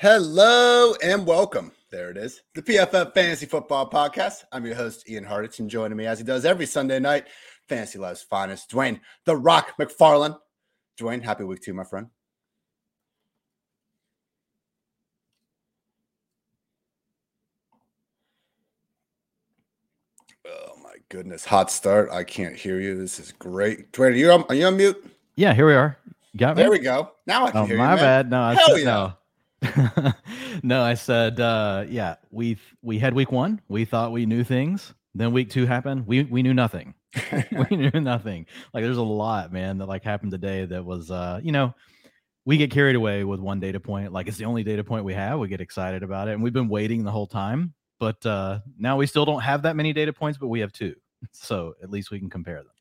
Hello and welcome. There it is. The PFF Fantasy Football Podcast. I'm your host, Ian Hartitz, and joining me as he does every Sunday night, Fantasy Life's finest, Dwayne The Rock McFarland. Dwayne, happy week two, my friend. Oh my goodness. Hot start. I can't hear you. This is great. Dwayne, are you on, are you on mute? Yeah, here we are. You got me? There we go. Now I can oh, hear my you. man. bad. No, I Hell yeah. no. no, I said uh yeah, we we had week 1. We thought we knew things. Then week 2 happened. We we knew nothing. we knew nothing. Like there's a lot, man, that like happened today that was uh, you know, we get carried away with one data point. Like it's the only data point we have. We get excited about it and we've been waiting the whole time, but uh now we still don't have that many data points, but we have two. So at least we can compare them.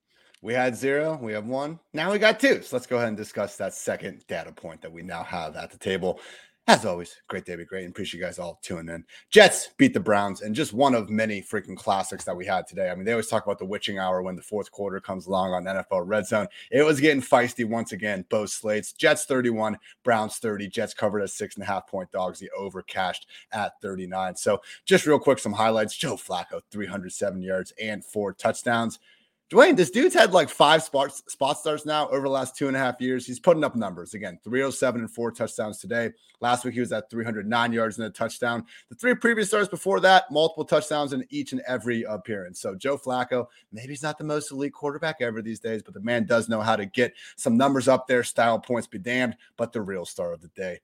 We had zero, we have one. Now we got two. So let's go ahead and discuss that second data point that we now have at the table. As always, great day, be great. And appreciate you guys all tuning in. Jets beat the Browns, and just one of many freaking classics that we had today. I mean, they always talk about the witching hour when the fourth quarter comes along on NFL Red Zone. It was getting feisty once again. Both slates, Jets 31, Browns 30. Jets covered as six and a half point dogs. The over cashed at 39. So, just real quick, some highlights Joe Flacco, 307 yards and four touchdowns. Dwayne, this dude's had like five spot, spot starts now over the last two and a half years. He's putting up numbers again 307 and four touchdowns today. Last week, he was at 309 yards and a touchdown. The three previous starts before that, multiple touchdowns in each and every appearance. So, Joe Flacco, maybe he's not the most elite quarterback ever these days, but the man does know how to get some numbers up there. Style points be damned, but the real star of the day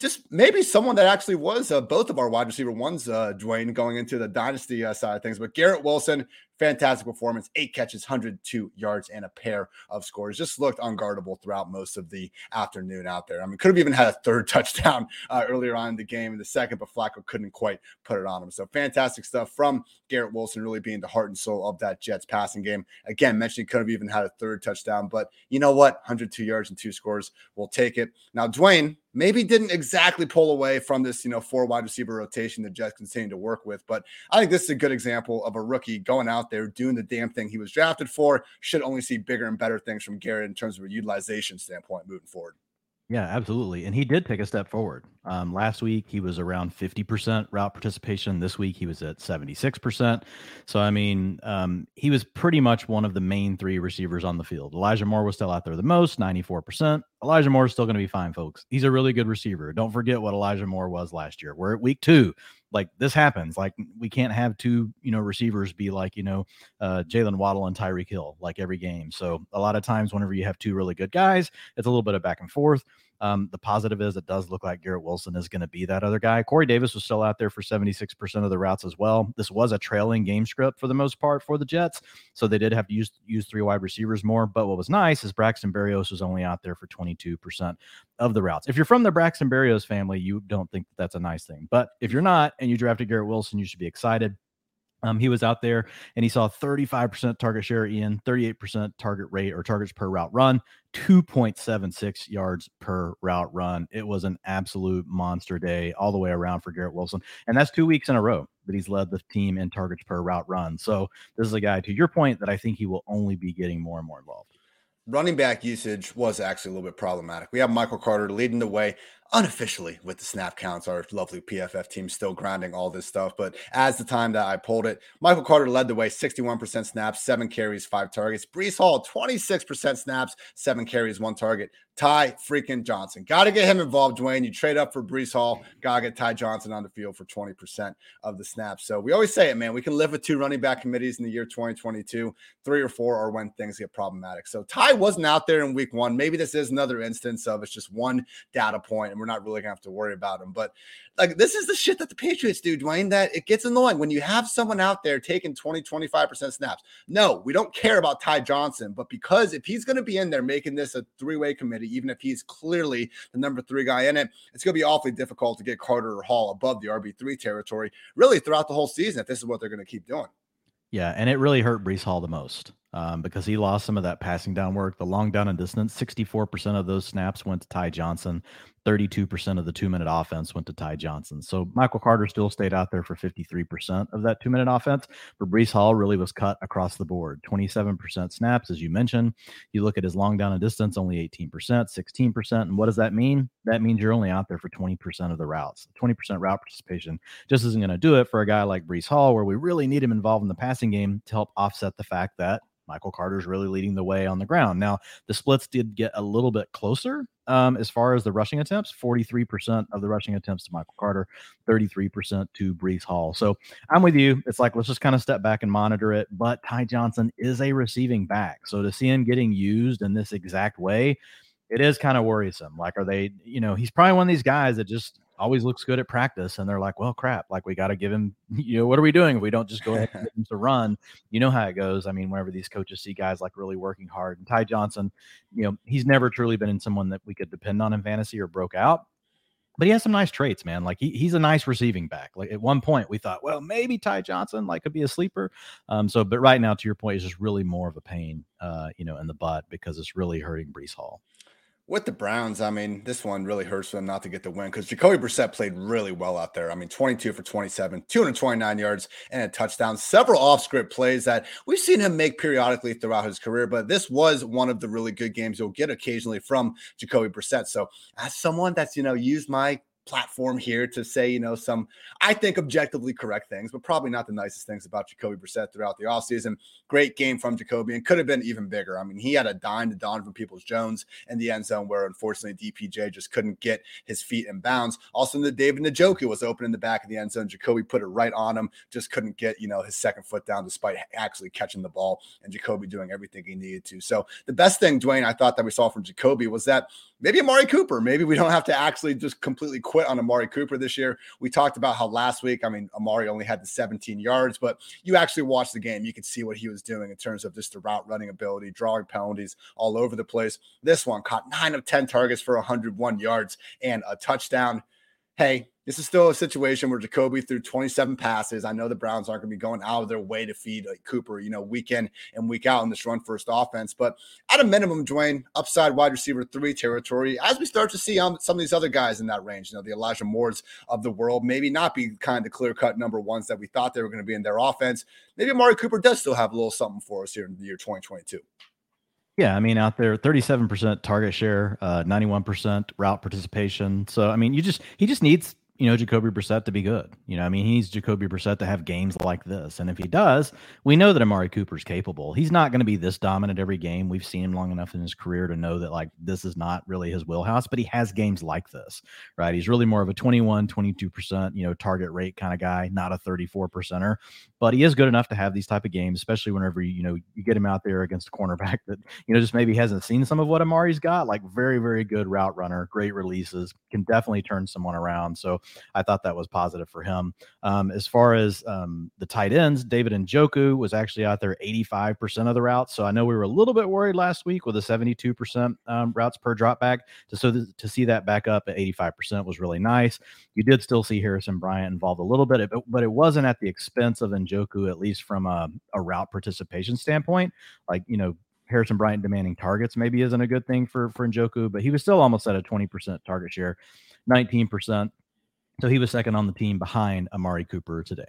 just maybe someone that actually was uh, both of our wide receiver ones, uh, Dwayne, going into the dynasty uh, side of things. But Garrett Wilson, fantastic performance, eight catches, 102 yards, and a pair of scores. Just looked unguardable throughout most of the afternoon out there. I mean, could have even had a third touchdown uh, earlier on in the game in the second, but Flacco couldn't quite put it on him. So fantastic stuff from Garrett Wilson, really being the heart and soul of that Jets passing game. Again, mentioning could have even had a third touchdown, but you know what? 102 yards and two scores. We'll take it. Now, Dwayne, maybe didn't exactly pull away from this, you know, four wide receiver rotation that Jets continue to work with. But I think this is a good example of a rookie going out there doing the damn thing he was drafted for. Should only see bigger and better things from Garrett in terms of a utilization standpoint moving forward. Yeah, absolutely. And he did take a step forward. Um, last week, he was around 50% route participation. This week, he was at 76%. So, I mean, um, he was pretty much one of the main three receivers on the field. Elijah Moore was still out there the most, 94%. Elijah Moore is still going to be fine, folks. He's a really good receiver. Don't forget what Elijah Moore was last year. We're at week two. Like this happens. Like we can't have two, you know, receivers be like, you know, uh, Jaylen Waddle and Tyreek Hill like every game. So a lot of times, whenever you have two really good guys, it's a little bit of back and forth. Um, the positive is it does look like Garrett Wilson is going to be that other guy. Corey Davis was still out there for 76% of the routes as well. This was a trailing game script for the most part for the Jets. So they did have to use, use three wide receivers more. But what was nice is Braxton Berrios was only out there for 22% of the routes. If you're from the Braxton Berrios family, you don't think that that's a nice thing. But if you're not and you drafted Garrett Wilson, you should be excited. Um, he was out there and he saw 35% target share, Ian, 38% target rate or targets per route run, 2.76 yards per route run. It was an absolute monster day all the way around for Garrett Wilson. And that's two weeks in a row that he's led the team in targets per route run. So this is a guy, to your point, that I think he will only be getting more and more involved running back usage was actually a little bit problematic. We have Michael Carter leading the way unofficially with the snap counts. Our lovely PFF team still grinding all this stuff. But as the time that I pulled it, Michael Carter led the way 61% snaps, seven carries, five targets. Breece Hall, 26% snaps, seven carries, one target. Ty freaking Johnson. Got to get him involved, Dwayne. You trade up for Breece Hall, got to get Ty Johnson on the field for 20% of the snaps. So we always say it, man. We can live with two running back committees in the year 2022. Three or four are when things get problematic. So Ty wasn't out there in week one. Maybe this is another instance of it's just one data point and we're not really to have to worry about him. But like, this is the shit that the Patriots do, Dwayne, that it gets annoying when you have someone out there taking 20, 25% snaps. No, we don't care about Ty Johnson, but because if he's to be in there making this a three way committee, even if he's clearly the number three guy in it. It's to be awfully difficult to get Carter or Hall above the RB3 territory really throughout the whole season if this is what they're to keep doing. Yeah, and it really hurt Breece Hall the most um, because he lost some of that passing down work. The long down and distance, 64% of those snaps went to Ty Johnson. 32% of the two minute offense went to Ty Johnson. So Michael Carter still stayed out there for 53% of that two minute offense. But Breece Hall really was cut across the board 27% snaps, as you mentioned. You look at his long down and distance, only 18%, 16%. And what does that mean? That means you're only out there for 20% of the routes. 20% route participation just isn't going to do it for a guy like Breece Hall, where we really need him involved in the passing game to help offset the fact that Michael Carter's really leading the way on the ground. Now, the splits did get a little bit closer um, as far as the rushing attempts 43% of the rushing attempts to Michael Carter, 33% to Breece Hall. So I'm with you. It's like, let's just kind of step back and monitor it. But Ty Johnson is a receiving back. So to see him getting used in this exact way, it is kind of worrisome. Like, are they, you know, he's probably one of these guys that just always looks good at practice and they're like well crap like we got to give him you know what are we doing if we don't just go ahead and get him to run? You know how it goes i mean whenever these coaches see guys like really working hard and ty johnson you know he's never truly been in someone that we could depend on in fantasy or broke out but he has some nice traits man like he, he's a nice receiving back like at one point we thought well maybe ty johnson like could be a sleeper um so but right now to your point is just really more of a pain uh you know in the butt because it's really hurting breece hall with the Browns, I mean, this one really hurts them not to get the win because Jacoby Brissett played really well out there. I mean, 22 for 27, 229 yards and a touchdown, several off script plays that we've seen him make periodically throughout his career. But this was one of the really good games you'll get occasionally from Jacoby Brissett. So, as someone that's, you know, used my platform here to say, you know, some, I think, objectively correct things, but probably not the nicest things about Jacoby Brissett throughout the offseason. Great game from Jacoby and could have been even bigger. I mean, he had a dime to Donovan Peoples Jones in the end zone where unfortunately DPJ just couldn't get his feet in bounds. Also, the David Njoku was open in the back of the end zone. Jacoby put it right on him, just couldn't get, you know, his second foot down despite actually catching the ball and Jacoby doing everything he needed to. So the best thing, Dwayne, I thought that we saw from Jacoby was that maybe Amari Cooper, maybe we don't have to actually just completely quit on Amari Cooper this year. We talked about how last week, I mean, Amari only had the 17 yards, but you actually watched the game. You could see what he was doing in terms of just the route running ability, drawing penalties all over the place. This one caught nine of 10 targets for 101 yards and a touchdown. Hey, this is still a situation where Jacoby threw 27 passes. I know the Browns aren't going to be going out of their way to feed like Cooper, you know, week in and week out in this run first offense. But at a minimum, Dwayne, upside wide receiver three territory, as we start to see um, some of these other guys in that range, you know, the Elijah Moores of the world, maybe not be kind of clear cut number ones that we thought they were going to be in their offense. Maybe Amari Cooper does still have a little something for us here in the year 2022. Yeah, I mean, out there, thirty-seven percent target share, uh, ninety-one percent route participation. So, I mean, you just he just needs you know, Jacoby Brissett to be good. You know, I mean, he's Jacoby Brissett to have games like this. And if he does, we know that Amari Cooper's capable. He's not going to be this dominant every game. We've seen him long enough in his career to know that, like, this is not really his wheelhouse, but he has games like this, right? He's really more of a 21, 22%, you know, target rate kind of guy, not a 34 percenter. But he is good enough to have these type of games, especially whenever, you, know, you get him out there against a cornerback that, you know, just maybe hasn't seen some of what Amari's got. Like, very, very good route runner, great releases, can definitely turn someone around. So I thought that was positive for him. Um, as far as um, the tight ends, David Njoku was actually out there 85% of the routes. So I know we were a little bit worried last week with a 72% um, routes per drop back. To, so th- to see that back up at 85% was really nice. You did still see Harrison Bryant involved a little bit, but, but it wasn't at the expense of Njoku Njoku, at least from a, a route participation standpoint. Like, you know, Harrison Bryant demanding targets maybe isn't a good thing for, for Njoku, but he was still almost at a 20% target share, 19%. So he was second on the team behind Amari Cooper today.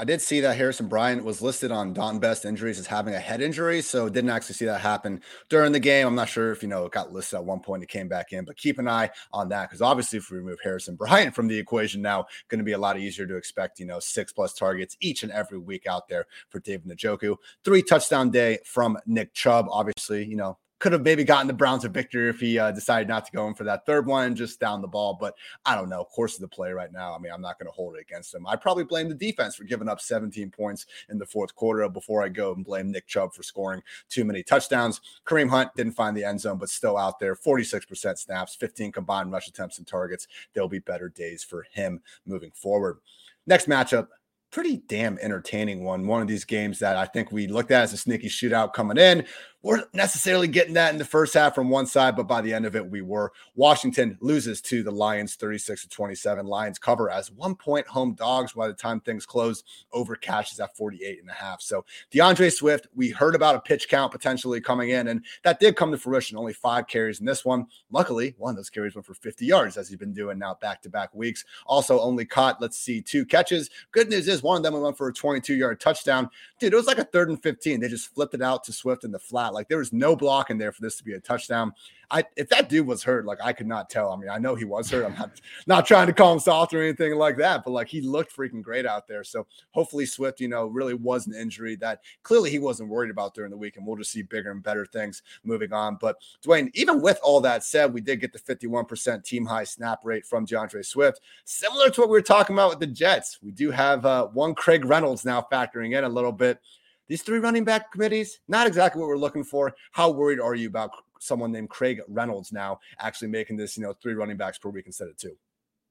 I did see that Harrison Bryant was listed on Don Best injuries as having a head injury, so didn't actually see that happen during the game. I'm not sure if you know it got listed at one point, it came back in, but keep an eye on that because obviously, if we remove Harrison Bryant from the equation now, going to be a lot easier to expect you know six plus targets each and every week out there for David Njoku. Three touchdown day from Nick Chubb. Obviously, you know could have maybe gotten the Browns a victory if he uh, decided not to go in for that third one just down the ball. But I don't know. Course of the play right now. I mean, I'm not going to hold it against him. I probably blame the defense for giving up 17 points in the fourth quarter before I go and blame Nick Chubb for scoring too many touchdowns. Kareem Hunt didn't find the end zone, but still out there. 46% snaps, 15 combined rush attempts and targets. There'll be better days for him moving forward. Next matchup, pretty damn entertaining one. One of these games that I think we looked at as a sneaky shootout coming in weren't necessarily getting that in the first half from one side, but by the end of it, we were. Washington loses to the Lions 36 to 27. Lions cover as one point home dogs by the time things close. Over cashes at 48 and a half. So D'Andre Swift, we heard about a pitch count potentially coming in, and that did come to fruition. Only five carries in this one. Luckily, one of those carries went for 50 yards, as he's been doing now back to back weeks. Also, only caught, let's see, two catches. Good news is one of them went for a 22 yard touchdown. Dude, it was like a third and 15. They just flipped it out to Swift in the flat. Like there was no block in there for this to be a touchdown. I if that dude was hurt, like I could not tell. I mean, I know he was hurt. I'm not not trying to call him soft or anything like that, but like he looked freaking great out there. So hopefully Swift, you know, really was an injury that clearly he wasn't worried about during the week, and we'll just see bigger and better things moving on. But Dwayne, even with all that said, we did get the 51% team high snap rate from D'Andre Swift, similar to what we were talking about with the Jets. We do have uh, one Craig Reynolds now factoring in a little bit. These three running back committees, not exactly what we're looking for. How worried are you about someone named Craig Reynolds now actually making this, you know, three running backs per week instead of two?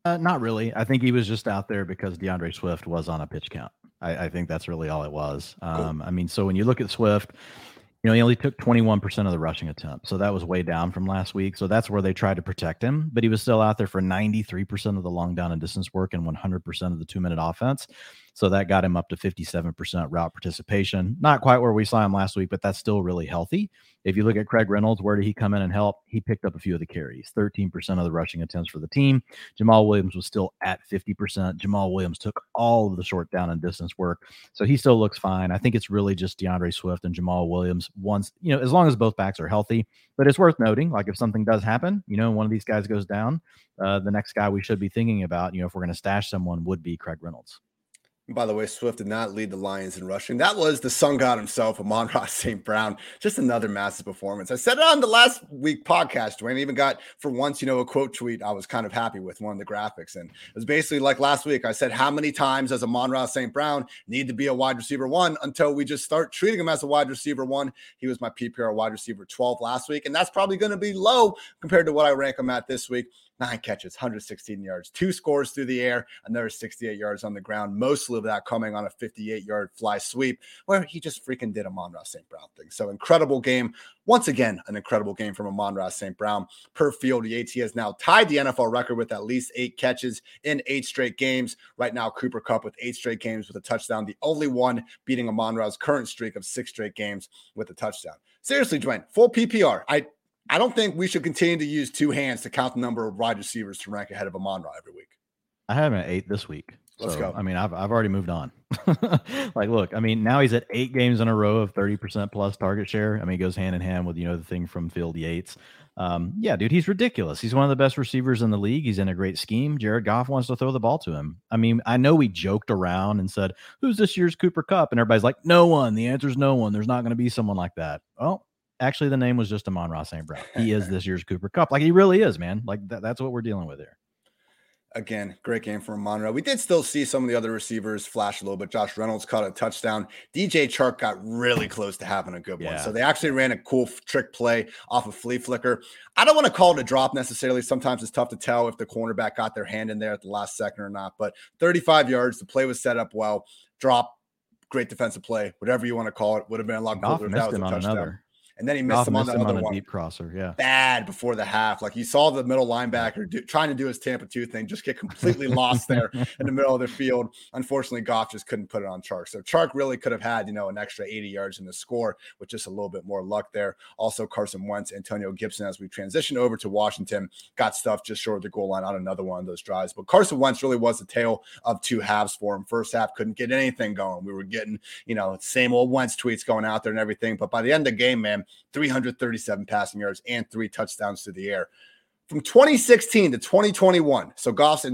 Uh, not really. I think he was just out there because D'Andre Swift was on a pitch count. I, I think that's really all it was. Um, cool. I mean, so when you look at Swift, you know, he only took 21% of the rushing attempts. So that was way down from last week. So that's where they tried to protect him, but he was still out there for 93% of the long down and distance work and 100% of the two minute offense. So that got him up to 57% route participation. Not quite where we saw him last week, but that's still really healthy. If you look at Craig Reynolds, where did he come in and help? He picked up a few of the carries, 13% of the rushing attempts for the team. Jamaal Williams was still at 50%. Jamaal Williams took all of the short down and distance work. So he still looks fine. I think it's really just D'Andre Swift and Jamaal Williams once, you know, as long as both backs are healthy. But it's worth noting, like if something does happen, you know, one of these guys goes down, uh, the next guy we should be thinking about, you know, if we're going to stash someone would be Craig Reynolds. By the way, Swift did not lead the Lions in rushing. That was the sun god himself, Amon-Ra St. Brown. Just another massive performance. I said it on the last week podcast, Dwayne. even got, for once, you know, a quote tweet I was kind of happy with, one of the graphics. And it was basically like last week. I said, How many times does Amon-Ra St. Brown need to be a wide receiver one until we just start treating him as a wide receiver one? He was my PPR wide receiver 12 last week. And that's probably going to be low compared to what I rank him at this week nine catches, 116 yards, two scores through the air, another 68 yards on the ground. Mostly of that coming on a 58 yard fly sweep where he just freaking did Amon-Ra St. Brown thing. So incredible game. Once again, an incredible game from Amon-Ra St. Brown. Per field, Yates has now tied the NFL record with at least eight catches in eight straight games. Right now, Cooper Kupp with eight straight games with a touchdown, the only one beating Amon-Ra's current streak of six straight games with a touchdown. Seriously, Dwayne, full PPR. I I don't think we should continue to use two hands to count the number of wide receivers to rank ahead of Amon Ra every week. I have him at eight this week. Let's so, go. I mean, I've, I've already moved on. like, look, I mean, now he's at eight games in a row of 30% plus target share. I mean, it goes hand in hand with, you know, the thing from Field Yates. Um, yeah, dude, he's ridiculous. He's one of the best receivers in the league. He's in a great scheme. Jared Goff wants to throw the ball to him. I mean, I know we joked around and said, Who's this year's Cooper Kupp? And everybody's like, No one. The answer is no one. There's not going to be someone like that. Well, actually the name was just Amon-Ra St. Brown. He is this year's Cooper Kupp. Like he really is, man. Like that, that's what we're dealing with here. Again, great game for Amon-Ra. We did still see some of the other receivers flash a little bit. Josh Reynolds caught a touchdown. DJ Chark got really close to having a good yeah. one. So they actually ran a cool trick play off of flea flicker. I don't want to call it a drop necessarily. Sometimes it's tough to tell if the cornerback got their hand in there at the last second or not. But 35 yards, the play was set up well. Drop, great defensive play, whatever you want to call it. Would have been a lot cooler. That was a touchdown. Another. And then he missed Goff him on missed the him other on one. deep crosser. Yeah. Bad before the half. Like you saw the middle linebacker do, trying to do his Tampa 2 thing, just get completely lost there in the middle of the field. Unfortunately, Goff just couldn't put it on Chark. So Chark really could have had, you know, an extra 80 yards in the score with just a little bit more luck there. Also, Carson Wentz, Antonio Gibson, as we transitioned over to Washington, got stuff just short of the goal line on another one of those drives. But Carson Wentz really was the tale of two halves for him. First half couldn't get anything going. We were getting, you know, same old Wentz tweets going out there and everything. But by the end of the game, man, 337 passing yards and three touchdowns to the air. From 2016 to 2021, so Goff's,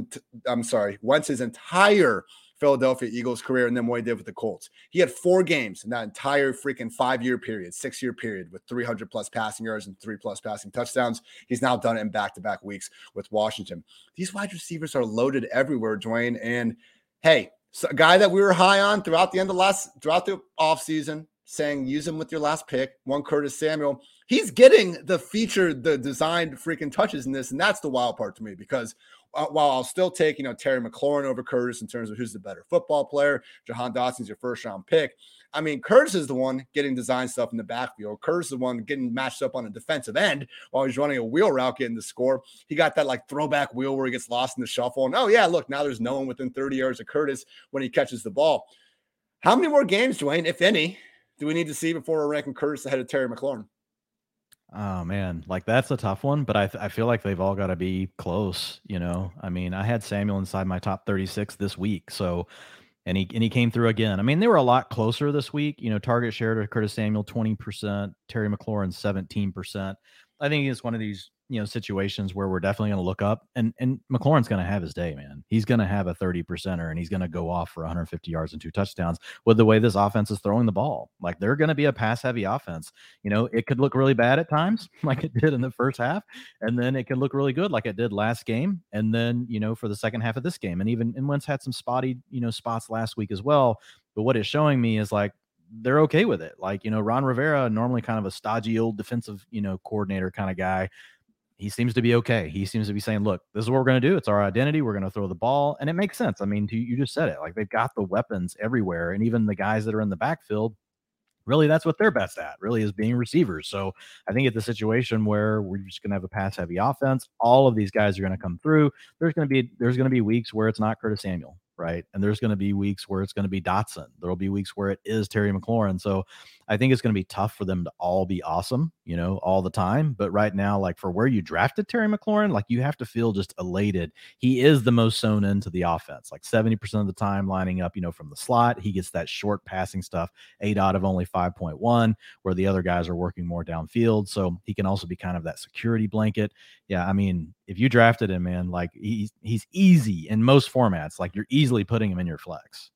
I'm sorry, Wentz's entire Philadelphia Eagles career and then what he did with the Colts. He had four games in that entire freaking five year period, six year period with 300 plus passing yards and three plus passing touchdowns. He's now done it in back to back weeks with Washington. These wide receivers are loaded everywhere, Dwayne. And hey, so a guy that we were high on throughout the end of last, throughout the offseason, saying use him with your last pick, one Curtis Samuel. He's getting the featured, the designed freaking touches in this. And that's the wild part to me because uh, while I'll still take, you know, Terry McLaurin over Curtis in terms of who's the better football player, Jahan Dotson's your first round pick. I mean, Curtis is the one getting design stuff in the backfield. Curtis is the one getting matched up on a defensive end while he's running a wheel route, getting the score. He got that like throwback wheel where he gets lost in the shuffle. And oh, yeah, look, now there's no one within 30 yards of Curtis when he catches the ball. How many more games, Dwayne, if any, do we need to see before we're ranking Curtis ahead of Terry McLaurin? Oh man, like that's a tough one, but I th- I feel like they've all got to be close. You know, I mean, I had Samuel inside my top 36 this week, so and he and he came through again. I mean, they were a lot closer this week. You know, target share to Curtis Samuel 20%, Terry McLaurin 17%. I think it's one of these you know situations where we're definitely going to look up and and McLaurin's going to have his day, man. He's going to have a 30 percenter and he's going to go off for 150 yards and two touchdowns with the way this offense is throwing the ball. Like they're going to be a pass heavy offense. You know, it could look really bad at times, like it did in the first half, and then it can look really good, like it did last game, and then you know for the second half of this game, and even and Wentz had some spotty you know spots last week as well. But what it's showing me is like they're okay with it. Like, you know, Ron Rivera, normally kind of a stodgy old defensive, you know, coordinator kind of guy. He seems to be okay. He seems to be saying, look, this is what we're going to do. It's our identity. We're going to throw the ball. And it makes sense. I mean, you just said it. Like they've got the weapons everywhere. And even the guys that are in the backfield, really that's what they're best at really is being receivers so i think it's a situation where we're just going to have a pass heavy offense all of these guys are going to come through there's going to be there's going to be weeks where it's not curtis samuel right? And there's going to be weeks where it's going to be Dotson. There'll be weeks where it is Terry McLaurin. So I think it's going to be tough for them to all be awesome, you know, all the time. But right now, like for where you drafted Terry McLaurin, like you have to feel just elated. He is the most sewn into the offense, like 70% of the time lining up, you know, from the slot. He gets that short passing stuff, eight out of only 5.1, where the other guys are working more downfield. So he can also be kind of that security blanket. Yeah. I mean, if you drafted him, man, like he's he's easy in most formats. Like you're easily putting him in your flex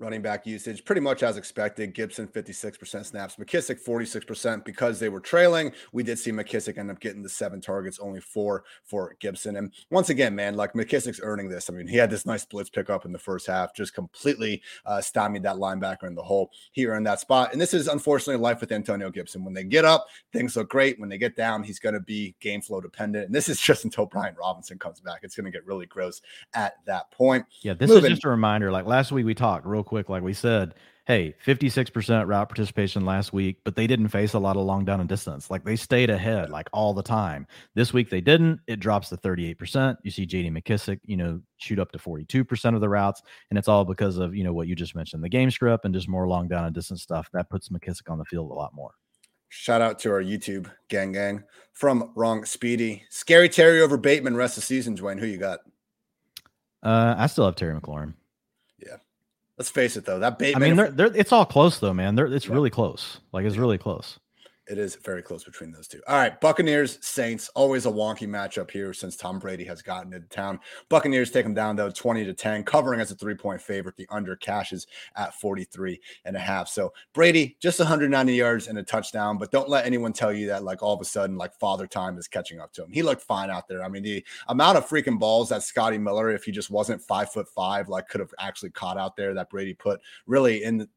running back usage pretty much as expected. Gibson 56% snaps, McKissic 46% because they were trailing. We did see McKissic end up getting the seven targets, only four for Gibson. And once again, man, like McKissic's earning this. I mean, he had this nice blitz pickup in the first half, just completely uh, stymied that linebacker in the hole. He earned that spot. And this is unfortunately life with Antonio Gibson. When they get up, things look great. When they get down, he's going to be game flow dependent. And this is just until Brian Robinson comes back. It's going to get really gross at that point. Yeah, this Moving. is just a reminder. Like last week we talked real quick, like we said, hey, 56% route participation last week, but they didn't face a lot of long down and distance. Like they stayed ahead like all the time. This week they didn't. It drops to 38%. You see JD McKissic, you know, shoot up to 42% of the routes. And it's all because of, you know, what you just mentioned, the game script and just more long down and distance stuff. That puts McKissic on the field a lot more. Shout out to our YouTube gang gang from Wrong Speedy. Scary Terry over Bateman rest of the season, Dwayne. Who you got? Uh, I still have Terry McLaurin. Let's face it, though. That bait. I mean, they're, they're, it's all close, though, man. They're, it's yeah. really close. Like it's really close it is very close between those two. All right, Buccaneers, Saints, always a wonky matchup here since Tom Brady has gotten into town. Buccaneers take them down though 20 to 10, covering as a three-point favorite. The under cashes at 43 and a half. So Brady just 190 yards and a touchdown, but don't let anyone tell you that like all of a sudden like father time is catching up to him. He looked fine out there. I mean, the amount of freaking balls that Scotty Miller, if he just wasn't five foot five, like could have actually caught out there that Brady put really in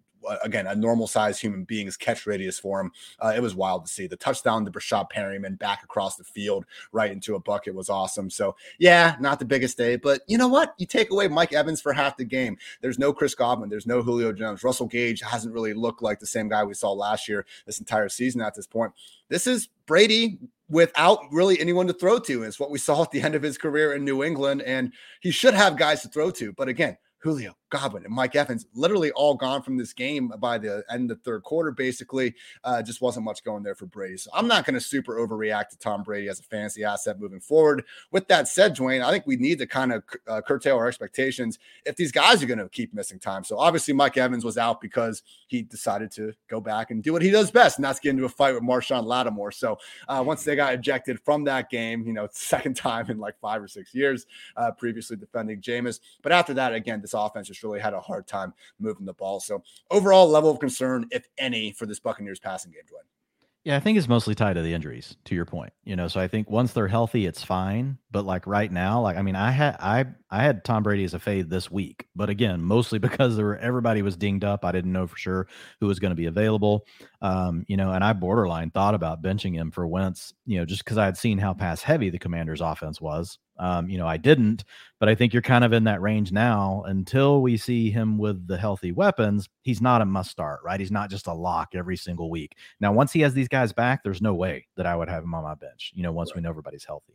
again a normal sized human being's catch radius for him. Uh, it was wild to see the touchdown to Breshad Perriman back across the field right into a bucket was awesome. So yeah, not the biggest day, but you know what? You take away Mike Evans for half the game. There's no Chris Godwin. There's no Julio Jones. Russell Gage hasn't really looked like the same guy we saw last year this entire season at this point. This is Brady without really anyone to throw to. It's what we saw at the end of his career in New England, and he should have guys to throw to. But again, Julio, Godwin, and Mike Evans literally all gone from this game by the end of the third quarter. Basically, uh, just wasn't much going there for Brady. So I'm not going to super overreact to Tom Brady as a fantasy asset moving forward. With that said, Dwayne, I think we need to kind of uh, curtail our expectations if these guys are going to keep missing time. So obviously, Mike Evans was out because he decided to go back and do what he does best, and that's get into a fight with Marshon Lattimore. So uh, once they got ejected from that game, you know, second time in like five or six years, uh, previously defending Jameis. But after that, again, this offense just really had a hard time moving the ball. So overall level of concern, if any, for this Buccaneers passing game, Dwayne. Yeah, I think it's mostly tied to the injuries, to your point. You know, so I think once they're healthy, it's fine. But like right now, like I mean, I had I I had Tom Brady as a fade this week, but again, mostly because there were everybody was dinged up. I didn't know for sure who was going to be available. Um, you know, and I borderline thought about benching him for Wentz, you know, just because I had seen how pass heavy the Commanders' offense was. Um, you know, I didn't, but I think you're kind of in that range now until we see him with the healthy weapons. He's not a must start, right? He's not just a lock every single week. Now, once he has these guys back, there's no way that I would have him on my bench, you know, once right. we know everybody's healthy.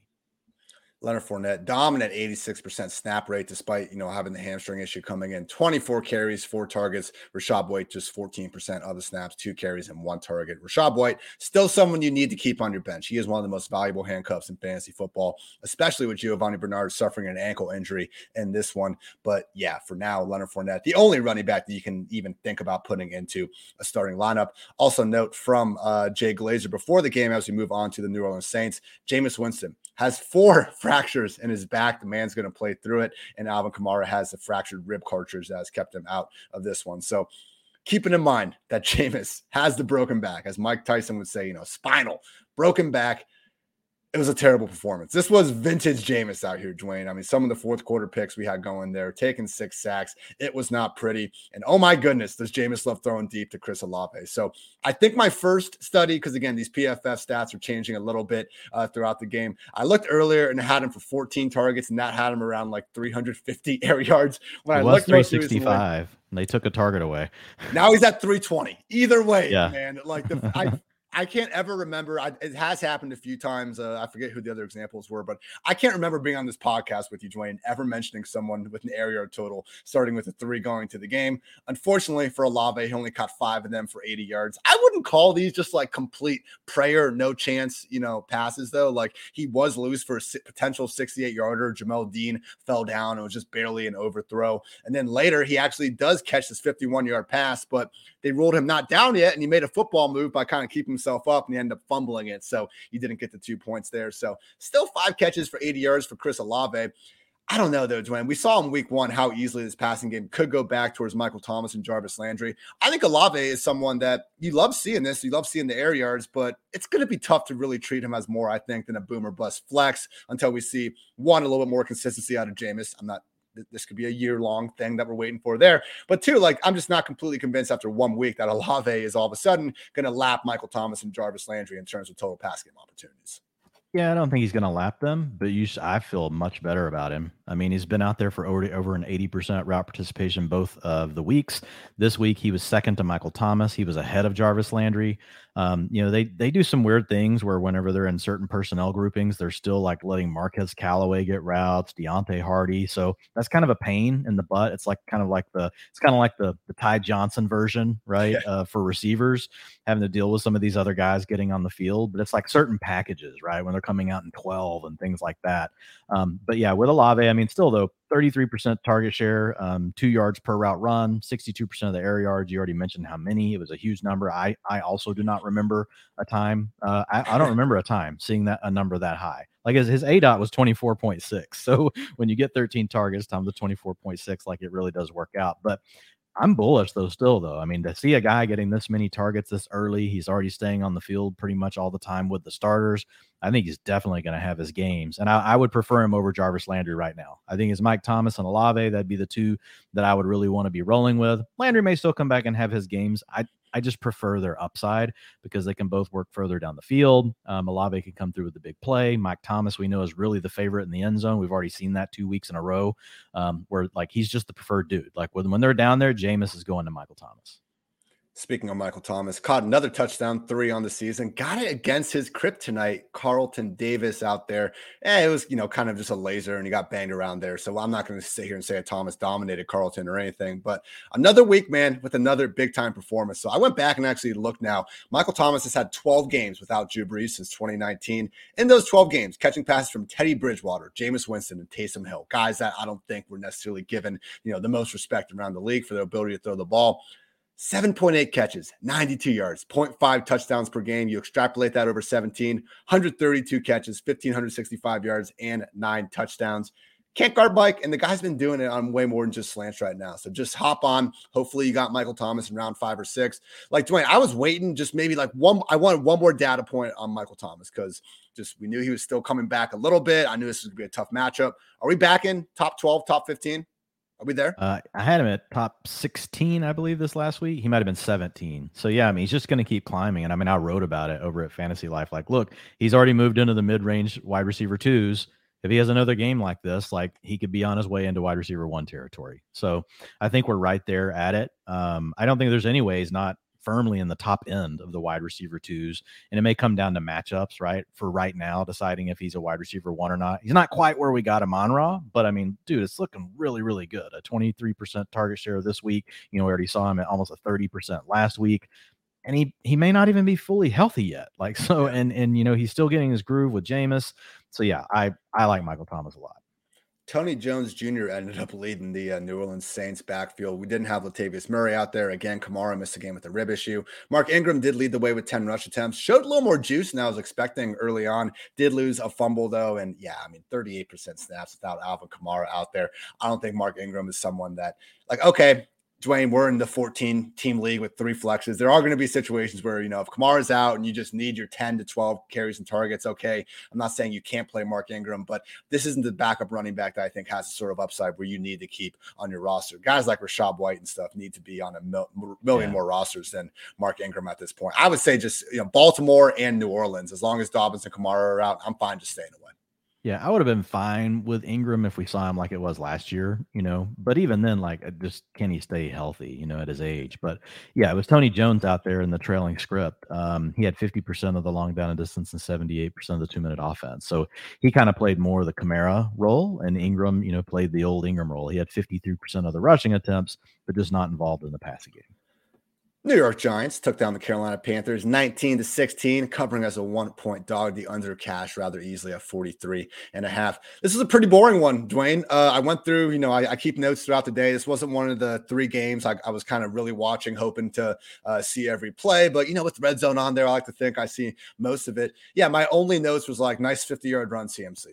Leonard Fournette, dominant 86% snap rate despite, you know, having the hamstring issue coming in. 24 carries, four targets. Rachaad White just 14% of the snaps, two carries and one target. Rachaad White, still someone you need to keep on your bench. He is one of the most valuable handcuffs in fantasy football, especially with Giovani Bernard suffering an ankle injury in this one. But yeah, for now, Leonard Fournette, the only running back that you can even think about putting into a starting lineup. Also, note from uh, Jay Glazer before the game as we move on to the New Orleans Saints, Jameis Winston has four fractures in his back. The man's going to play through it. And Alvin Kamara has the fractured rib cartilage that has kept him out of this one. So keeping in mind that Jameis has the broken back, as Mike Tyson would say, you know, spinal, broken back it was a terrible performance. This was vintage Jameis out here, Dwayne. I mean, some of the fourth quarter picks we had going there, taking six sacks. It was not pretty. And oh my goodness, does Jameis love throwing deep to Chris Olave? So I think my first study, because again, these PFF stats are changing a little bit uh, throughout the game. I looked earlier and had him for 14 targets, and that had him around like 350 air yards. When it I was looked 365. And they took a target away. Now he's at 320. Either way, yeah. man. Like the I I can't ever remember. I, it has happened a few times. Uh, I forget who the other examples were, but I can't remember being on this podcast with you, Dwayne, ever mentioning someone with an yard total starting with a three going to the game. Unfortunately for Olave, he only caught five of them for 80 yards. I wouldn't call these just like complete prayer, no chance, you know, passes though. Like he was loose for a potential 68 yarder. Jamel Dean fell down. It was just barely an overthrow. And then later, he actually does catch this 51 yard pass, but they ruled him not down yet. And he made a football move by kind of keeping himself up and he ended up fumbling it. So he didn't get the two points there. So still five catches for 80 yards for Chris Olave. I don't know though, Dwayne. We saw in week one how easily this passing game could go back towards Michael Thomas and Jarvis Landry. I think Olave is someone that you love seeing this. You love seeing the air yards, but it's going to be tough to really treat him as more, I think, than a boomer bust flex until we see one, a little bit more consistency out of Jameis. I'm not this could be a year long thing that we're waiting for there. But two, like I'm just not completely convinced after one week that Olave is all of a sudden going to lap Michael Thomas and Jarvis Landry in terms of total pass game opportunities. Yeah, I don't think he's going to lap them, but you, I feel much better about him. I mean, he's been out there for over, over an 80% route participation both of the weeks. This week, he was second to Michael Thomas. He was ahead of Jarvis Landry. Um, you know, they they do some weird things where whenever they're in certain personnel groupings, they're still like letting Marquez Callaway get routes, Deonte Harty. So that's kind of a pain in the butt. It's like kind of like the it's kind of like the the Ty Johnson version, right? Yeah. Uh, for receivers, having to deal with some of these other guys getting on the field. But it's like certain packages, right? When they're coming out in 12 and things like that. Um, but yeah, with Olave, I mean, still though, 33% target share, um, two yards per route run, 62% of the air yards. You already mentioned how many. It was a huge number. I I also do not remember a time. Uh, I, I don't remember a time seeing that a number that high. Like his, his aDOT was 24.6. So when you get 13 targets times the 24.6, like it really does work out. But I'm bullish though, still though. I mean, to see a guy getting this many targets this early, he's already staying on the field pretty much all the time with the starters. I think he's definitely going to have his games, and I, I, would prefer him over Jarvis Landry right now. I think it's Mike Thomas and Olave that'd be the two that I would really want to be rolling with. Landry may still come back and have his games. I I just prefer their upside because they can both work further down the field. Um, Olave can come through with the big play. Mike Thomas, we know, is really the favorite in the end zone. We've already seen that two weeks in a row, um, where like he's just the preferred dude. Like when, when they're down there, Jameis is going to Michael Thomas. Speaking of Michael Thomas, caught another touchdown, three on the season. Got it against his kryptonite, Carlton Davis out there. Eh, it was, you know, kind of just a laser and he got banged around there. So I'm not going to sit here and say Thomas dominated Carlton or anything, but another week, man, with another big time performance. So I went back and actually looked now. Michael Thomas has had 12 games without Drew Brees since 2019. In those 12 games, catching passes from Teddy Bridgewater, Jameis Winston, and Taysom Hill, guys that I don't think were necessarily given, you know, the most respect around the league for their ability to throw the ball. 7.8 catches, 92 yards, 0.5 touchdowns per game. You extrapolate that over 17, 132 catches, 1,565 yards, and nine touchdowns. Can't guard Mike, and the guy's been doing it on way more than just slants right now. So just hop on. Hopefully, you got Michael Thomas in round five or six. Like Dwayne, I was waiting just maybe like one. I wanted one more data point on Michael Thomas because just we knew he was still coming back a little bit. I knew this was gonna be a tough matchup. Are we back in top 12, top 15? Are we there? Uh, I had him at top 16, I believe, this last week. He might have been 17. So, yeah, I mean, he's just going to keep climbing. And I mean, I wrote about it over at Fantasy Life. Like, look, he's already moved into the mid range wide receiver twos. If he has another game like this, like he could be on his way into wide receiver one territory. So, I think we're right there at it. Um, I don't think there's any way he's not firmly in the top end of the wide receiver twos. And it may come down to matchups, right? For right now, deciding if he's a wide receiver one or not. He's not quite where we got him on Raw, but I mean, dude, it's looking really, really good. A 23% target share this week. You know, we already saw him at almost a 30% last week. And he he may not even be fully healthy yet. Like so, and and you know, he's still getting his groove with Jameis. So yeah, I I like Michael Thomas a lot. Tony Jones Jr. ended up leading the uh, New Orleans Saints backfield. We didn't have Latavius Murray out there. Again, Kamara missed a game with a rib issue. Mark Ingram did lead the way with 10 rush attempts, showed a little more juice than I was expecting early on. Did lose a fumble, though. And yeah, I mean, 38% snaps without Alvin Kamara out there. I don't think Mark Ingram is someone that, like, okay, Dwayne, we're in the 14 team league with three flexes. There are going to be situations where, you know, if Kamara's out and you just need your 10 to 12 carries and targets, okay. I'm not saying you can't play Mark Ingram, but this isn't the backup running back that I think has a sort of upside where you need to keep on your roster. Guys like Rachaad White and stuff need to be on a mil- million yeah. more rosters than Mark Ingram at this point. I would say just, you know, Baltimore and New Orleans, as long as Dobbins and Kamara are out, I'm fine just staying away. Yeah, I would have been fine with Ingram if we saw him like it was last year, you know. But even then, like, just can he stay healthy, you know, at his age? But yeah, it was Tony Jones out there in the trailing script. Um, he had 50% of the long down and distance and 78% of the two minute offense. So he kind of played more of the Kamara role, and Ingram, you know, played the old Ingram role. He had 53% of the rushing attempts, but just not involved in the passing game. New York Giants took down the Carolina Panthers 19 to 16, covering as a one point dog, the under cash rather easily at 43 and a half. This is a pretty boring one, Dwayne. Uh, I went through, you know, I, I, keep notes throughout the day. This wasn't one of the three games I, I was kind of really watching, hoping to uh, see every play. But, you know, with the red zone on there, I like to think I see most of it. Yeah, my only notes was like nice 50 yard run CMC.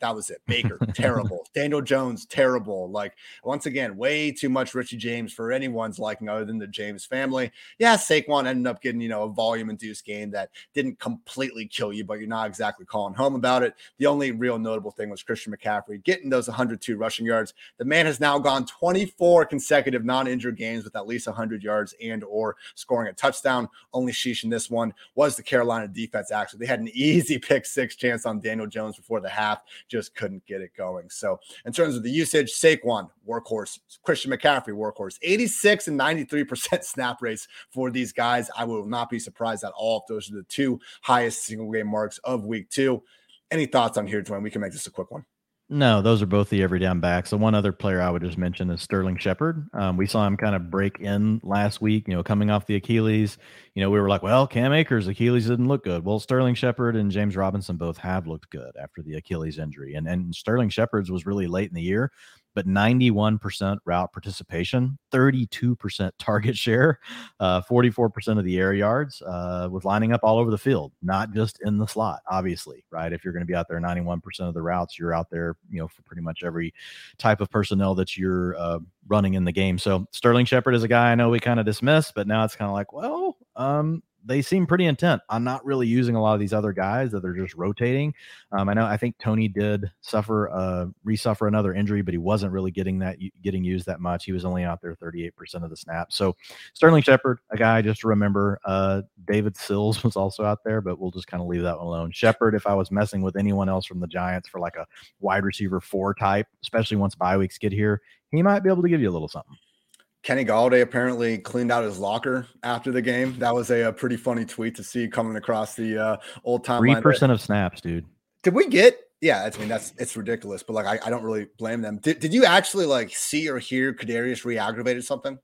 That was it. Baker, terrible. Daniel Jones, terrible. Like, once again, way too much Richie James for anyone's liking other than the James family. Yeah, Saquon ended up getting, you know, a volume induced game that didn't completely kill you, but you're not exactly calling home about it. The only real notable thing was Christian McCaffrey getting those 102 rushing yards. The man has now gone 24 consecutive non injured games with at least 100 yards and or scoring a touchdown. Only sheesh in this one was the Carolina defense. Actually, they had an easy pick six chance on Daniel Jones before the half just couldn't get it going. So, in terms of the usage, Saquon, workhorse, Christian McCaffrey, workhorse, 86 and 93% snap for these guys. I will not be surprised at all if those are the two highest single game marks of week two. Any thoughts on here, Dwayne? We can make this a quick one. No, those are both the every down backs. The one other player I would just mention is Sterling Shepard. Um, we saw him kind of break in last week, you know, coming off the Achilles. You know, we were like, well, Cam Akers' Achilles didn't look good. Well, Sterling Shepard and James Robinson both have looked good after the Achilles injury. And and Sterling Shepard's was really late in the year. But 91% route participation, 32% target share, uh, 44% of the air yards, uh, with lining up all over the field, not just in the slot, obviously, right? If you're going to be out there 91% of the routes, you're out there, you know, for pretty much every type of personnel that you're uh, running in the game. So Sterling Shepard is a guy I know we kind of dismissed, but now it's kind of like, well, um, they seem pretty intent on not really using a lot of these other guys that they're just rotating. Um, I know I think Toney did suffer uh resuffer another injury, but he wasn't really getting that getting used that much. He was only out there 38% of the snap. So Sterling Shepard, a guy just to remember. Uh, David Sills was also out there, but we'll just kind of leave that one alone. Shepard, if I was messing with anyone else from the Giants for like a wide receiver four type, especially once bye weeks get here, he might be able to give you a little something. Kenny Golladay apparently cleaned out his locker after the game. That was a, a pretty funny tweet to see coming across the uh, old time. Three percent of snaps, dude. Did we get? Yeah, I mean that's it's ridiculous, but like I, I don't really blame them. Did, did you actually like see or hear Kadarius re-aggravated something?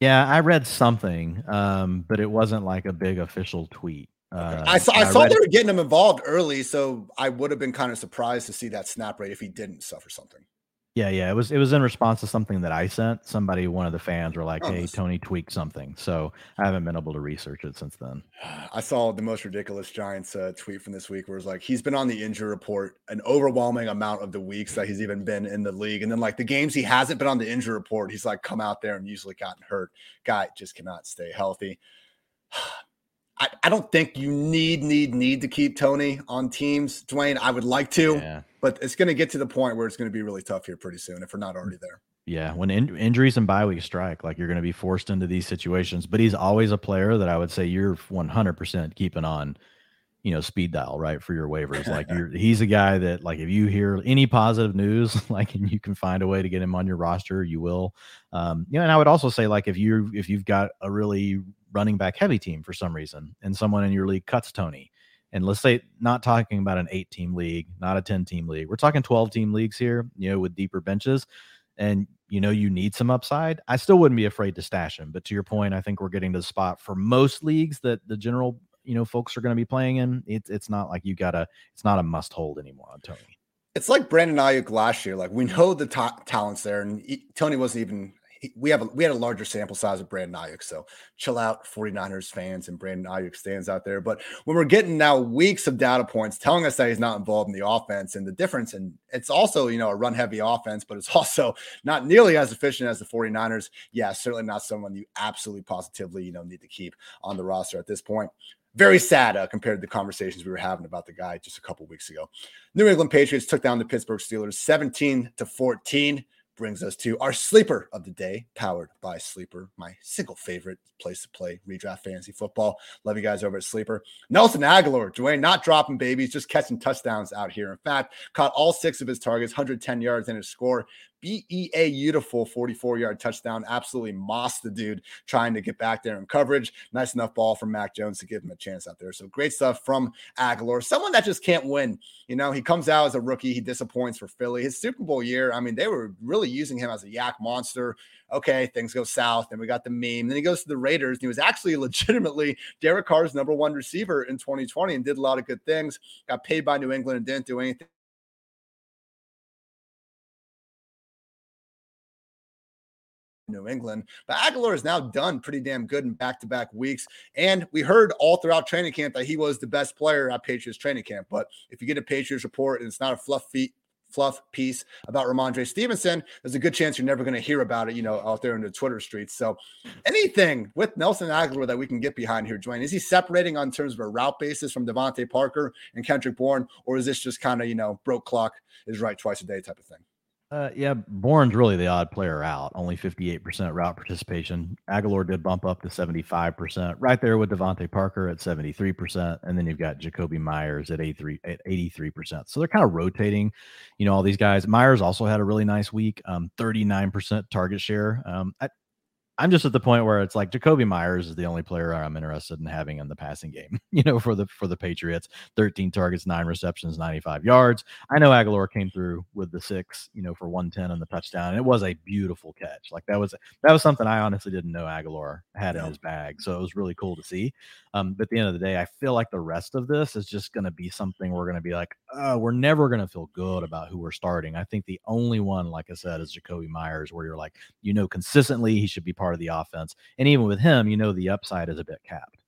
Yeah, I read something, um, but it wasn't like a big official tweet. Uh, I saw I, I saw they were getting him involved early, so I would have been kind of surprised to see that snap rate if he didn't suffer something. Yeah, yeah. It was it was in response to something that I sent. Somebody, one of the fans, were like, "Hey, Toney tweaked something." So I haven't been able to research it since then. I saw the most ridiculous Giants uh, tweet from this week, where it's like he's been on the injury report an overwhelming amount of the weeks that he's even been in the league, and then like the games he hasn't been on the injury report, he's like come out there and usually gotten hurt. Guy just cannot stay healthy. I, I don't think you need need need to keep Toney on teams, Dwayne. I would like to. Yeah but it's going to get to the point where it's going to be really tough here pretty soon if we're not already there. Yeah, when in- injuries and bye weeks strike, like you're going to be forced into these situations. But he's always a player that I would say you're 100% keeping on, you know, speed dial right for your waivers. Like you're, he's a guy that like if you hear any positive news, like and you can find a way to get him on your roster, you will. Um, you know, and I would also say like if you if you've got a really running back heavy team for some reason, and someone in your league cuts Toney, and let's say not talking about an eight team league, not a 10 team league. We're talking 12 team leagues here, you know, with deeper benches. And you know you need some upside. I still wouldn't be afraid to stash him. But to your point, I think we're getting to the spot for most leagues that the general, you know, folks are going to be playing in. It's it's not like you gotta, it's not a must hold anymore on Toney. It's like Brandon Aiyuk last year. Like we know the top talents there, and he, Toney wasn't even we have a, we had a larger sample size of Brandon Aiyuk, so chill out, 49ers fans and Brandon Aiyuk stands out there. But when we're getting now weeks of data points telling us that he's not involved in the offense and the difference, and it's also you know a run heavy offense, but it's also not nearly as efficient as the 49ers. Yeah, certainly not someone you absolutely positively you know need to keep on the roster at this point very sad uh, compared to the conversations we were having about the guy just a couple weeks ago. New England Patriots took down the Pittsburgh Steelers 17 to 14 brings us to our sleeper of the day, powered by Sleeper, my single favorite place to play redraft fantasy football. Love you guys over at Sleeper. Nelson Agholor, Dwayne, not dropping babies, just catching touchdowns out here. In fact, caught all six of his targets, 110 yards and his score. BEA beautiful 44 yard touchdown. Absolutely mossed the dude trying to get back there in coverage. Nice enough ball from Mac Jones to give him a chance out there. So great stuff from Agholor. Someone that just can't win. You know, he comes out as a rookie. He disappoints for Philly. His Super Bowl year, I mean, they were really using him as a yak monster. Okay, things go south. Then we got the meme. Then he goes to the Raiders. And he was actually legitimately Derek Carr's number one receiver in 2020 and did a lot of good things. Got paid by New England and didn't do anything New England. But Agholor is now done pretty damn good in back to back weeks. And we heard all throughout training camp that he was the best player at Patriots training camp. But if you get a Patriots report and it's not a fluff feet, fluff piece about Rhamondre Stevenson, there's a good chance you're never going to hear about it, you know, out there in the Twitter streets. So anything with Nelson Agholor that we can get behind here, Dwayne, is he separating on terms of a route basis from DeVante Parker and Kendrick Bourne, or is this just kind of, you know, broke clock is right twice a day type of thing? Uh, yeah, Bourne's really the odd player out. Only 58% route participation. Agholor did bump up to 75%, right there with DeVante Parker at 73%. And then you've got Jakobi Meyers at 83, at 83%. So they're kind of rotating, you know, all these guys. Meyers also had a really nice week, um, 39% target share. Um, I'm just at the point where it's like Jakobi Meyers is the only player I'm interested in having in the passing game. You know, for the for the Patriots, 13 targets, nine receptions, 95 yards. I know Agholor came through with the six, you know, for 110 and the touchdown, and it was a beautiful catch. Like that was that was something I honestly didn't know Agholor had in his bag, so it was really cool to see. Um, but at the end of the day, I feel like the rest of this is just going to be something we're going to be like, oh, we're never going to feel good about who we're starting. I think the only one, like I said, is Jakobi Meyers, where you're like, you know, consistently he should be part of the offense. And even with him, you know, the upside is a bit capped.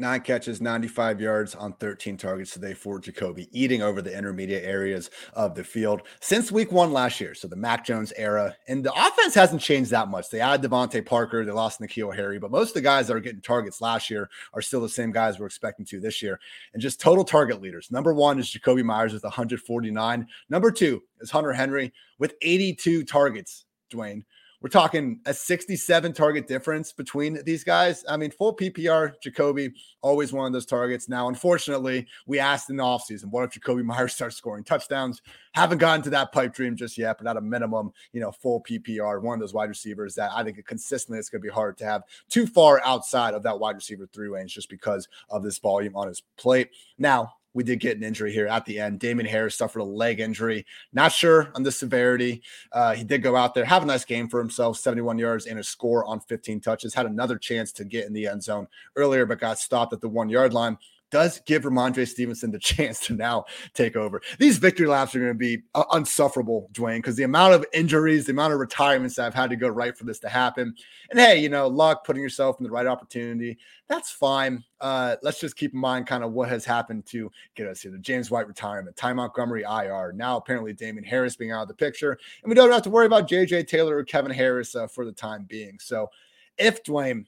Nine catches, 95 yards on 13 targets today for Jakobi, eating over the intermediate areas of the field since week one last year. So the Mac Jones era. And the offense hasn't changed that much. They added DeVante Parker, they lost N'Keal Harry, but most of the guys that are getting targets last year are still the same guys we're expecting to this year. And just total target leaders. Number one is Jakobi Meyers with 149. Number two is Hunter Henry with 82 targets, Dwayne. We're talking a 67 target difference between these guys. I mean, full PPR, Jakobi, always one of those targets. Now, unfortunately, we asked in the offseason, what if Jakobi Meyers starts scoring touchdowns? Haven't gotten to that pipe dream just yet, but at a minimum, you know, full PPR, one of those wide receivers that I think consistently it's going to be hard to have too far outside of that wide receiver three range just because of this volume on his plate. Now, we did get an injury here at the end. Damien Harris suffered a leg injury. Not sure on the severity. Uh, he did go out there, have a nice game for himself 71 yards and a score on 15 touches. Had another chance to get in the end zone earlier, but got stopped at the one yard line does give Rhamondre Stevenson the chance to now take over. These victory laps are going to be uh, unsufferable, Dwayne, because the amount of injuries, the amount of retirements that have had to go right for this to happen. And hey, you know, luck, putting yourself in the right opportunity, that's fine. Uh, let's just keep in mind kind of what has happened to get us here. The James White retirement, Ty Montgomery IR, now apparently Damien Harris being out of the picture. And we don't have to worry about JJ Taylor or Kevin Harris uh, for the time being. So if Dwayne,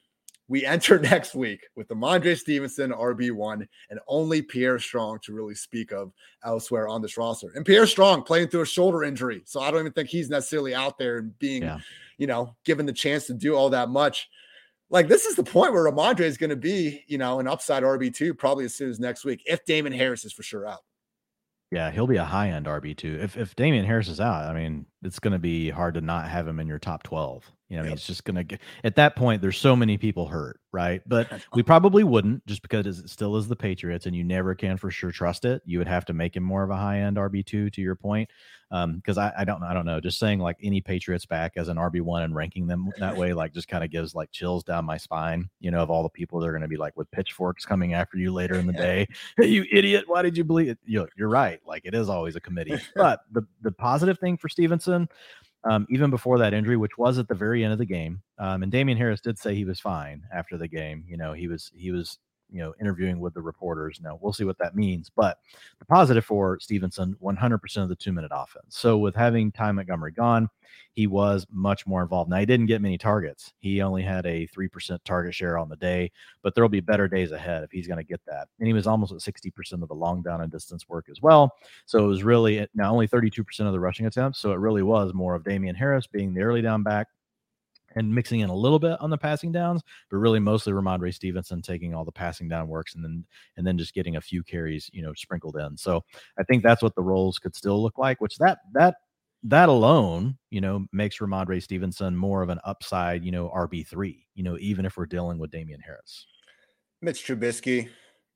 we enter next week with Rhamondre Stevenson RB1 and only Pierre Strong to really speak of elsewhere on this roster. And Pierre Strong playing through a shoulder injury. So I don't even think he's necessarily out there and being, yeah. you know, given the chance to do all that much. Like this is the point where Rhamondre is going to be, you know, an upside RB2 probably as soon as next week if Damien Harris is for sure out. Yeah, he'll be a high end RB two. If if Damien Harris is out, I mean, it's going to be hard to not have him in your top twelve. You know, yep. I mean, it's just going to get at that point. There's so many people hurt, right? But we probably wouldn't just because it still is the Patriots, and you never can for sure trust it. You would have to make him more of a high end RB two. To your point, because um, I, I don't I don't know. Just saying like any Patriots back as an RB one and ranking them that way, like just kind of gives like chills down my spine. You know, of all the people they're going to be like with pitchforks coming after you later in the day. Hey, you idiot! Why did you believe it? You, you're right. Like it is always a committee. But the the positive thing for Stevenson. Um, even before that injury, which was at the very end of the game. Um, and Damien Harris did say he was fine after the game. You know, he was he was you know interviewing with the reporters. Now we'll see what that means. But the positive for Stevenson, 100% of the two minute offense. So with having Ty Montgomery gone, he was much more involved. Now he didn't get many targets. He only had a three percent target share on the day, but there'll be better days ahead if he's going to get that. And he was almost at 60% of the long down and distance work as well. So it was really now only 32% of the rushing attempts. So it really was more of Damien Harris being the early down back and mixing in a little bit on the passing downs, but really mostly Rhamondre Stevenson taking all the passing down works and then and then just getting a few carries, you know, sprinkled in. So I think that's what the roles could still look like, which that that that alone, you know, makes Rhamondre Stevenson more of an upside, you know, RB three, you know, even if we're dealing with Damien Harris. Mitch Trubisky,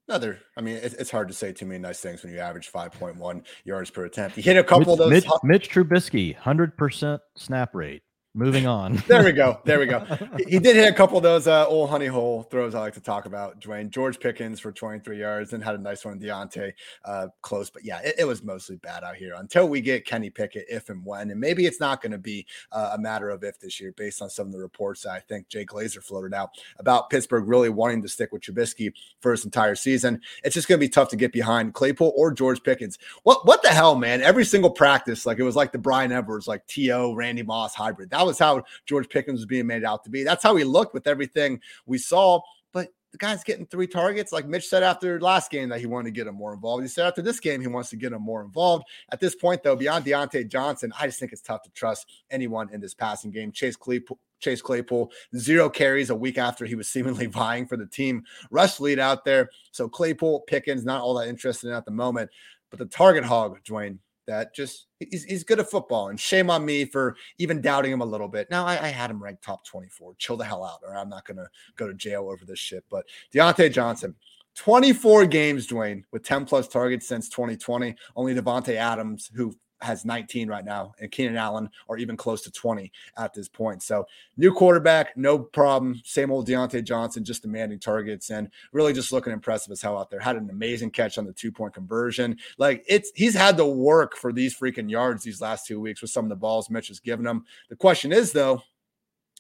Another, I mean, it's, it's hard to say too many nice things when you average 5.1 yards per attempt. He hit a couple Mitch, of those. Mitch, Mitch Trubisky, 100% snap rate. Moving on. there we go. There we go. He did hit a couple of those uh, old honey hole throws I like to talk about. Dwayne George Pickens for 23 yards and had a nice one. Diontae uh, close, but yeah, it, it, was mostly bad out here until we get Kenny Pickett, if and when. And maybe it's not going to be uh, a matter of if this year, based on some of the reports I think Jay Glazer floated out about Pittsburgh really wanting to stick with Trubisky for his entire season. It's just going to be tough to get behind Claypool or George Pickens. What what the hell, man? Every single practice, like it was like the Braylon Edwards, like T.O. Randy Moss hybrid. That was how George Pickens was being made out to be. That's how he looked with everything we saw. But the guy's getting three targets. Like Mitch said after last game that he wanted to get him more involved. He said after this game he wants to get him more involved. At this point, though, beyond Diontae Johnson, I just think it's tough to trust anyone in this passing game. Chase Claypool. Chase Claypool, zero carries a week after he was seemingly vying for the team rush lead out there. So Claypool, Pickens, not all that interested in at the moment. But the target hog, Dwayne, that just he's, he's good at football. And shame on me for even doubting him a little bit. Now I, I had him ranked top 24. Chill the hell out, or I'm not gonna go to jail over this shit. But Diontae Johnson, 24 games, Dwayne, with 10 plus targets since 2020. Only Davante Adams, who has 19 right now, and Keenan Allen are even close to 20 at this point. So, new quarterback, no problem. Same old Diontae Johnson, just demanding targets and really just looking impressive as hell out there. Had an amazing catch on the two point conversion. Like it's he's had to work for these freaking yards these last two weeks with some of the balls Mitch has given him. The question is though,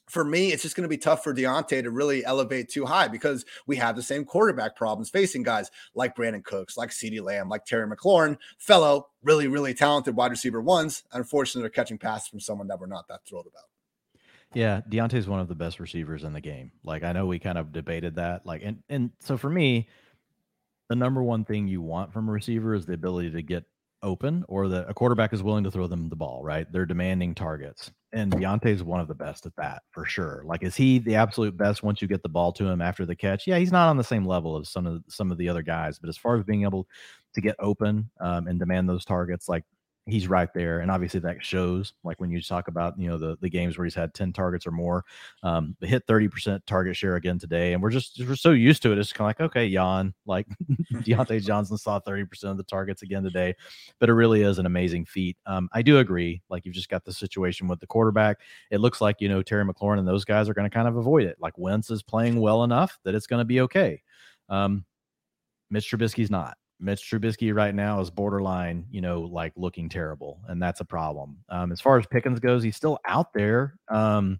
for me, it's just going to be tough for Diontae to really elevate too high because we have the same quarterback problems facing guys like Brandin Cooks, like CeeDee Lamb, like Terry McLaurin, fellow really, really talented wide receiver ones. Unfortunately, they're catching passes from someone that we're not that thrilled about. Yeah, Diontae is one of the best receivers in the game. Like I know we kind of debated that. Like and and so for me, the number one thing you want from a receiver is the ability to get open or that a quarterback is willing to throw them the ball, right? They're demanding targets. And Diontae is one of the best at that for sure. Like, is he the absolute best once you get the ball to him after the catch? Yeah, he's not on the same level as some of some of the other guys, but as far as being able to get open um, and demand those targets, like he's right there. And obviously that shows like when you talk about, you know, the, the games where he's had 10 targets or more, um, hit 30% target share again today. And we're just, we're so used to it. It's kind of like, okay, yawn, like Diontae Johnson saw 30% of the targets again today, but it really is an amazing feat. Um, I do agree. Like you've just got the situation with the quarterback. It looks like, you know, Terry McLaurin and those guys are going to kind of avoid it. Like Wentz is playing well enough that it's going to be okay. Um, Mitch Trubisky's not. Mitch Trubisky right now is borderline, you know, like looking terrible, and that's a problem. Um, as far as Pickens goes, he's still out there, um,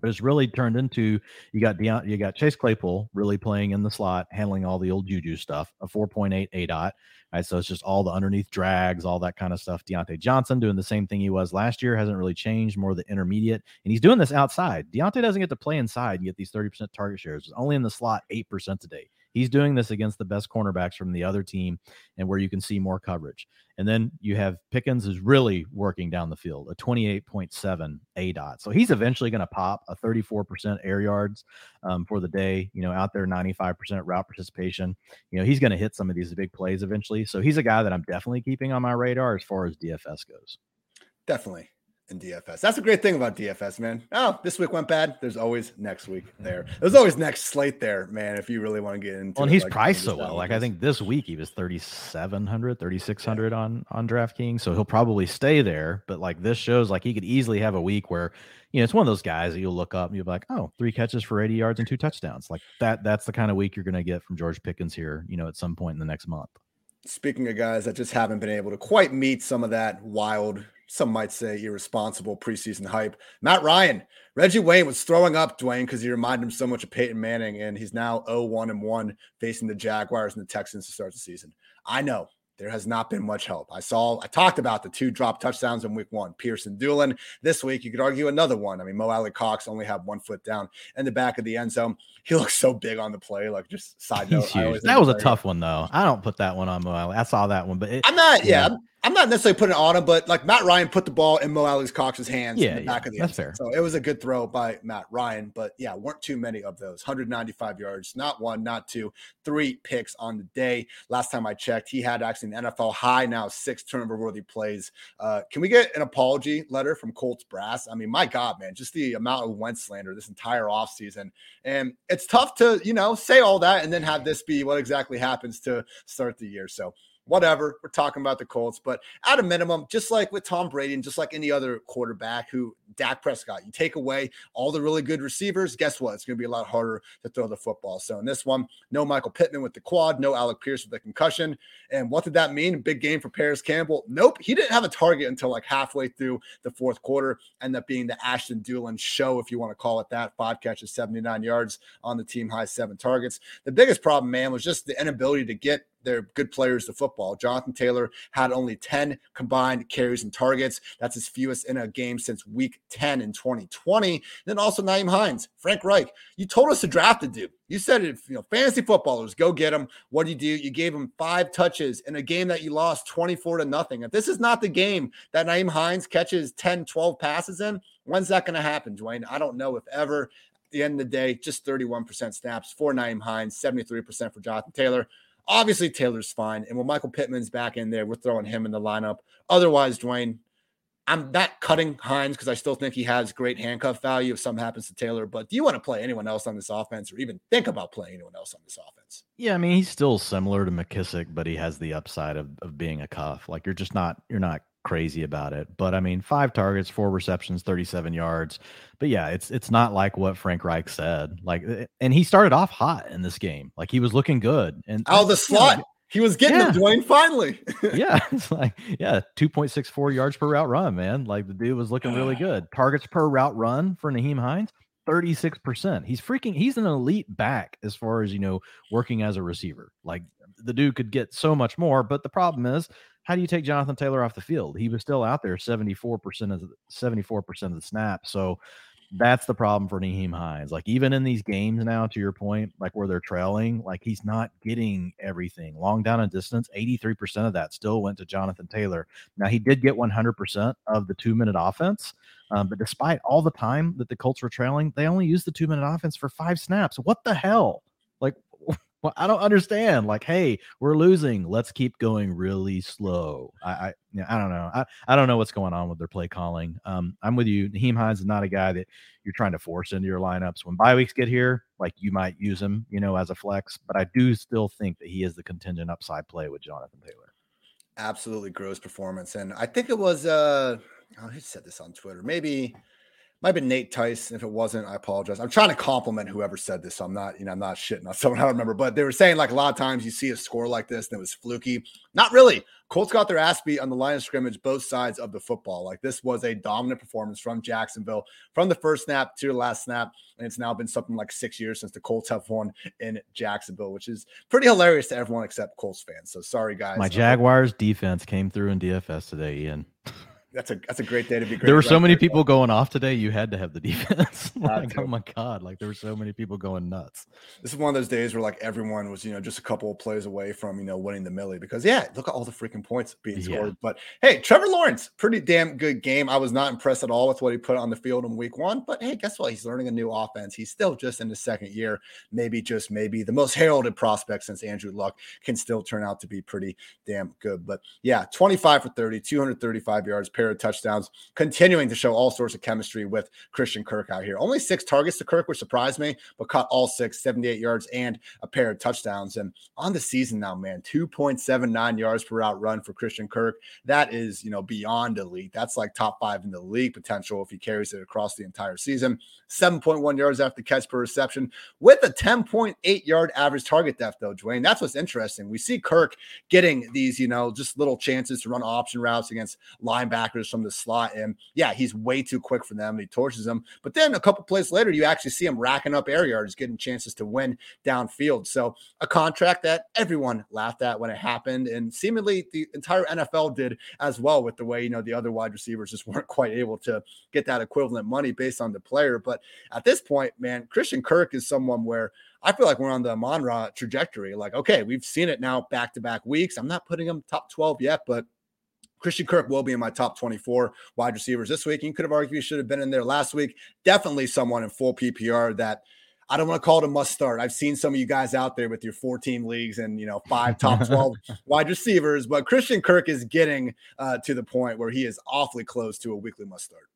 but it's really turned into you got Deont- you got Chase Claypool really playing in the slot, handling all the old juju stuff, a 4.8 aDOT. Right, so it's just all the underneath drags, all that kind of stuff. Diontae Johnson doing the same thing he was last year, hasn't really changed, more the intermediate, and he's doing this outside. Diontae doesn't get to play inside and get these 30% target shares. It's only in the slot 8% today. He's doing this against the best cornerbacks from the other team and where you can see more coverage. And then you have Pickens is really working down the field, a 28.7 aDOT. So he's eventually going to pop a 34% air yards um, for the day, you know, out there 95% route participation. You know, he's going to hit some of these big plays eventually. So he's a guy that I'm definitely keeping on my radar as far as DFS goes. Definitely in DFS. That's a great thing about DFS, man. Oh, this week went bad. There's always next week there. There's always next slate there, man. If you really want to get into well, and he's like, priced so well. Like I think this week he was 3,700, 3,600 yeah. on, on DraftKings. So he'll probably stay there. But like this shows like he could easily have a week where, you know, it's one of those guys that you'll look up and you'll be like, oh, three catches for 80 yards and two touchdowns. Like that, that's the kind of week you're going to get from George Pickens here, you know, at some point in the next month. Speaking of guys that just haven't been able to quite meet some of that wild some might say irresponsible preseason hype. Matt Ryan, Reggie Wayne was throwing up Dwayne because he reminded him so much of Peyton Manning, and he's now 0-1 and 1 facing the Jaguars and the Texans to start the season. I know there has not been much help. I saw, I talked about the two drop touchdowns in week one, Pierce and Dulin. This week, you could argue another one. I mean, Mo Alie-Cox only had one foot down in the back of the end zone. He looks so big on the play. Like, just side note. That was a tough one, though. I don't put that one on Mo Alie. I saw that one, but it, I'm not, yeah, yeah. I'm not necessarily putting it on him, but like Matt Ryan put the ball in Mo Alie-Cox's hands yeah, in the yeah, back of the that's end. fair. So it was a good throw by Matt Ryan, but yeah, weren't too many of those. 195 yards, not one, not two, three picks on the day. Last time I checked, he had actually an NFL high now, six turnover worthy plays. Uh, can we get an apology letter from Colts brass? I mean, my God, man, just the amount of Wentz slander this entire offseason. And it's tough to, you know, say all that and then have this be what exactly happens to start the year. So whatever. We're talking about the Colts, but at a minimum, just like with Tom Brady and just like any other quarterback who Dak Prescott, you take away all the really good receivers, guess what? It's going to be a lot harder to throw the football. So in this one, no Michael Pittman with the quad, no Alec Pierce with the concussion. And what did that mean? Big game for Parris Campbell? Nope. He didn't have a target until like halfway through the fourth quarter. End up being the Ashton Dulin show, if you want to call it that. Five catches, 79 yards on the team high, seven targets. The biggest problem, man, was just the inability to get they're good players to football. Jonathan Taylor had only 10 combined carries and targets. That's his fewest in a game since week 10 in 2020. Then also Nyheim Hines, Frank Reich. You told us to draft the dude. You said if you know fantasy footballers go get him. What do you do? You gave him five touches in a game that you lost 24 to nothing. If this is not the game that Nyheim Hines catches 10, 12 passes in, when's that going to happen, Dwayne? I don't know if ever. At the end of the day, just 31% snaps for Nyheim Hines, 73% for Jonathan Taylor Obviously, Taylor's fine. And when Michael Pittman's back in there, we're throwing him in the lineup. Otherwise, Dwayne, I'm not cutting Hines because I still think he has great handcuff value if something happens to Taylor. But do you want to play anyone else on this offense or even think about playing anyone else on this offense? Yeah, I mean, he's still similar to McKissic, but he has the upside of, of being a cuff. Like you're just not you're not crazy about it. But I mean, five targets, four receptions, 37 yards. But yeah, it's it's not like what Frank Reich said. Like eh, and he started off hot in this game. Like he was looking good. And oh, the slot. know, he was getting yeah. them, Dwayne, finally. yeah. It's like, yeah, 2.64 yards per route run, man. Like the dude was looking really good. Targets per route run for Nyheim Hines, 36%. He's freaking, he's an elite back as far as, you know, working as a receiver. Like the dude could get so much more. But the problem is, how do you take Jonathan Taylor off the field? He was still out there 74% of the 74% of the snap. So that's the problem for Nyheim Hines. Like even in these games now, to your point, like where they're trailing, like he's not getting everything. Long down and distance, 83% of that still went to Jonathan Taylor. Now he did get 100% of the two minute offense. Um, but despite all the time that the Colts were trailing, they only used the two minute offense for five snaps. What the hell? Well, I don't understand. Like, hey, we're losing. Let's keep going really slow. I, I, I don't know. I, I don't know what's going on with their play calling. Um, I'm with you. Nyheim Hines is not a guy that you're trying to force into your lineups. When bye weeks get here, like you might use him, you know, as a flex. But I do still think that he is the contingent upside play with Jonathan Taylor. Absolutely gross performance, and I think it was. uh oh, said this on Twitter. Maybe might have been Nate Tice. If it wasn't, I apologize. I'm trying to compliment whoever said this. So I'm not, you know, I'm not shitting on someone I don't remember, but they were saying like a lot of times you see a score like this and it was fluky. Not really. Colts got their ass beat on the line of scrimmage, both sides of the football. Like this was a dominant performance from Jacksonville from the first snap to the last snap. And it's now been something like six years since the Colts have won in Jacksonville, which is pretty hilarious to everyone except Colts fans. So sorry, guys. My Jaguars defense came through in DFS today, Ian that's a that's a great day to be great. There were so many people going off today. You had to have the defense. like, oh my god! Like there were so many people going nuts. This is one of those days where like everyone was you know just a couple of plays away from you know winning the millie because yeah, look at all the freaking points being scored. But hey, Trevor Lawrence, pretty damn good game. I was not impressed at all with what he put on the field in week one. But hey, guess what? He's learning a new offense. He's still just in his second year. Maybe just maybe the most heralded prospect since Andrew Luck can still turn out to be pretty damn good. But yeah, 25 for 30, 235 yards, pair of touchdowns continuing to show all sorts of chemistry with Christian Kirk out here. Only six targets to Kirk, which surprised me, but caught all six, 78 yards and a pair of touchdowns. And on the season now, man, 2.79 yards per route run for Christian Kirk. That is, you know, beyond elite. That's like top five in the league potential if he carries it across the entire season. 7.1 yards after catch per reception with a 10.8 yard average target depth, though, Dwayne. That's what's interesting. We see Kirk getting these, you know, just little chances to run option routes against linebackers from the slot. And yeah, he's way too quick for them. He torches them. But then a couple plays later, you actually see him racking up air yards, getting chances to win downfield. So a contract that everyone laughed at when it happened. And seemingly the entire NFL did as well with the way, you know, the other wide receivers just weren't quite able to get that equivalent money based on the player. But at this point, man, Christian Kirk is someone where I feel like we're on the Amon-Ra trajectory. Like, okay, we've seen it now back to back weeks. I'm not putting him top 12 yet, but Christian Kirk will be in my top 24 wide receivers this week. You could have argued he should have been in there last week. Definitely someone in full PPR that I don't want to call it a must start. I've seen some of you guys out there with your 14 leagues and you know five top 12 wide receivers, but Christian Kirk is getting uh, to the point where he is awfully close to a weekly must start.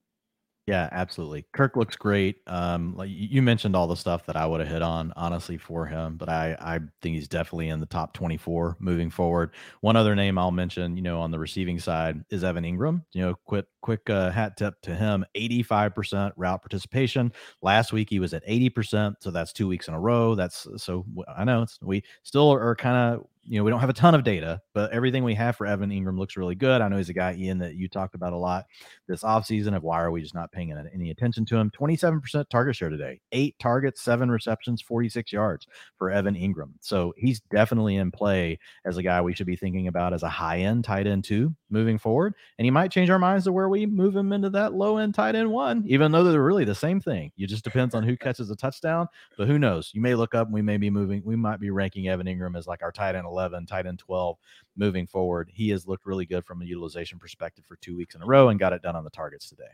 Yeah, absolutely. Kirk looks great. Um, like you mentioned all the stuff that I would have hit on honestly for him, but I I think he's definitely in the top 24 moving forward. One other name I'll mention, you know, on the receiving side is Evan Engram. You know, quick quick uh, hat tip to him. 85% route participation. Last week he was at 80%, so that's two weeks in a row. That's so I know it's we still are kind of you know, we don't have a ton of data, but everything we have for Evan Engram looks really good. I know he's a guy, Ian, that you talked about a lot this offseason of why are we just not paying any attention to him? 27% target share today, eight targets, seven receptions, 46 yards for Evan Engram. So he's definitely in play as a guy we should be thinking about as a high end tight end too moving forward. And he might change our minds to where we move him into that low end tight end one, even though they're really the same thing. It just depends on who catches a touchdown. But who knows? You may look up and we may be moving, we might be ranking Evan Engram as like our tight end 11, tight end 12 moving forward. He has looked really good from a utilization perspective for two weeks in a row and got it done on the targets today.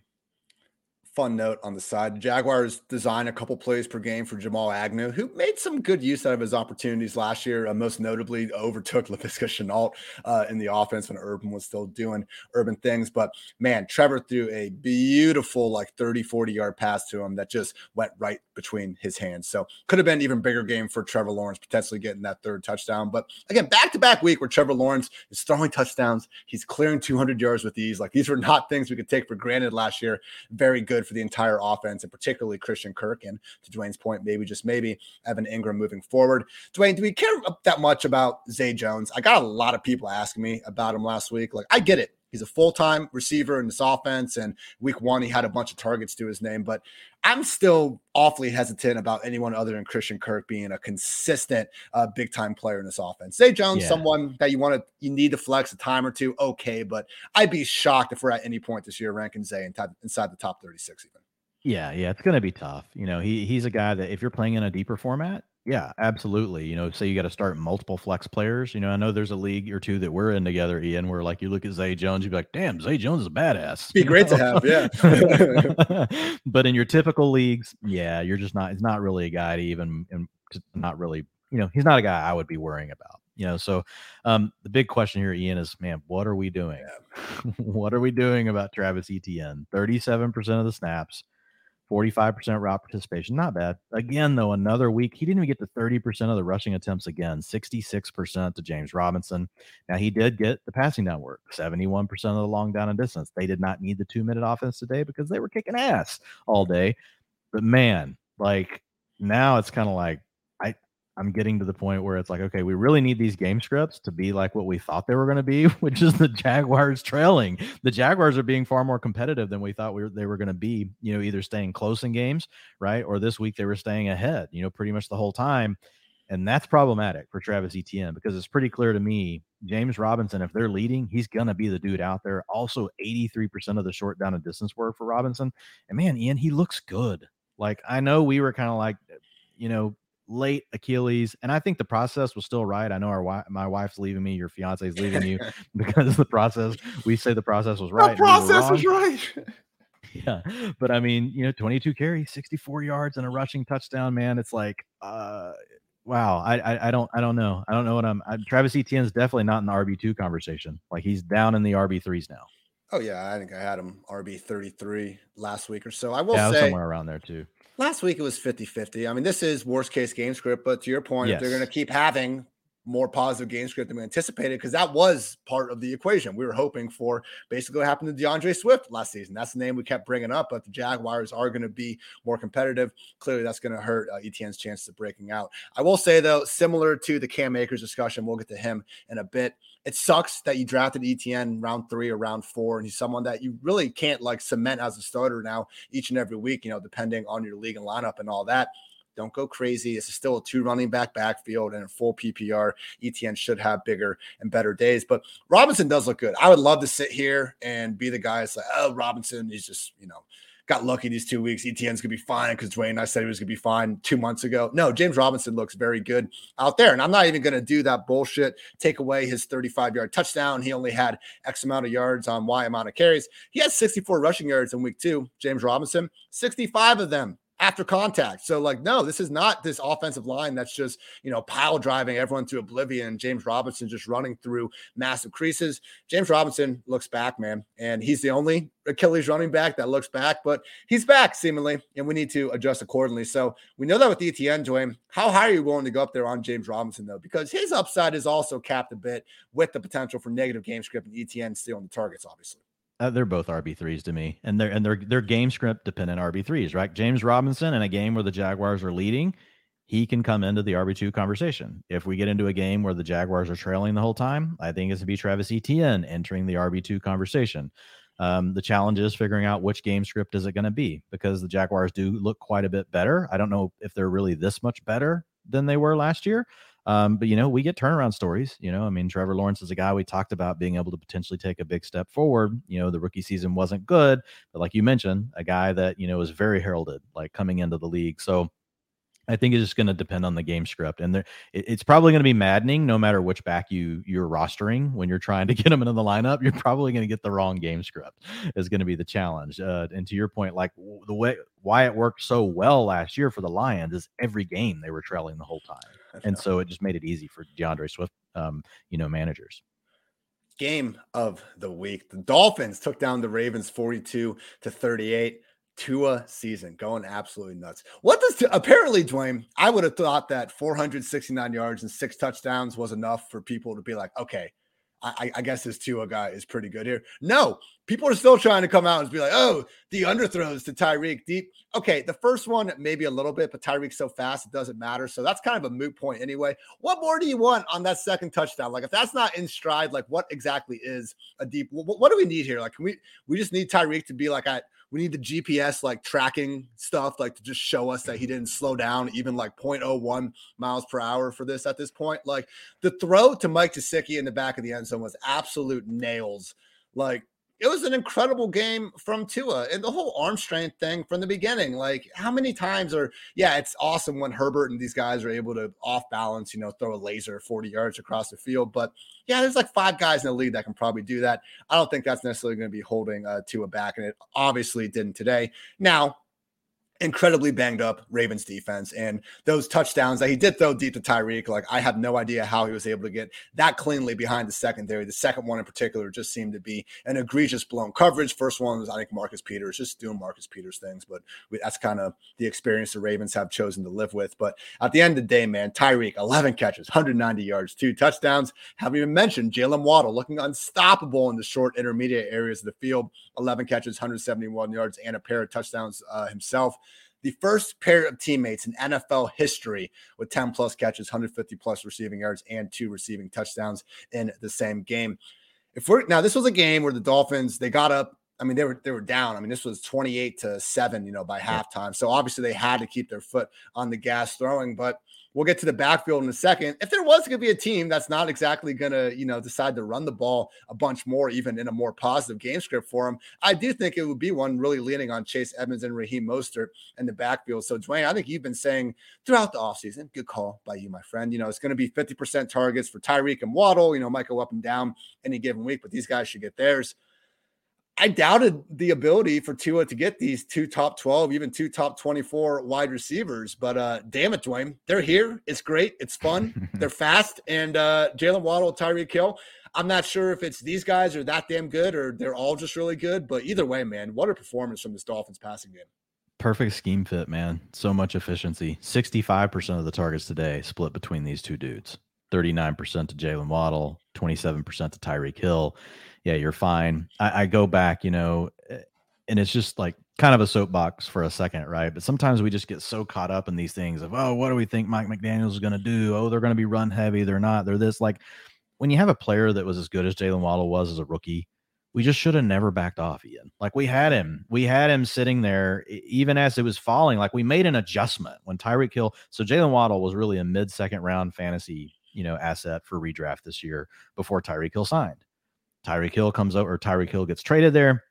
Fun note on the side. Jaguars designed a couple plays per game for Jamal Agnew, who made some good use out of his opportunities last year. Uh, most notably, overtook Laviska Shenault uh, in the offense when Urban was still doing urban things. But man, Trevor threw a beautiful, like 30, 40 yard pass to him that just went right between his hands. So could have been even bigger game for Trevor Lawrence, potentially getting that third touchdown. But again, back to back week where Trevor Lawrence is throwing touchdowns. He's clearing 200 yards with ease. Like these were not things we could take for granted last year. Very good for the entire offense and particularly Christian Kirk. And to Dwayne's point, maybe just maybe Evan Engram moving forward. Dwayne, do we care that much about Zay Jones? I got a lot of people asking me about him last week. Like, I get it. He's a full time receiver in this offense. And week one, he had a bunch of targets to his name. But I'm still awfully hesitant about anyone other than Christian Kirk being a consistent uh, big time player in this offense. Zay Jones, yeah. someone that you want to, you need to flex a time or two. Okay. But I'd be shocked if we're at any point this year ranking Zay inside the top 36 even. Yeah, yeah, it's going to be tough. You know, he he's a guy that if you're playing in a deeper format, yeah, absolutely. You know, say you got to start multiple flex players. You know, I know there's a league or two that we're in together, Ian, where like you look at Zay Jones, you'd be like, damn, Zay Jones is a badass. Be great to have, yeah. but in your typical leagues, yeah, you're just not. It's not really a guy to even, and not really. You know, he's not a guy I would be worrying about. You know, so um, the big question here, Ian, is man, what are we doing? Yeah. what are we doing about Travis Etienne? Thirty-seven percent of the snaps 45% route participation. Not bad. Again, though, another week, he didn't even get to 30% of the rushing attempts again, 66% to James Robinson. Now, he did get the passing down work, 71% of the long down and distance. They did not need the two minute offense today because they were kicking ass all day. But man, like now it's kind of like, I'm getting to the point where it's like, okay, we really need these game scripts to be like what we thought they were going to be, which is the Jaguars trailing. The Jaguars are being far more competitive than we thought we were, they were going to be, you know, either staying close in games, right? Or this week they were staying ahead, you know, pretty much the whole time. And that's problematic for Travis Etienne because it's pretty clear to me, James Robinson, if they're leading, he's going to be the dude out there. Also, 83% of the short down and distance work for Robinson. And man, Ian, he looks good. Like, I know we were kind of like, you know, late Achilles, and I think the process was still right. I know our wife, my wife's leaving me, your fiance is leaving you because the process. We say the process was right. The process was right. yeah, but I mean, you know, 22 carries, 64 yards, and a rushing touchdown. Man, it's like, uh, wow. I, I, I don't I don't know. I don't know what I'm. I, Travis Etienne is definitely not in the RB two conversation. Like he's down in the RB threes now. Oh yeah, I think I had him RB 33 last week or so. I will yeah, say somewhere around there too. Last week it was 50 50. I mean, this is worst case game script, but to your point, yes. if they're going to keep having more positive game script than we anticipated, because that was part of the equation. We were hoping for basically what happened to D'Andre Swift last season. That's the name we kept bringing up, but the Jaguars are going to be more competitive. Clearly, that's going to hurt uh, Etienne's chances of breaking out. I will say, though, similar to the Cam Akers discussion, we'll get to him in a bit it sucks that you drafted ETN round three or round four, and he's someone that you really can't like cement as a starter now each and every week, you know, depending on your league and lineup and all that. Don't go crazy. This is still a two running back backfield and a full PPR. ETN should have bigger and better days, but Robinson does look good. I would love to sit here and be the guy that's like, oh, Robinson, he's just, you know, got lucky these two weeks. ETN's gonna be fine because Dwayne I said he was gonna be fine two months ago. No, James Robinson looks very good out there, and I'm not even gonna do that bullshit. Take away his 35 yard touchdown. He only had X amount of yards on Y amount of carries. He had 64 rushing yards in week two. James Robinson, 65 of them after contact. So, like, no, this is not this offensive line that's just, you know, pile driving everyone to oblivion. James Robinson just running through massive creases. James Robinson looks back, man. And he's the only Achilles running back that looks back, but he's back seemingly, and we need to adjust accordingly. So, we know that with ETN, Dwayne, how high are you willing to go up there on James Robinson, though? Because his upside is also capped a bit with the potential for negative game script and ETN stealing the targets, obviously. Uh, they're both RB threes to me, and they're and they're they're game script dependent RB threes, right? James Robinson in a game where the Jaguars are leading, he can come into the RB two conversation. If we get into a game where the Jaguars are trailing the whole time, I think it's to be Travis Etienne entering the RB two conversation. Um, the challenge is figuring out which game script is it going to be because the Jaguars do look quite a bit better. I don't know if they're really this much better than they were last year, um, but you know, we get turnaround stories. You know, I mean, Trevor Lawrence is a guy we talked about being able to potentially take a big step forward. You know, the rookie season wasn't good, but like you mentioned, a guy that you know was very heralded, like coming into the league. So I think it's just going to depend on the game script, and there, it, it's probably going to be maddening no matter which back you you're rostering when you're trying to get them into the lineup. You're probably going to get the wrong game script. Is going to be the challenge. Uh, and to your point, like the way why it worked so well last year for the Lions is every game they were trailing the whole time, and so it just made it easy for D'Andre Swift, um, you know, managers game of the week. The Dolphins took down the Ravens 42 to 38. Tua season going absolutely nuts. What does apparently Dwayne? I would have thought that 469 yards and six touchdowns was enough for people to be like, okay, I, I guess this Tua guy is pretty good here. No, people are still trying to come out and be like, oh, the underthrows to Tyreek deep. Okay, the first one, maybe a little bit, but Tyreek's so fast, it doesn't matter. So that's kind of a moot point anyway. What more do you want on that second touchdown? Like, if that's not in stride, like, what exactly is a deep? What, what do we need here? Like, can we, we just need Tyreek to be like at we need the GPS like tracking stuff, like to just show us that he didn't slow down even like 0.01 miles per hour for this at this point. Like the throw to Mike Gesicki in the back of the end zone was absolute nails. Like it was an incredible game from Tua and the whole arm strength thing from the beginning. Like, how many times are, yeah, it's awesome when Herbert and these guys are able to off balance, you know, throw a laser 40 yards across the field. But yeah, there's like five guys in the league that can probably do that. I don't think that's necessarily going to be holding uh, Tua back, and it obviously didn't today. Now, incredibly banged up Ravens defense and those touchdowns that he did throw deep to Tyreek. Like I have no idea how he was able to get that cleanly behind the secondary. The second one in particular just seemed to be an egregious blown coverage. First one was I think Marcus Peters just doing Marcus Peters things, but we, that's kind of the experience the Ravens have chosen to live with. But at the end of the day, man, Tyreek 11 catches, 190 yards, two touchdowns. Haven't even mentioned Jaylen Waddle looking unstoppable in the short intermediate areas of the field. 11 catches, 171 yards, and a pair of touchdowns uh, himself the first pair of teammates in NFL history with 10 plus catches, 150 plus receiving yards, and two receiving touchdowns in the same game. If we're now, this was a game where the Dolphins they got up. I mean, they were they were down. I mean, this was 28 to 7, you know, by halftime. So obviously they had to keep their foot on the gas throwing, but We'll get to the backfield in a second. If there was going to be a team that's not exactly going to, you know, decide to run the ball a bunch more, even in a more positive game script for them, I do think it would be one really leaning on Chase Edmonds and Raheem Mostert in the backfield. So, Dwayne, I think you've been saying throughout the offseason, good call by you, my friend. You know, it's going to be 50% targets for Tyreek and Waddle. You know, might go up and down any given week, but these guys should get theirs. I doubted the ability for Tua to get these two top 12, even two top 24 wide receivers. But uh, damn it, Dwayne, they're here. It's great. It's fun. they're fast. And uh, Jaylen Waddle, Tyreek Hill. I'm not sure if it's these guys are that damn good or they're all just really good. But either way, man, what a performance from this Dolphins passing game. Perfect scheme fit, man. So much efficiency. 65% of the targets today split between these two dudes 39% to Jaylen Waddle, 27% to Tyreek Hill yeah, you're fine. I, I go back, you know, eh, and it's just like kind of a soapbox for a second, right? But sometimes we just get so caught up in these things of, oh, what do we think Mike McDaniels is going to do? Oh, they're going to be run heavy. They're not. They're this. Like when you have a player that was as good as Jaylen Waddle was as a rookie, we just should have never backed off, Ian. Like we had him, we had him sitting there even as it was falling. Like we made an adjustment when Tyreek Hill. So Jaylen Waddle was really a mid second round fantasy, you know, asset for redraft this year before Tyreek Hill signed. Tyreek Hill comes out or Tyreek Hill gets traded there.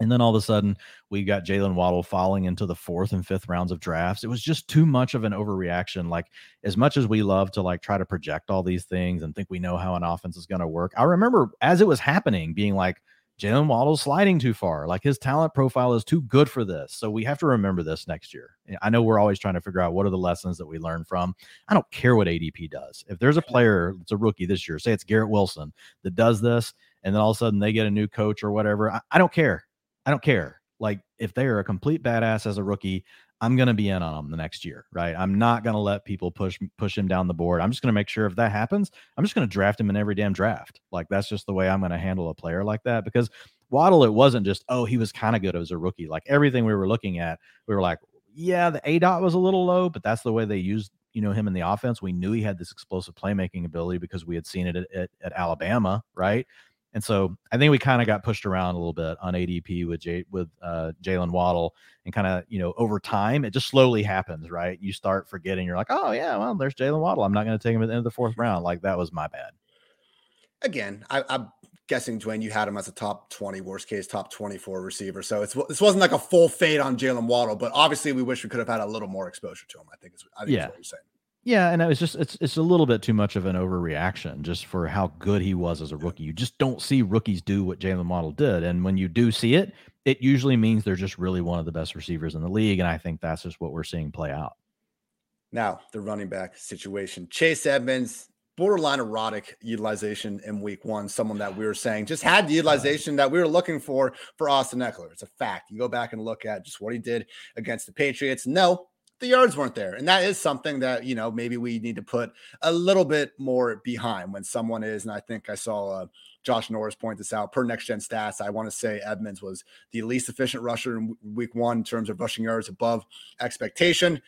And then all of a sudden, we got Jaylen Waddle falling into the fourth and fifth rounds of drafts. It was just too much of an overreaction. Like, as much as we love to like try to project all these things and think we know how an offense is going to work, I remember as it was happening being like, Jaylen Waddle's sliding too far. Like his talent profile is too good for this. So we have to remember this next year. I know we're always trying to figure out what are the lessons that we learn from. I don't care what ADP does. If there's a player that's a rookie this year, say it's Garrett Wilson that does this and then all of a sudden they get a new coach or whatever. I, I don't care. I don't care. Like if they are a complete badass as a rookie, I'm going to be in on them the next year, right? I'm not going to let people push push him down the board. I'm just going to make sure if that happens, I'm just going to draft him in every damn draft. Like that's just the way I'm going to handle a player like that because Waddle, it wasn't just oh he was kind of good as a rookie. Like everything we were looking at, we were like, yeah, the aDOT was a little low, but that's the way they used you know him in the offense. We knew he had this explosive playmaking ability because we had seen it at, at, at Alabama, right? And so I think we kind of got pushed around a little bit on ADP with J, with uh, Jaylen Waddle, and kind of you know over time it just slowly happens, right? You start forgetting. You're like, oh yeah, well there's Jaylen Waddle. I'm not going to take him at the end of the fourth round. Like that was my bad. Again, I, I guessing, Dwayne, you had him as a top 20, worst case, top 24 receiver. So it's this wasn't like a full fade on Jaylen Waddle, but obviously we wish we could have had a little more exposure to him. I think is I think yeah. what you're saying. Yeah, and it was just it's it's a little bit too much of an overreaction just for how good he was as a rookie. You just don't see rookies do what Jaylen Waddle did, and when you do see it, it usually means they're just really one of the best receivers in the league, and I think that's just what we're seeing play out. Now the running back situation: Chase Edmonds, borderline erotic utilization in week one. Someone that we were saying just had the utilization that we were looking for for Austin Ekeler. It's a fact. You go back and look at just what he did against the Patriots. No, the yards weren't there. And that is something that, you know, maybe we need to put a little bit more behind when someone is. And I think I saw uh, Josh Norris point this out per next gen stats. I want to say Edmonds was the least efficient rusher in week one in terms of rushing yards above expectation.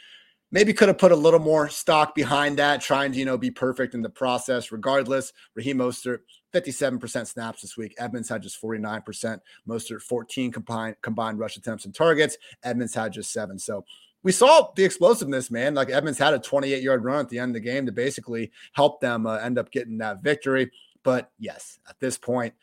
Maybe could have put a little more stock behind that, trying to, you know, be perfect in the process. Regardless, Raheem Mostert, 57% snaps this week. Edmonds had just 49%. Mostert, 14 combined combined rush attempts and targets. Edmonds had just seven. So we saw the explosiveness, man. Like Edmonds had a 28 yard run at the end of the game to basically help them uh, end up getting that victory. But yes, at this point,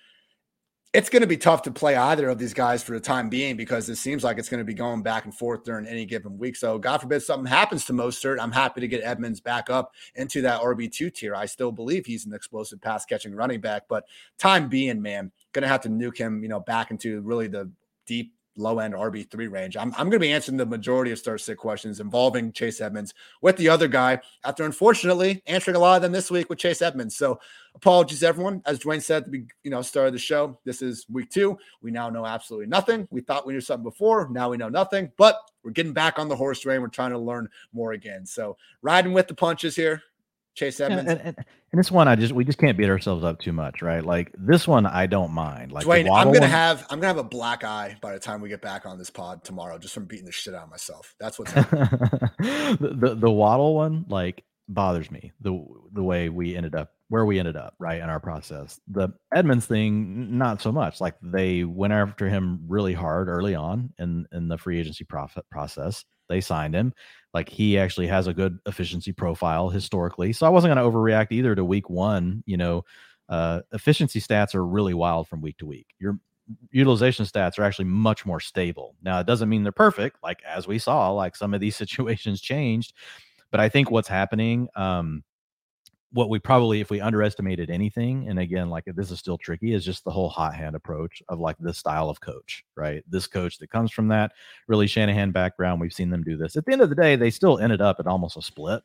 it's going to be tough to play either of these guys for the time being because it seems like it's going to be going back and forth during any given week. So, God forbid something happens to Mostert, I'm happy to get Edmonds back up into that RB2 tier. I still believe he's an explosive pass catching running back, but time being, man, going to have to nuke him, you know, back into really the deep low end RB3 range. I'm, I'm going to be answering the majority of start sit questions involving Chase Edmonds with the other guy after unfortunately answering a lot of them this week with Chase Edmonds. So apologies everyone. As Dwayne said the you know start of the show, this is week two. We now know absolutely nothing. We thought we knew something before. Now we know nothing, but we're getting back on the horse train. We're trying to learn more again. So riding with the punches here. Chase Edmonds. And, and, and, this one, I just we just can't beat ourselves up too much, right? Like this one, I don't mind. Like Dwayne, I'm gonna one, have I'm gonna have a black eye by the time we get back on this pod tomorrow, just from beating the shit out of myself. That's what's the, the the Waddle one like bothers me the the way we ended up where we ended up right in our process. The Edmonds thing, not so much. Like they went after him really hard early on in in the free agency profit process. They signed him. Like he actually has a good efficiency profile historically. So I wasn't going to overreact either to week one. You know, uh, efficiency stats are really wild from week to week. Your utilization stats are actually much more stable. Now, it doesn't mean they're perfect. Like as we saw, like some of these situations changed. But I think what's happening, um, what we probably if we underestimated anything and again like this is still tricky is just the whole hot hand approach of like this style of coach right? This coach that comes from that really shanahan background we've seen them do this. At the end of the day they still ended up at almost a split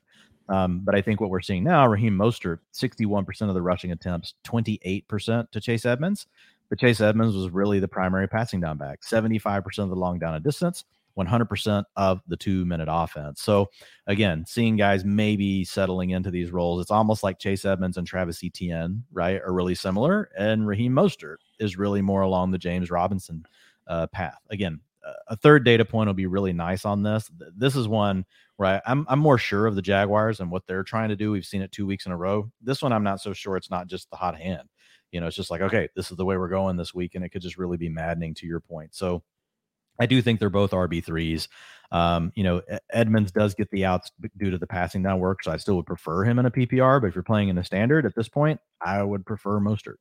um, but i think what we're seeing now raheem mostert 61% of the rushing attempts 28% to chase edmonds but chase edmonds was really the primary passing down back. 75% of the long down and distance 100% of the two minute offense. So, again, seeing guys maybe settling into these roles, it's almost like Chase Edmonds and Travis Etienne, right, are really similar. And Raheem Mostert is really more along the James Robinson uh, path. Again, a third data point will be really nice on this. This is one where I, I'm, I'm more sure of the Jaguars and what they're trying to do. We've seen it two weeks in a row. This one, I'm not so sure. It's not just the hot hand. You know, it's just like, okay, this is the way we're going this week. And it could just really be maddening to your point. So, I do think they're both RB threes. Um, you know, Edmonds does get the outs due to the passing down work, so I still would prefer him in a PPR. But if you're playing in a standard at this point, I would prefer Mostert.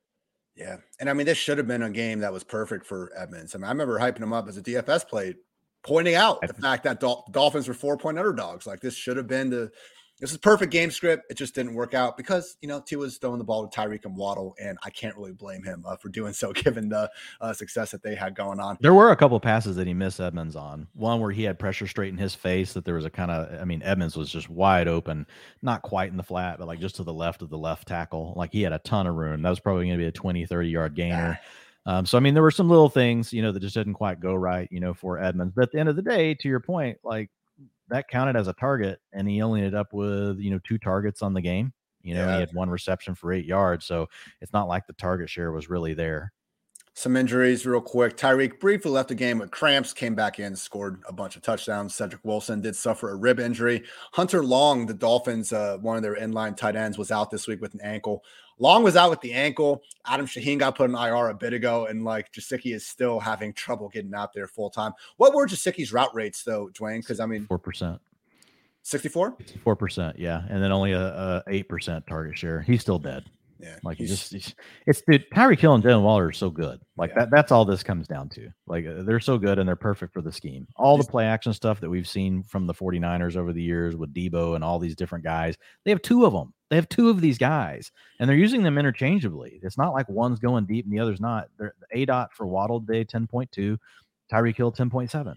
Yeah, and I mean, this should have been a game that was perfect for Edmonds. I mean, I remember hyping him up as a DFS play, pointing out the fact that Dol- Dolphins were four point underdogs. Like this should have been the this is perfect game script. It just didn't work out because you know T was throwing the ball to Tyreek and Waddle, and I can't really blame him uh, for doing so, given the uh, success that they had going on. There were a couple passes that he missed Edmonds on. One where he had pressure straight in his face. That there was a kind of, I mean, Edmonds was just wide open, not quite in the flat, but like just to the left of the left tackle. Like he had a ton of room. That was probably going to be a 20, 30 yard gainer. Um, so I mean, there were some little things, you know, that just didn't quite go right, you know, for Edmonds. But at the end of the day, to your point, like that counted as a target, and he only ended up with you know two targets on the game. You know, yeah. he had one reception for eight yards, so it's not like the target share was really there. Some injuries, real quick. Tyreek briefly left the game with cramps, came back in, scored a bunch of touchdowns. Cedric Wilson did suffer a rib injury. Hunter Long, the Dolphins, uh, one of their inline tight ends, was out this week with an ankle. Long was out with the ankle. Adam Shaheen got put in IR a bit ago, and like Gesicki is still having trouble getting out there full time. What were Gesicki's route rates though, Dwayne? Because I mean, four percent. 64 4% yeah and then only a, a 8% target share he's still dead Yeah, like you just it's dude. Tyreek Hill and Jaylen Waddle are so good. Like yeah. that. That's all this comes down to. Like uh, they're so good and they're perfect for the scheme. All the play action stuff that we've seen from the 49ers over the years with Debo and all these different guys. They have two of them. They have two of these guys, and they're using them interchangeably. It's not like one's going deep and the other's not. They're aDOT for Waddle today, 10.2, Tyreek Hill 10.7.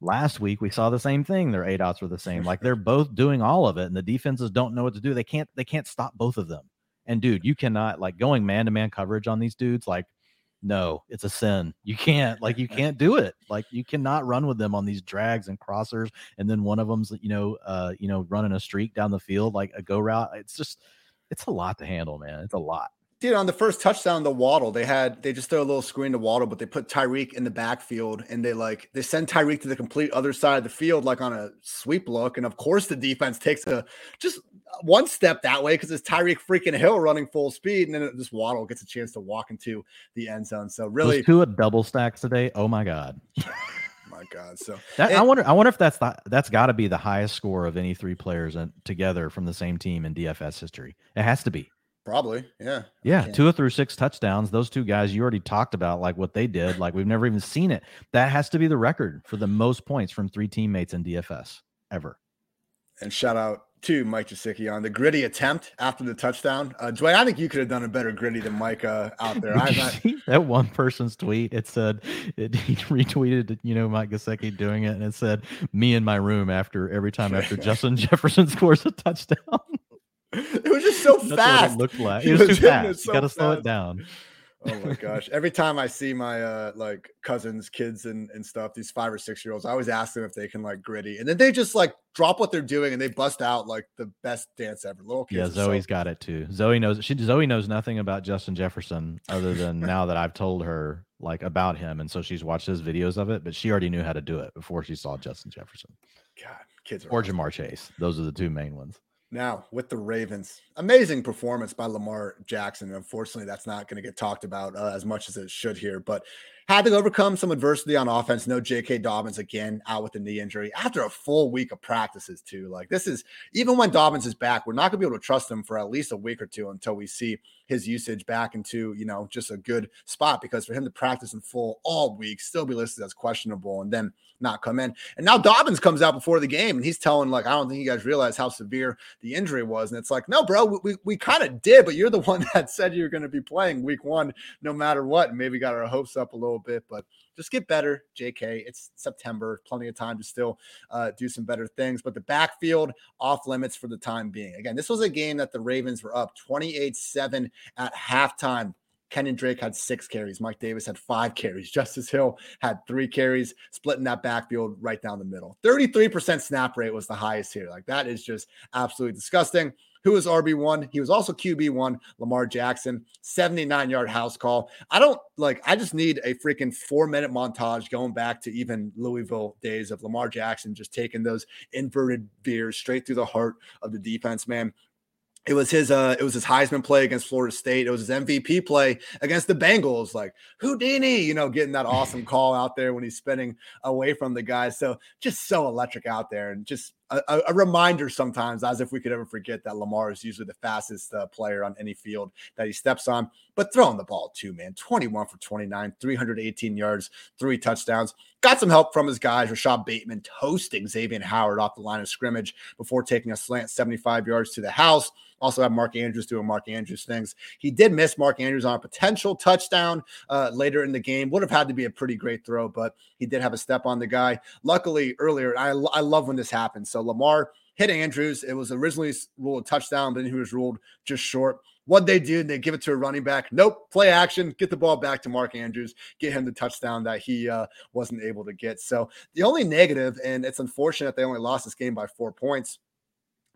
Last week we saw the same thing. Their aDOTs were the same. Like they're both doing all of it, and the defenses don't know what to do. They can't. They can't stop both of them. And dude, you cannot like going man to man coverage on these dudes. Like, no, it's a sin. You can't. Like, you can't do it. Like, you cannot run with them on these drags and crossers. And then one of them's, you know, uh, you know, running a streak down the field like a go route. It's just, it's a lot to handle, man. It's a lot. Dude, on the first touchdown, the Waddle, they had they just throw a little screen to Waddle, but they put Tyreek in the backfield and they like they send Tyreek to the complete other side of the field, like on a sweep look. And of course, the defense takes a just one step that way because it's Tyreek freaking Hill running full speed, and then it, this Waddle gets a chance to walk into the end zone. So really, Those two double stacks today. Oh my god. my god. So that, I wonder. I wonder if that's the, that's got to be the highest score of any three players in, together from the same team in DFS history. It has to be. Probably, yeah. Yeah, two through six touchdowns. Those two guys you already talked about, like what they did. Like we've never even seen it. That has to be the record for the most points from three teammates in DFS ever. And shout out to Mike Gesicki on the griddy attempt after the touchdown. Uh, Dwayne, I think you could have done a better griddy than Mike uh, out there. I not... that one person's tweet. It said it, he retweeted, you know, Mike Gesicki doing it, and it said, "Me in my room after every time after Justin Jefferson scores a touchdown." It was just so That's fast. it looked like. It was too fast. So you got to slow it down. oh my gosh! Every time I see my uh like cousins, kids, and and stuff, these five or six year olds, I always ask them if they can like griddy, and then they just like drop what they're doing and they bust out like the best dance ever. Little kids. Yeah, Zoe's so- got it too. Zoe knows. She Zoe knows nothing about Justin Jefferson other than now that I've told her like about him, and so she's watched his videos of it, but she already knew how to do it before she saw Justin Jefferson. God, kids. Or awesome. Ja'Marr Chase. Those are the two main ones. Now, with the Ravens, amazing performance by Lamar Jackson. Unfortunately, that's not going to get talked about uh, as much as it should here, but had to overcome some adversity on offense. No J.K. Dobbins again out with a knee injury after a full week of practices, too. Like, this is even when Dobbins is back, we're not going to be able to trust him for at least a week or two until we see his usage back into, you know, just a good spot because for him to practice in full all week, still be listed as questionable, and then not come in. And now Dobbins comes out before the game and he's telling, like, I don't think you guys realize how severe the injury was. And it's like, no, bro, we, we, we kind of did, but you're the one that said you're going to be playing week one no matter what. And maybe got our hopes up a little bit, but just get better, JK. It's September, plenty of time to still uh, do some better things. But the backfield off limits for the time being. Again, this was a game that the Ravens were up 28 7 at halftime. Kenyon Drake had six carries. Mike Davis had five carries. Justice Hill had three carries, splitting that backfield right down the middle. 33% snap rate was the highest here. Like that is just absolutely disgusting. Who was RB1? He was also QB1, Lamar Jackson, 79 yard house call. I don't like, I just need a freaking four minute montage going back to even Louisville days of Lamar Jackson just taking those inverted veers straight through the heart of the defense, man. It was his uh it was his Heisman play against Florida State. It was his MVP play against the Bengals. Like Houdini, you know, getting that awesome call out there when he's spinning away from the guys. So just so electric out there and just a, a, reminder sometimes, as if we could ever forget that Lamar is usually the fastest uh, player on any field that he steps on. But throwing the ball too, man. 21 for 29, 318 yards, three touchdowns. Got some help from his guys. Rashod Bateman toasting Xavier Howard off the line of scrimmage before taking a slant 75 yards to the house. Also have Mark Andrews doing Mark Andrews things. He did miss Mark Andrews on a potential touchdown uh, later in the game. Would have had to be a pretty great throw, but he did have a step on the guy. Luckily, earlier, I, I love when this happens. So Lamar hit Andrews. It was originally ruled a touchdown, but then he was ruled just short. What they do, they give it to a running back. Nope, play action, get the ball back to Mark Andrews, get him the touchdown that he uh, wasn't able to get. So the only negative, and it's unfortunate they only lost this game by four points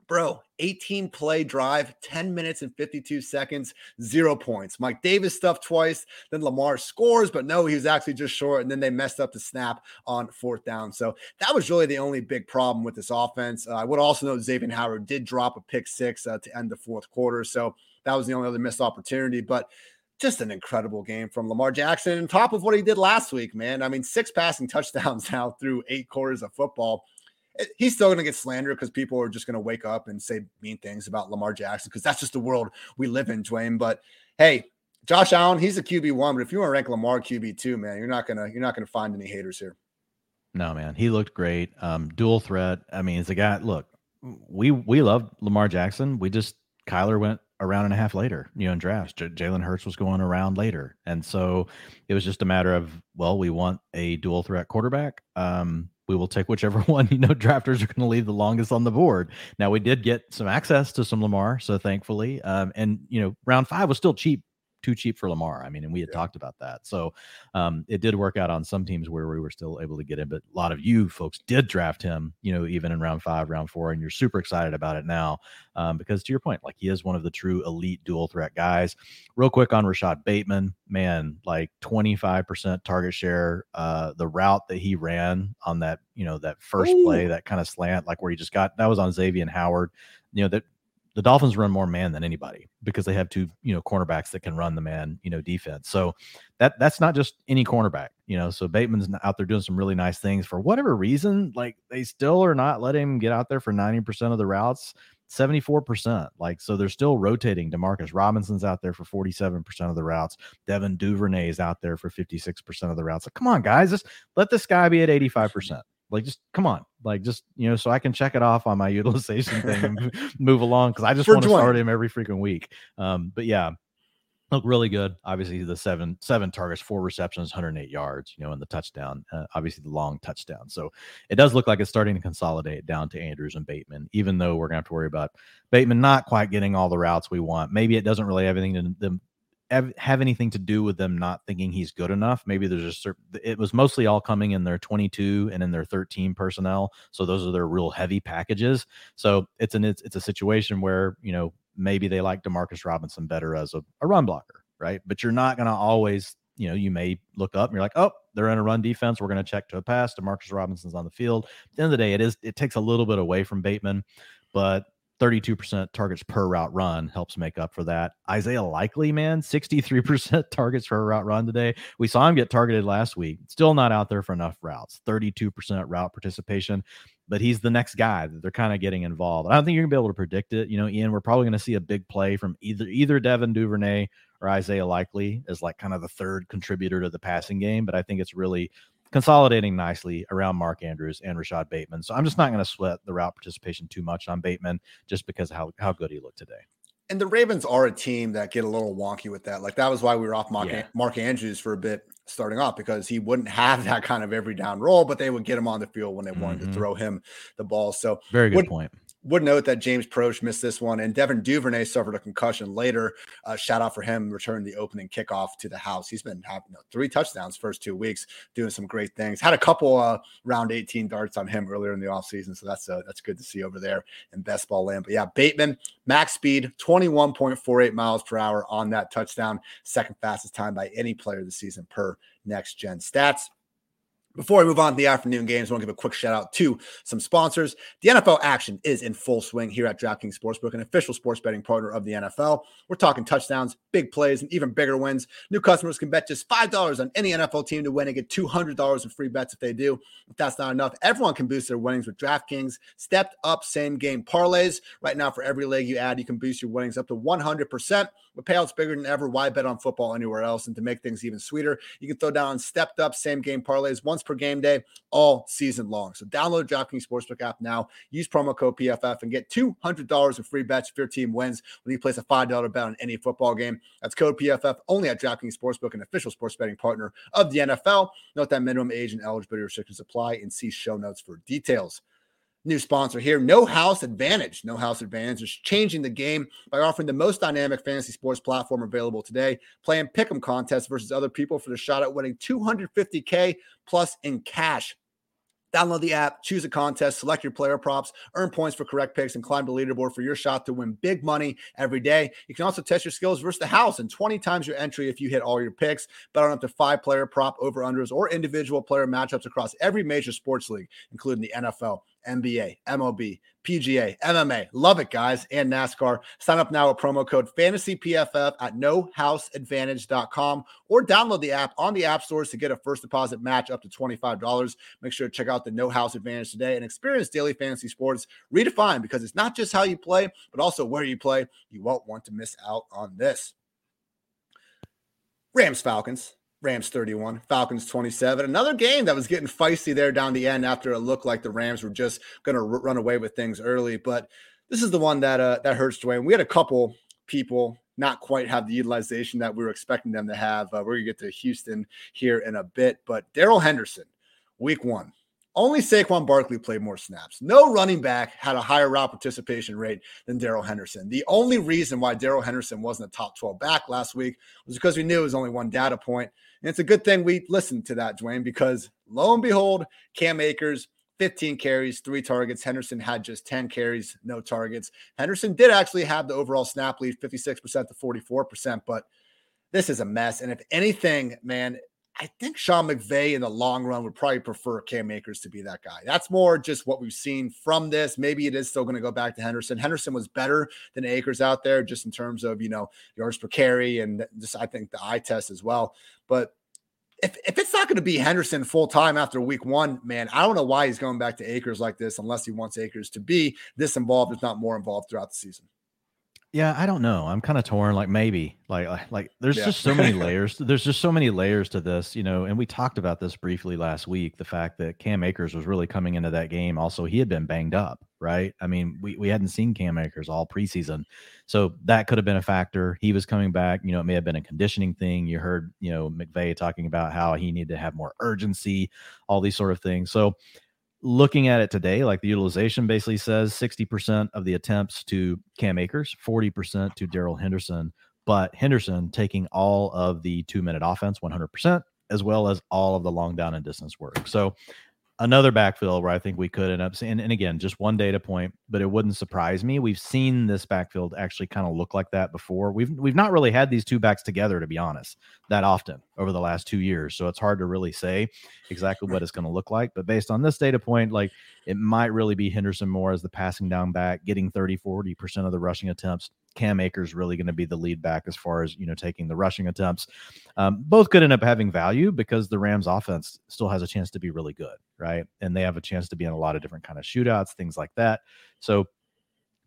Bro, 18 play drive, 10 minutes and 52 seconds, zero points. Mike Davis stuffed twice, then Lamar scores, but no, he was actually just short. And then they messed up the snap on fourth down. So that was really the only big problem with this offense. Uh, I would also note Xavier Howard did drop a pick six uh, to end the fourth quarter. So that was the only other missed opportunity. But just an incredible game from Lamar Jackson, on top of what he did last week, man. I mean, six passing touchdowns now through eight quarters of football he's still going to get slandered because people are just going to wake up and say mean things about Lamar Jackson because that's just the world we live in, Dwayne. But hey, Josh Allen, he's a QB one, but if you want to rank Lamar QB two, man, you're not gonna you're not gonna find any haters here. No, man, he looked great. Um, dual threat. I mean, it's a guy. Look, we we love Lamar Jackson. We just Kyler went a round and a half later, you know, in drafts. J- Jalen Hurts was going around later, and so it was just a matter of well, we want a dual threat quarterback. Um, we will take whichever one you know drafters are going to leave the longest on the board. Now we did get some access to some Lamar, so thankfully, um, and you know, round five was still cheap too cheap for Lamar. I mean, and we had yeah. talked about that. So um, it did work out on some teams where we were still able to get him, but a lot of you folks did draft him, you know, even in round five, round four, and you're super excited about it now um, because to your point, like he is one of the true elite dual threat guys. Real quick on Rashod Bateman, man, like 25% target share. Uh, the route that he ran on that, you know, that first Ooh. play, that kind of slant, like where he just got that was on Xavier Howard. You know, that the Dolphins run more man than anybody because they have two, you know, cornerbacks that can run the man, you know, defense. So that that's not just any cornerback, you know. So Bateman's out there doing some really nice things for whatever reason. Like they still are not letting him get out there for 90% of the routes, 74%. Like so they're still rotating. Demarcus Robinson's out there for 47% of the routes. Devin Duvernay is out there for 56% of the routes. Like, come on, guys, just let this guy be at 85%. Like, just come on, like, just you know, so I can check it off on my utilization thing and move along because I just want to start him every freaking week. Um, but yeah, look really good. Obviously, the seven seven targets, four receptions, 108 yards. You know, and the touchdown. Uh, obviously, the long touchdown. So it does look like it's starting to consolidate down to Andrews and Bateman. Even though we're going to have to worry about Bateman not quite getting all the routes we want. Maybe it doesn't really have anything to, have anything to do with them not thinking he's good enough. Maybe there's a certain, it was mostly all coming in their 22 and in their 13 personnel. So those are their real heavy packages. So it's an, it's, it's a situation where, you know, maybe they like Demarcus Robinson better as a, a run blocker, right? But you're not going to always, you know, you may look up and you're like, oh, they're in a run defense. We're going to check to a pass. Demarcus Robinson's on the field. At the end of the day, it is, it takes a little bit away from Bateman, but 32% targets per route run helps make up for that. Isaiah Likely, man, 63% targets per route run today. We saw him get targeted last week. Still not out there for enough routes. 32% route participation, but he's the next guy that they're kind of getting involved. I don't think you're going to be able to predict it. You know, Ian, we're probably going to see a big play from either either Devin Duvernay or Isaiah Likely as like kind of the third contributor to the passing game, but I think it's really consolidating nicely around Mark Andrews and Rashod Bateman. So I'm just not going to sweat the route participation too much on Bateman just because of how, how good he looked today. And the Ravens are a team that get a little wonky with that. Like that was why we were off Mark, yeah. Mark Andrews for a bit starting off because he wouldn't have that kind of every down role, but they would get him on the field when they wanted mm-hmm. to throw him the ball. So very good point would note that James Proche missed this one, and Devin Duvernay suffered a concussion later. Uh, shout out for him, returning the opening kickoff to the house. He's been having you know, three touchdowns first two weeks, doing some great things. Had a couple uh, round 18 darts on him earlier in the offseason, so that's uh, that's good to see over there in best ball land. But yeah, Bateman, max speed, 21.48 miles per hour on that touchdown, second fastest time by any player this season per next gen stats. Before we move on to the afternoon games, I want to give a quick shout out to some sponsors. The NFL action is in full swing here at DraftKings Sportsbook, an official sports betting partner of the NFL. We're talking touchdowns, big plays, and even bigger wins. New customers can bet just $5 on any NFL team to win and get $200 in free bets if they do. If that's not enough, everyone can boost their winnings with DraftKings stepped up same game parlays. Right now, for every leg you add, you can boost your winnings up to 100%. With payouts bigger than ever, why bet on football anywhere else? And to make things even sweeter, you can throw down stepped up same game parlays once per game day all season long. So download the DraftKings Sportsbook app now. Use promo code PFF and get $200 in free bets if your team wins when you place a $5 bet on any football game. That's code PFF only at DraftKings Sportsbook, an official sports betting partner of the NFL. Note that minimum age and eligibility restrictions apply and see show notes for details new sponsor here, No House Advantage. No House Advantage is changing the game by offering the most dynamic fantasy sports platform available today. Playing pick'em contests versus other people for the shot at winning 250k plus in cash. Download the app, choose a contest, select your player props, earn points for correct picks, and climb the leaderboard for your shot to win big money every day. You can also test your skills versus the house and 20 times your entry if you hit all your picks. Bet on up to five player prop over unders or individual player matchups across every major sports league, including the NFL, NBA, MLB, PGA, MMA. Love it, guys, and NASCAR. Sign up now with promo code FANTASYPFF at nohouseadvantage.com or download the app on the app stores to get a first deposit match up to $25. Make sure to check out the No House Advantage today and experience daily fantasy sports redefined because it's not just how you play, but also where you play. You won't want to miss out on this. Rams Falcons. Rams 31, Falcons 27. Another game that was getting feisty there down the end after it looked like the Rams were just going to r- run away with things early. But this is the one that uh, that hurts Dwayne. We had a couple people not quite have the utilization that we were expecting them to have. Uh, we're going to get to Houston here in a bit. But Darrell Henderson, week one, only Saquon Barkley played more snaps. No running back had a higher route participation rate than Darrell Henderson. The only reason why Darrell Henderson wasn't a top 12 back last week was because we knew it was only one data point. And it's a good thing we listened to that, Dwayne, because lo and behold, Cam Akers, 15 carries, three targets. Henderson had just 10 carries, no targets. Henderson did actually have the overall snap lead, 56% to 44%, but this is a mess. And if anything, man, I think Sean McVay in the long run would probably prefer Cam Akers to be that guy. That's more just what we've seen from this. Maybe it is still going to go back to Henderson. Henderson was better than Akers out there, just in terms of you know yards per carry and just I think the eye test as well. But if, if it's not going to be Henderson full time after week one, man, I don't know why he's going back to Akers like this unless he wants Akers to be this involved, if not more involved throughout the season. Yeah, I don't know. I'm kind of torn. Like maybe, like uh, like there's yeah. just so many layers. There's just so many layers to this, you know. And we talked about this briefly last week. The fact that Cam Akers was really coming into that game. Also, he had been banged up, right? I mean, we we hadn't seen Cam Akers all preseason, so that could have been a factor. He was coming back. You know, it may have been a conditioning thing. You heard, you know, McVay talking about how he needed to have more urgency, all these sort of things. So looking at it today, like the utilization basically says 60% of the attempts to Cam Akers, 40% to Darrell Henderson, but Henderson taking all of the two minute offense 100%, as well as all of the long down and distance work. So another backfield where I think we could end up seeing, and again, just one data point, but it wouldn't surprise me. We've seen this backfield actually kind of look like that before. We've we've not really had these two backs together, to be honest, that often over the last two years. So it's hard to really say exactly what it's going to look like. But based on this data point, like it might really be Henderson more as the passing down back, getting 30, 40% of the rushing attempts Cam Akers really going to be the lead back as far as you know taking the rushing attempts. Um, both could end up having value because the Rams offense still has a chance to be really good, right? And they have a chance to be in a lot of different kind of shootouts, things like that. So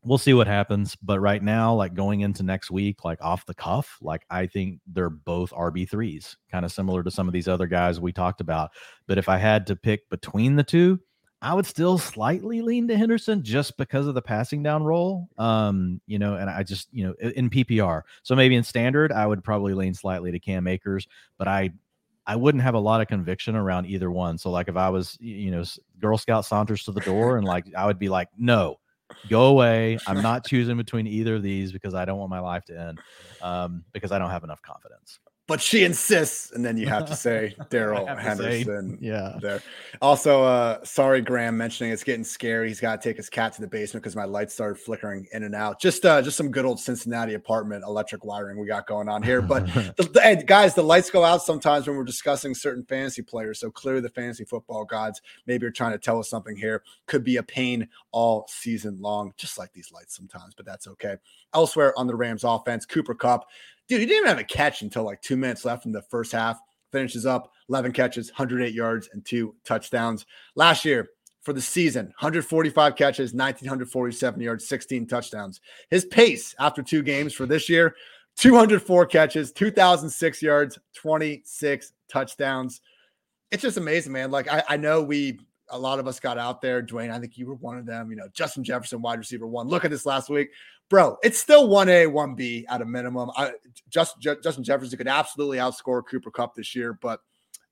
we'll see what happens. But right now, like going into next week, like off the cuff, like I think they're both RB threes, kind of similar to some of these other guys we talked about. But if I had to pick between the two, I would still slightly lean to Henderson just because of the passing down role. Um, you know, and I just, you know, in PPR. So maybe in standard, I would probably lean slightly to Cam Akers, but I I wouldn't have a lot of conviction around either one. So like if I was, you know, Girl Scout saunters to the door and like I would be like, no, go away. I'm not choosing between either of these because I don't want my life to end. Um, because I don't have enough confidence but she insists, and then you have to say Darrell Henderson. Say, yeah. There. Also, uh, sorry, Graham, mentioning it's getting scary. He's got to take his cat to the basement because my lights started flickering in and out. Just, uh, just some good old Cincinnati apartment electric wiring we got going on here. But the, the, guys, the lights go out sometimes when we're discussing certain fantasy players. So clearly, the fantasy football gods maybe are trying to tell us something here. Could be a pain all season long, just like these lights sometimes. But that's okay. Elsewhere on the Rams offense, Cooper Kupp dude, he didn't even have a catch until like two minutes left in the first half. Finishes up 11 catches, 108 yards, and two touchdowns. Last year for the season, 145 catches, 1,947 yards, 16 touchdowns. His pace after two games for this year, 204 catches, 2,006 yards, 26 touchdowns. It's just amazing, man. Like, I, I know we a lot of us got out there. Dwayne, I think you were one of them. You know, Justin Jefferson, wide receiver one. Look at this last week bro, it's still 1A, 1B at a minimum. I just Justin Jefferson could absolutely outscore Cooper Kupp this year, but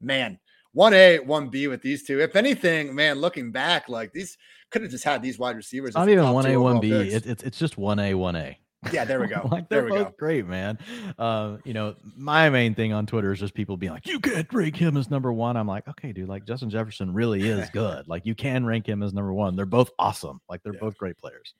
man, 1A, 1B with these two. If anything, man, looking back, like these could have just had these wide receivers. Not even 1A, 1B. It, it's it's just 1A, 1A. Yeah, there we go. like they're there we both go. great, man. Uh, you know, my main thing on Twitter is just people being like, "You can't rank him as number one." I'm like, okay, dude. Like Justin Jefferson really is good. like you can rank him as number one. They're both awesome. Like they're yeah. both great players.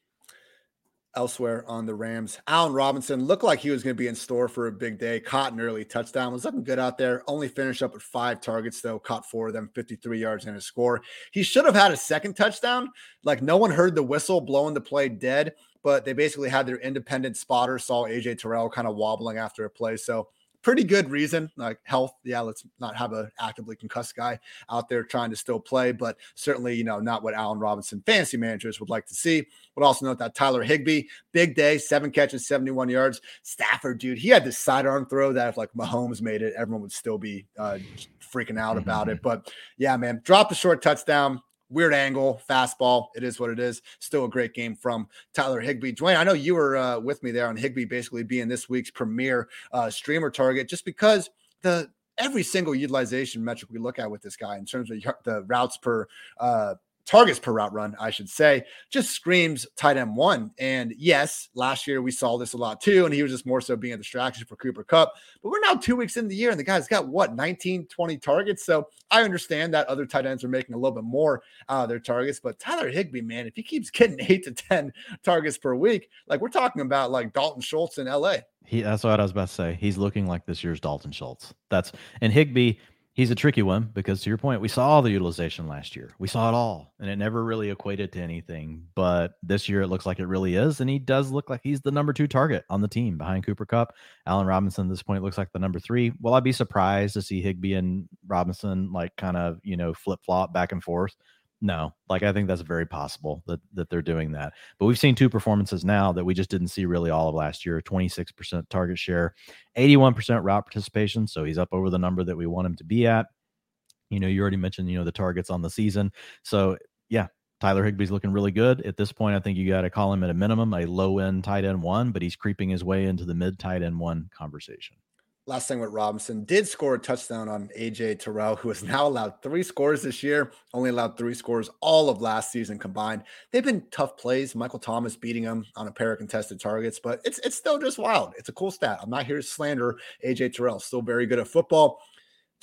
Elsewhere on the Rams. Allen Robinson looked like he was going to be in store for a big day. Caught an early touchdown, was looking good out there. Only finished up with five targets, though, caught four of them, 53 yards and a score. He should have had a second touchdown. Like no one heard the whistle blowing the play dead, but they basically had their independent spotter, saw AJ Terrell kind of wobbling after a play. So pretty good reason, like health. Yeah, let's not have a actively concussed guy out there trying to still play, but certainly, you know, not what Allen Robinson fantasy managers would like to see. But also note that Tyler Higbee, big day, seven catches, 71 yards. Stafford, dude, he had this sidearm throw that if like Mahomes made it, everyone would still be uh, freaking out about it. But yeah, man, drop a short touchdown weird angle, fastball. It is what it is. Still a great game from Tyler Higbee. Dwayne, I know you were uh, with me there on Higbee basically being this week's premier uh, streamer target just because the every single utilization metric we look at with this guy in terms of the routes per uh, targets per route run, I should say, just screams tight end one. And yes, last year we saw this a lot too, and he was just more so being a distraction for Cooper Kupp. But we're now two weeks in the year, and the guy's got what 19, 20 targets. So I understand that other tight ends are making a little bit more out of their targets. But Tyler Higbee, man, if he keeps getting eight to 10 targets per week, like we're talking about like Dalton Schultz in LA. He, that's what I was about to say. He's looking like this year's Dalton Schultz. That's and Higbee he's a tricky one because to your point, we saw all the utilization last year. We saw it all, and it never really equated to anything. But this year, it looks like it really is, and he does look like he's the number two target on the team behind Cooper Kupp. Allen Robinson at this point looks like the number three. Will I be surprised to see Higbee and Robinson like kind of you know flip flop back and forth? No, like I think that's very possible that that they're doing that. But we've seen two performances now that we just didn't see really all of last year. 26% target share, 81% route participation, so he's up over the number that we want him to be at. You know, you already mentioned, you know, the targets on the season. So, yeah, Tyler Higbee's looking really good. At this point, I think you got to call him at a minimum a low end tight end one, but he's creeping his way into the mid tight end one conversation last thing with Robinson did score a touchdown on AJ Terrell, who has now allowed three scores this year, only allowed three scores all of last season combined. They've been tough plays. Michael Thomas beating him on a pair of contested targets, but it's it's still just wild. It's a cool stat. I'm not here to slander AJ Terrell. Still very good at football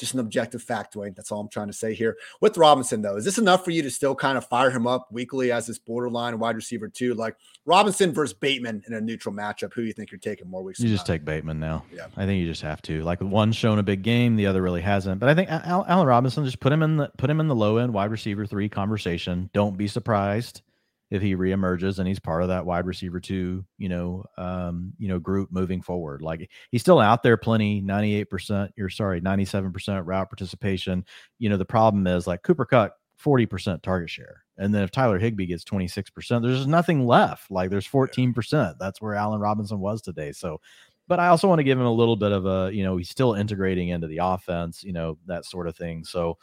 just an objective fact, Dwayne. That's all I'm trying to say here. With Robinson, though, is this enough for you to still kind of fire him up weekly as this borderline wide receiver too? Like Robinson versus Bateman in a neutral matchup. Who do you think you're taking more weeks? You just take Bateman now. Yeah, I think you just have to. Like one's shown a big game, the other really hasn't. But I think Allen Robinson just put him in the put him in the low end wide receiver three conversation. Don't be surprised if he reemerges and he's part of that wide receiver two, you know, um, you know, group moving forward. Like he's still out there plenty, 98%, you're sorry, 97% route participation. You know, the problem is like Cooper Kupp, 40% target share. And then if Tyler Higbee gets 26%, there's nothing left. Like there's 14%. That's where Allen Robinson was today. So but I also want to give him a little bit of a, you know, he's still integrating into the offense, you know, that sort of thing. So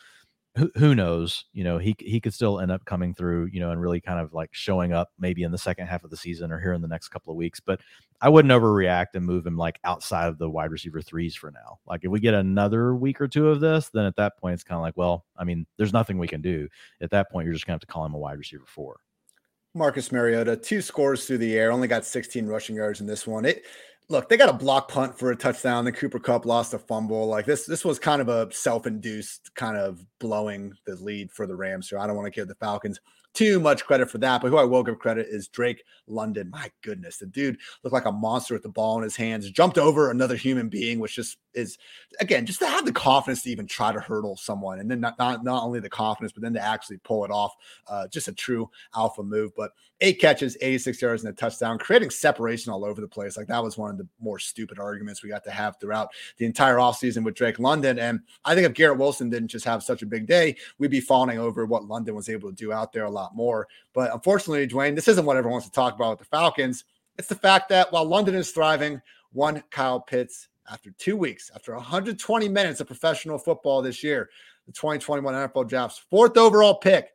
who, knows? You know, he he could still end up coming through, you know, and really kind of like showing up maybe in the second half of the season or here in the next couple of weeks. But I wouldn't overreact and move him like outside of the wide receiver threes for now. Like if we get another week or two of this, then at that point it's kind of like, well, I mean, there's nothing we can do. At that point, you're just gonna have to call him a wide receiver four. Marcus Mariota, two scores through the air, only got 16 rushing yards in this one. It look, they got a block punt for a touchdown. The Cooper Kupp lost a fumble. Like this, this was kind of a self-induced kind of blowing the lead for the Rams. So I don't want to give the Falcons too much credit for that. But who I will give credit is Drake London. My goodness, the dude looked like a monster with the ball in his hands, jumped over another human being, which just is again just to have the confidence to even try to hurdle someone, and then not not, not only the confidence, but then to actually pull it off. Uh, just a true alpha move. But eight catches, 86 yards, and a touchdown, creating separation all over the place. Like that was one of the more stupid arguments we got to have throughout the entire offseason with Drake London. And I think if Garrett Wilson didn't just have such a big day, we'd be fawning over what London was able to do out there a lot more. But unfortunately, Dwayne, this isn't what everyone wants to talk about with the Falcons. It's the fact that while London is thriving, one Kyle Pitts, after two weeks, after 120 minutes of professional football this year, the 2021 NFL Draft's fourth overall pick.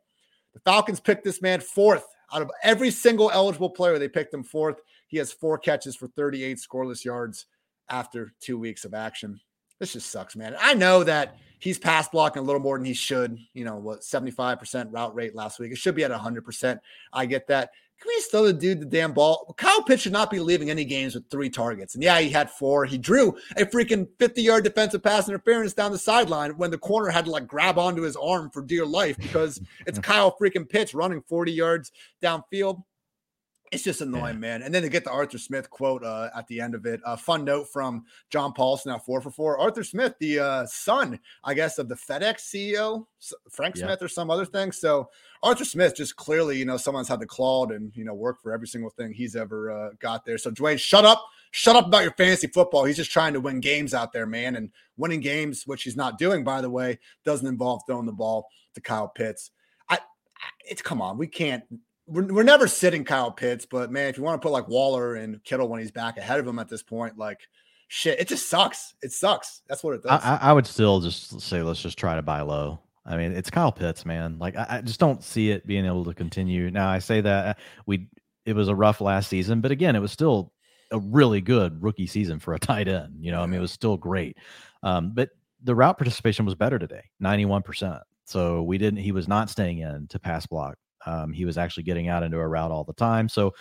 The Falcons picked this man fourth out of every single eligible player. They picked him fourth. He has four catches for 38 scoreless yards after two weeks of action. This just sucks, man. I know that he's pass blocking a little more than he should. You know, what 75% route rate last week. It should be at 100%. I get that. Can we throw the dude the damn ball? Kyle Pitts should not be leaving any games with three targets. And yeah, he had four. He drew a freaking 50 yard defensive pass interference down the sideline when the corner had to like grab onto his arm for dear life because it's Kyle freaking Pitts running 40 yards downfield it's just annoying, yeah. man. And then to get the Arthur Smith quote uh, at the end of it, a uh, fun note from John Paulsen at four for four. Arthur Smith, the uh, son, I guess, of the FedEx CEO, Frank Smith or some other thing. So Arthur Smith just clearly, you know, someone's had to clawed and, you know, work for every single thing he's ever uh, got there. So Dwayne, shut up. Shut up about your fantasy football. He's just trying to win games out there, man. And winning games, which he's not doing, by the way, doesn't involve throwing the ball to Kyle Pitts. I, it's come on, we can't we're, we're never sitting Kyle Pitts, but man, if you want to put like Waller and Kittle when he's back ahead of him at this point, like shit, it just sucks. It sucks. That's what it does. I, I would still just say let's just try to buy low. I mean, it's Kyle Pitts, man. Like I, I, just don't see it being able to continue. Now I say that uh, we it was a rough last season, but again, it was still a really good rookie season for a tight end. You know, I mean, it was still great. Um, but the route participation was better today, ninety one percent. So we didn't. He was not staying in to pass block. Um, he was actually getting out into a route all the time. So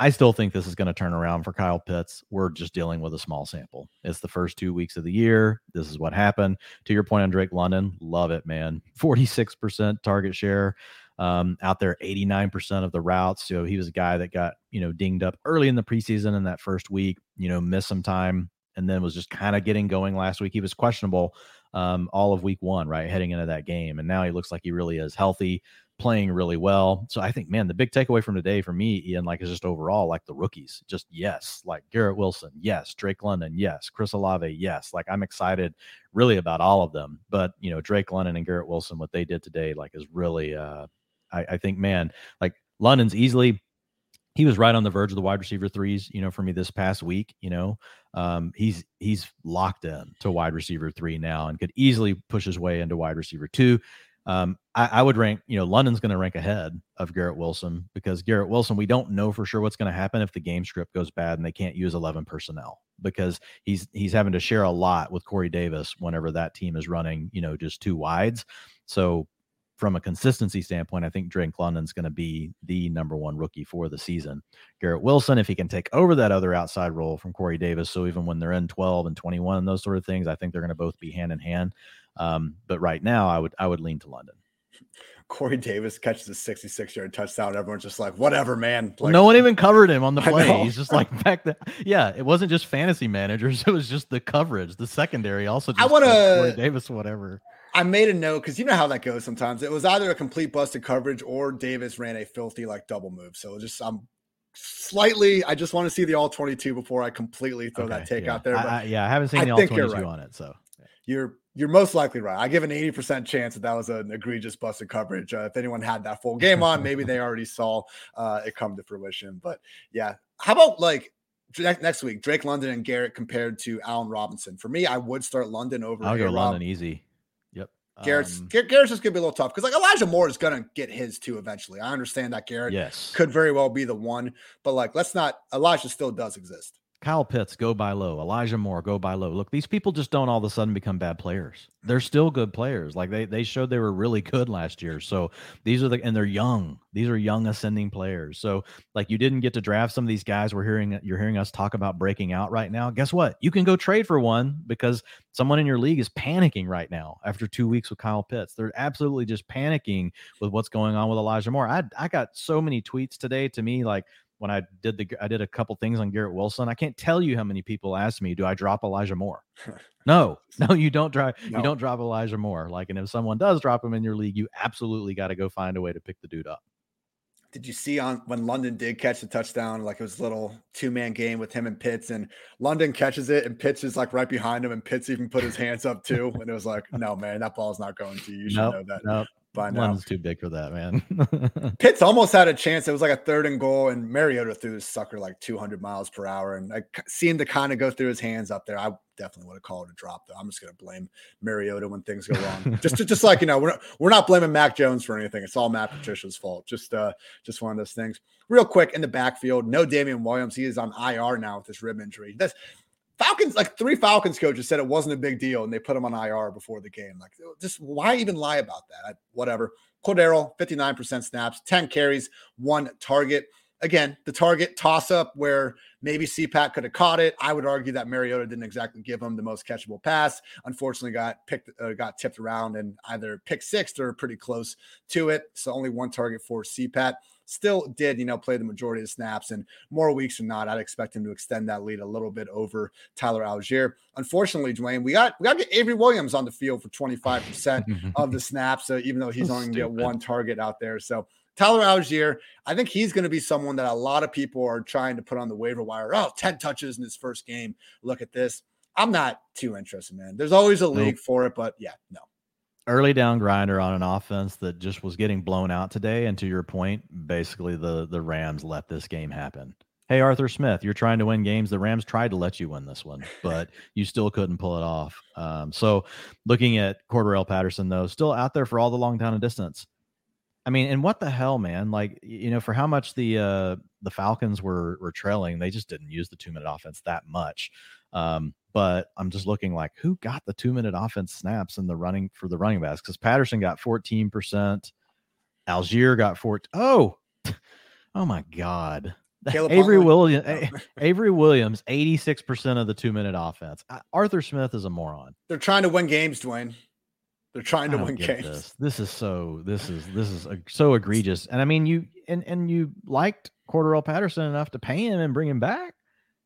I still think this is going to turn around for Kyle Pitts. We're just dealing with a small sample. It's the first two weeks of the year. This is what happened. To your point on Drake London, love it, man. 46% target share um, out there, 89% of the routes. So he was a guy that got, you know, dinged up early in the preseason in that first week, you know, missed some time and then was just kind of getting going last week. He was questionable um, all of week one, right? Heading into that game. And now he looks like he really is healthy playing really well. So I think, man, the big takeaway from today for me, Ian, like is just overall like the rookies. Just yes, like Garrett Wilson, yes, Drake London, yes, Chris Olave, yes. Like I'm excited really about all of them. But you know, Drake London and Garrett Wilson, what they did today, like is really uh I, I think, man, like London's easily he was right on the verge of the wide receiver threes, you know, for me this past week, you know. Um, he's he's locked in to wide receiver three now and could easily push his way into wide receiver two. Um, I, I, would rank, you know, London's going to rank ahead of Garrett Wilson because Garrett Wilson, we don't know for sure what's going to happen if the game script goes bad and they can't use 11 personnel because he's he's having to share a lot with Corey Davis whenever that team is running, you know, just two wides. So from a consistency standpoint, I think Drake London's going to be the number one rookie for the season. Garrett Wilson, if he can take over that other outside role from Corey Davis, so even when they're in 12 and 21 and those sort of things, I think they're going to both be hand in hand. Um, but right now, I would I would lean to London. Corey Davis catches a 66 yard touchdown. Everyone's just like, whatever, man. Like, no one even covered him on the play. He's just like back there. Yeah, it wasn't just fantasy managers. It was just the coverage. The secondary also. I want to Corey Davis, whatever. I made a note because you know how that goes sometimes. It was either a complete busted coverage or Davis ran a filthy like double move. So just I'm slightly. I just want to see the all 22 before I completely throw okay, that take yeah. out there. But I, I, yeah, I haven't seen I the all 22 right. on it. So you're you're most likely right. I give an 80% chance that that was an egregious busted coverage. Uh, if anyone had that full game on, maybe they already saw uh, it come to fruition. But yeah, how about like next week, Drake London and Garrett compared to Allen Robinson? For me, I would start London over. I'll go London easy. Yep. Garrett's um, Garrett's just gonna be a little tough because like Elijah Moore is gonna get his too eventually. I understand that Garrett yes. could very well be the one, but like let's not Elijah still does exist. Kyle Pitts, go buy low. Elijah Moore, go buy low. Look, these people just don't all of a sudden become bad players. They're still good players. Like they they showed they were really good last year. So these are the and they're young. These are young ascending players. So like you didn't get to draft some of these guys. We're hearing you're hearing us talk about breaking out right now. Guess what? You can go trade for one because someone in your league is panicking right now after two weeks with Kyle Pitts. They're absolutely just panicking with what's going on with Elijah Moore. I I got so many tweets today to me like when I did the I did a couple things on Garrett Wilson. I can't tell you how many people asked me, "Do I drop Elijah Moore?" no, no, you don't drop. No. You don't drop Elijah Moore. Like, and if someone does drop him in your league, you absolutely got to go find a way to pick the dude up. Did you see on when London did catch the touchdown? Like it was a little two man game with him and Pitts, and London catches it, and Pitts is like right behind him, and Pitts even put his hands up too. And it was like, no, man, that ball's not going to you. You should nope, know that. Nope by now. One's too big for that, man. Pitts almost had a chance. It was like a third and goal, and Mariota threw this sucker like 200 miles per hour, and I seemed to kind of go through his hands up there. I definitely would have called it a drop, though. I'm just going to blame Mariota when things go wrong. just, just like you know, we're not, we're not blaming Mac Jones for anything. It's all Matt Patricia's fault. Just, uh, just one of those things. Real quick in the backfield, no Damien Williams. He is on IR now with this rib injury. This Falcons, like three Falcons coaches said it wasn't a big deal and they put him on IR before the game. Like, just why even lie about that? I, whatever. Cordero, 59% snaps, 10 carries, one target. again, the target toss up where maybe CPAT could have caught it. I would argue that Mariota didn't exactly give him the most catchable pass. Unfortunately, got picked, uh, got tipped around and either pick six or pretty close to it. So only one target for CPAT. Still did, you know, play the majority of snaps, and more weeks than not, I'd expect him to extend that lead a little bit over Tyler Allgeier. Unfortunately, Dwayne, we got we got to get Avery Williams on the field for 25% of the snaps, So even though he's only going to get one target out there. So Tyler Allgeier, I think he's going to be someone that a lot of people are trying to put on the waiver wire. Oh, 10 touches in his first game. Look at this. I'm not too interested, man. There's always a league nope. for it, but yeah, no. Early down grinder on an offense that just was getting blown out today. And to your point, basically the the Rams let this game happen. Hey, Arthur Smith, you're trying to win games. The Rams tried to let you win this one, but you still couldn't pull it off. Um, so looking at Cordarrelle Patterson, though, still out there for all the long down and distance. I mean, and what the hell, man? Like, you know, for how much the uh the Falcons were were trailing, they just didn't use the two minute offense that much. Um, but I'm just looking like who got the two minute offense snaps in the running for the running backs because Patterson got 14 percent, Allgeier got four. Oh, oh my God. Caleb Avery Williams. Avery Williams, 86% of the two minute offense. Arthur Smith is a moron. They're trying to win games, Dwayne. They're trying to win games. This. this is so this is this is so egregious. And I mean you and and you liked Cordarrelle Patterson enough to pay him and bring him back.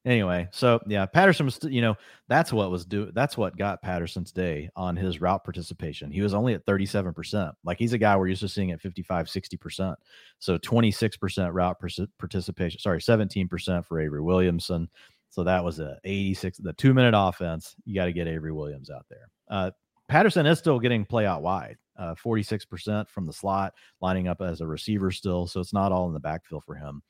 Anyway, so yeah, Patterson was you know that's what was do that's what got Patterson's day on his route participation. He was only at 37%. Like he's a guy we're used to seeing at 55, 60%. So 26% route participation, sorry, 17% for Avery Williamson. So that was a 86 the 2 minute offense. You got to get Avery Williams out there. Uh, Patterson is still getting play out wide, uh, 46% from the slot, lining up as a receiver still. So it's not all in the backfield for him.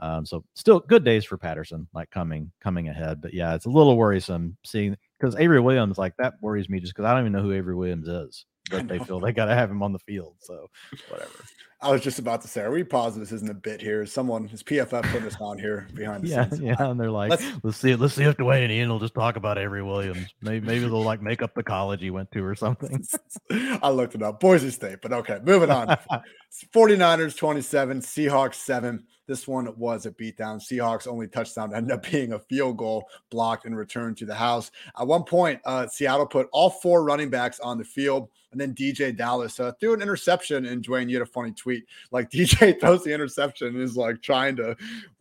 Um, so still good days for Patterson, like coming coming ahead. But yeah, it's a little worrisome seeing because Avery Williams, like that worries me just because I don't even know who Avery Williams is. But they feel they got to have him on the field. So whatever. I was just about to say, are we positive this isn't a bit here? Someone is PFF putting this on here behind the yeah, scenes. Yeah, and they're like, let's, let's, see, let's see if Dwayne and Ian will just talk about Avery Williams. Maybe maybe they'll like make up the college he went to or something. I looked it up, Boise State, but okay, moving on. 49ers 27, Seahawks 7. This one was a beatdown. Seahawks only touchdown ended up being a field goal blocked and returned to the house. At one point, uh, Seattle put all four running backs on the field, and then DJ Dallas uh, threw an interception. And Dwayne, you had a funny tweet like DJ throws the interception and is like trying to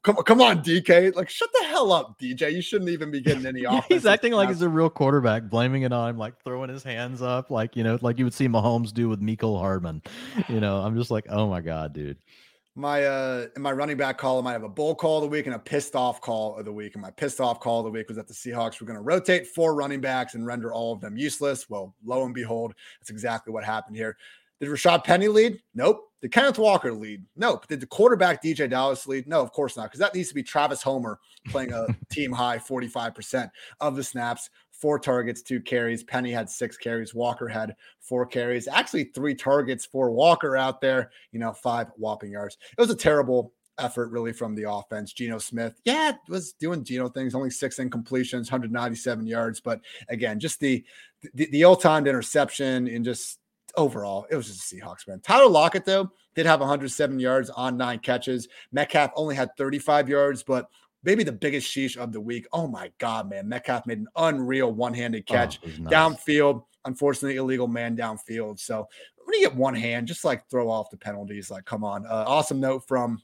come, come on, DK. Like, shut the hell up, DJ. You shouldn't even be getting any offense. he's acting like he's a real quarterback, blaming it on him, like throwing his hands up, like you know, like you would see Mahomes do with Mecole Hardman. You know, I'm just like, oh my god, dude my uh in my running back column, I have a bull call of the week and a pissed off call of the week. And my pissed off call of the week was that the Seahawks were going to rotate four running backs and render all of them useless. Well, lo and behold, that's exactly what happened here. Did Rashaad Penny lead? Nope. Did Kenneth Walker lead? Nope. Did the quarterback DJ Dallas lead? No, of course not, because that needs to be Travis Homer playing a team high 45% of the snaps four targets, two carries. Penny had six carries. Walker had four carries. Actually, three targets for Walker out there, you know, five whopping yards. It was a terrible effort, really, from the offense. Geno Smith, yeah, was doing Geno things, only six incompletions, 197 yards. But again, just the the, the ill-timed interception and just overall, it was just a Seahawks man. Tyler Lockett, though, did have 107 yards on nine catches. Metcalf only had 35 yards, but maybe the biggest sheesh of the week. Oh my God, man. Metcalf made an unreal one handed oh, catch oh, nice. downfield. Unfortunately, illegal man downfield. So when you get one hand, just like throw off the penalties. Like, come on. Uh, awesome note from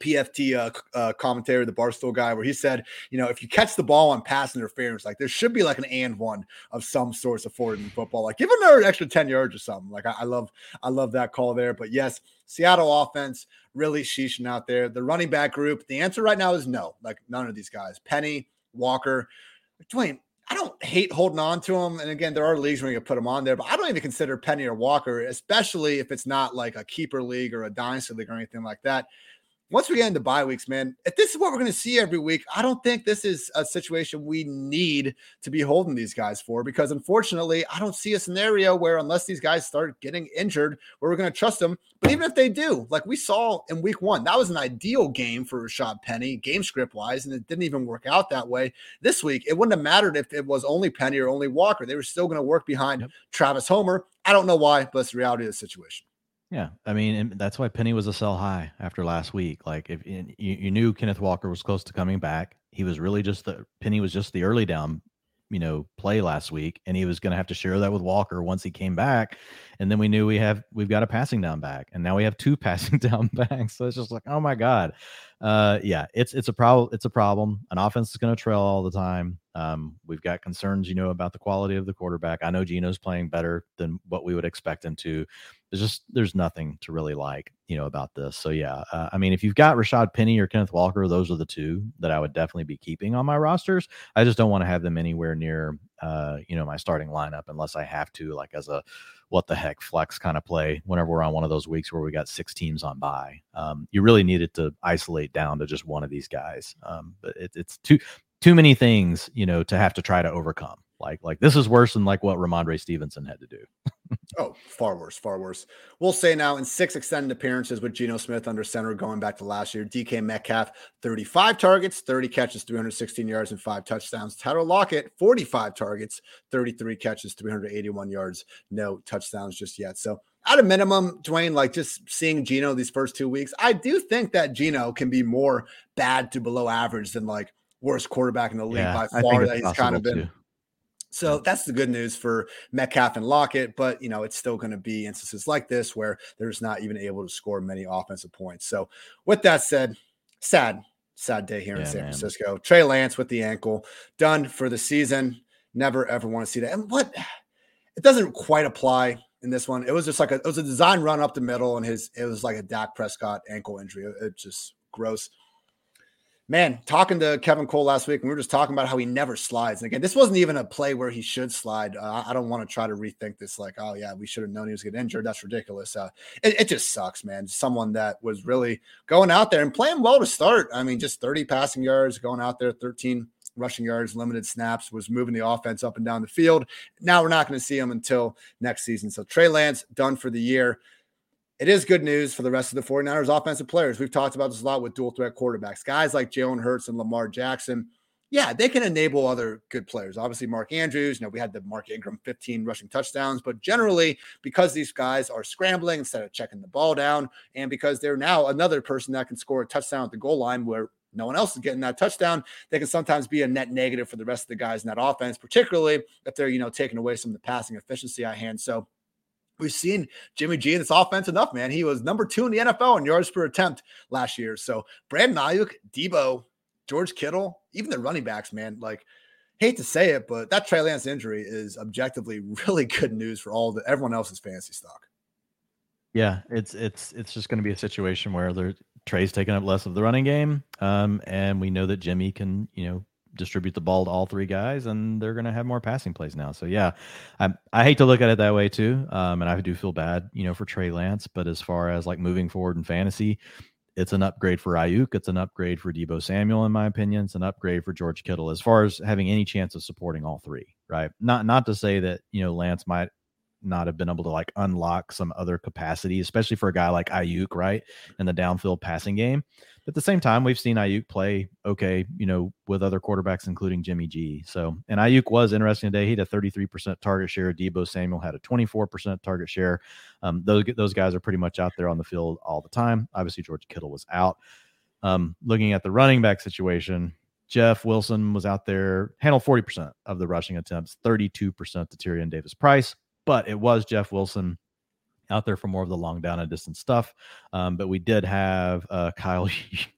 PFT uh, uh, commentator, the Barstool guy, where he said, you know, if you catch the ball on pass interference, like there should be like an and one of some sorts afforded in football. Like give them an extra 10 yards or something. Like I, I, love, I love that call there. But yes, Seattle offense really sheeshing out there. The running back group, the answer right now is no, like none of these guys. Penny, Walker, Dwayne, I don't hate holding on to them. And again, there are leagues where you can put them on there, but I don't even consider Penny or Walker, especially if it's not like a keeper league or a dynasty league or anything like that once we get into bye weeks, man, if this is what we're going to see every week, I don't think this is a situation we need to be holding these guys for because unfortunately, I don't see a scenario where unless these guys start getting injured, where we're going to trust them. But even if they do, like we saw in week one, that was an ideal game for Rashaad Penny, game script wise, and it didn't even work out that way. This week, it wouldn't have mattered if it was only Penny or only Walker. They were still going to work behind yep. Travis Homer. I don't know why, but it's the reality of the situation. Yeah, I mean that's why Penny was a sell high after last week. Like if you, you knew Kenneth Walker was close to coming back, he was really just the Penny was just the early down, you know, play last week, and he was going to have to share that with Walker once he came back. And then we knew we have we've got a passing down back, and now we have two passing down backs. So it's just like, oh my god, uh, yeah, it's it's a problem. It's a problem. An offense is going to trail all the time. Um, we've got concerns, you know, about the quality of the quarterback. I know Geno's playing better than what we would expect him to. There's just there's nothing to really like, you know, about this. So yeah, uh, I mean, if you've got Rashaad Penny or Kenneth Walker, those are the two that I would definitely be keeping on my rosters. I just don't want to have them anywhere near, uh, you know, my starting lineup unless I have to, like as a what the heck flex kind of play. Whenever we're on one of those weeks where we got six teams on by, um, you really needed to isolate down to just one of these guys. Um, but it, it's too too many things, you know, to have to try to overcome. Like, like this is worse than like what Rhamondre Stevenson had to do. Oh, far worse, far worse. We'll say now in six extended appearances with Geno Smith under center going back to last year, DK Metcalf, 35 targets, 30 catches, 316 yards, and five touchdowns. Tyler Lockett, 45 targets, 33 catches, 381 yards, no touchdowns just yet. So at a minimum, Dwayne, like just seeing Geno these first two weeks, I do think that Geno can be more bad to below average than like worst quarterback in the league yeah, by far that he's kind of been. Too. So that's the good news for Metcalf and Lockett, but you know it's still going to be instances like this where there's not even able to score many offensive points. So with that said, sad, sad day here yeah, in San man. Francisco. Trey Lance with the ankle done for the season. Never ever want to see that. And what it doesn't quite apply in this one. It was just like a it was a design run up the middle, and his it was like a Dak Prescott ankle injury. It, it just gross man, talking to Kevin Cole last week, and we were just talking about how he never slides. And again, this wasn't even a play where he should slide. Uh, I don't want to try to rethink this, like, oh yeah, we should have known he was getting injured. That's ridiculous. Uh, it, it, just sucks, man. Someone that was really going out there and playing well to start. I mean, just 30 passing yards, going out there, 13 rushing yards, limited snaps, was moving the offense up and down the field. Now we're not going to see him until next season. So Trey Lance done for the year it is good news for the rest of the 49ers offensive players. We've talked about this a lot with dual threat quarterbacks. Guys like Jalen Hurts and Lamar Jackson, yeah, they can enable other good players. Obviously, Mark Andrews, you know, we had the Mark Ingram 15 rushing touchdowns, but generally, because these guys are scrambling instead of checking the ball down, and because they're now another person that can score a touchdown at the goal line where no one else is getting that touchdown, they can sometimes be a net negative for the rest of the guys in that offense, particularly if they're, you know, taking away some of the passing efficiency I hand. So We've seen Jimmy G in this offense enough, man. He was number two in the NFL in yards per attempt last year. So Brandon Aiyuk, Deebo, George Kittle, even the running backs, man. Like, hate to say it, but that Trey Lance injury is objectively really good news for all the everyone else's fantasy stock. Yeah, it's it's it's just going to be a situation where Trey's taking up less of the running game, um, and we know that Jimmy can you know distribute the ball to all three guys, and they're going to have more passing plays now. So yeah, I I hate to look at it that way too, um, and I do feel bad, you know, for Trey Lance. But as far as like moving forward in fantasy, it's an upgrade for Aiyuk. It's an upgrade for Deebo Samuel, in my opinion. It's an upgrade for George Kittle as far as having any chance of supporting all three. Right? Not not to say that you know Lance might not have been able to like unlock some other capacity, especially for a guy like Aiyuk, right? In the downfield passing game. But at the same time, we've seen Aiyuk play okay, you know, with other quarterbacks, including Jimmy G. So, and Aiyuk was interesting today. He had a 33% target share. Debo Samuel had a 24% target share. Um, those, those guys are pretty much out there on the field all the time. Obviously, George Kittle was out. Um, looking at the running back situation, Jeff Wilson was out there, handled 40% of the rushing attempts, 32% to Tyrion Davis Price but it was Jeff Wilson out there for more of the long down and distance stuff. Um, but we did have uh, Kyle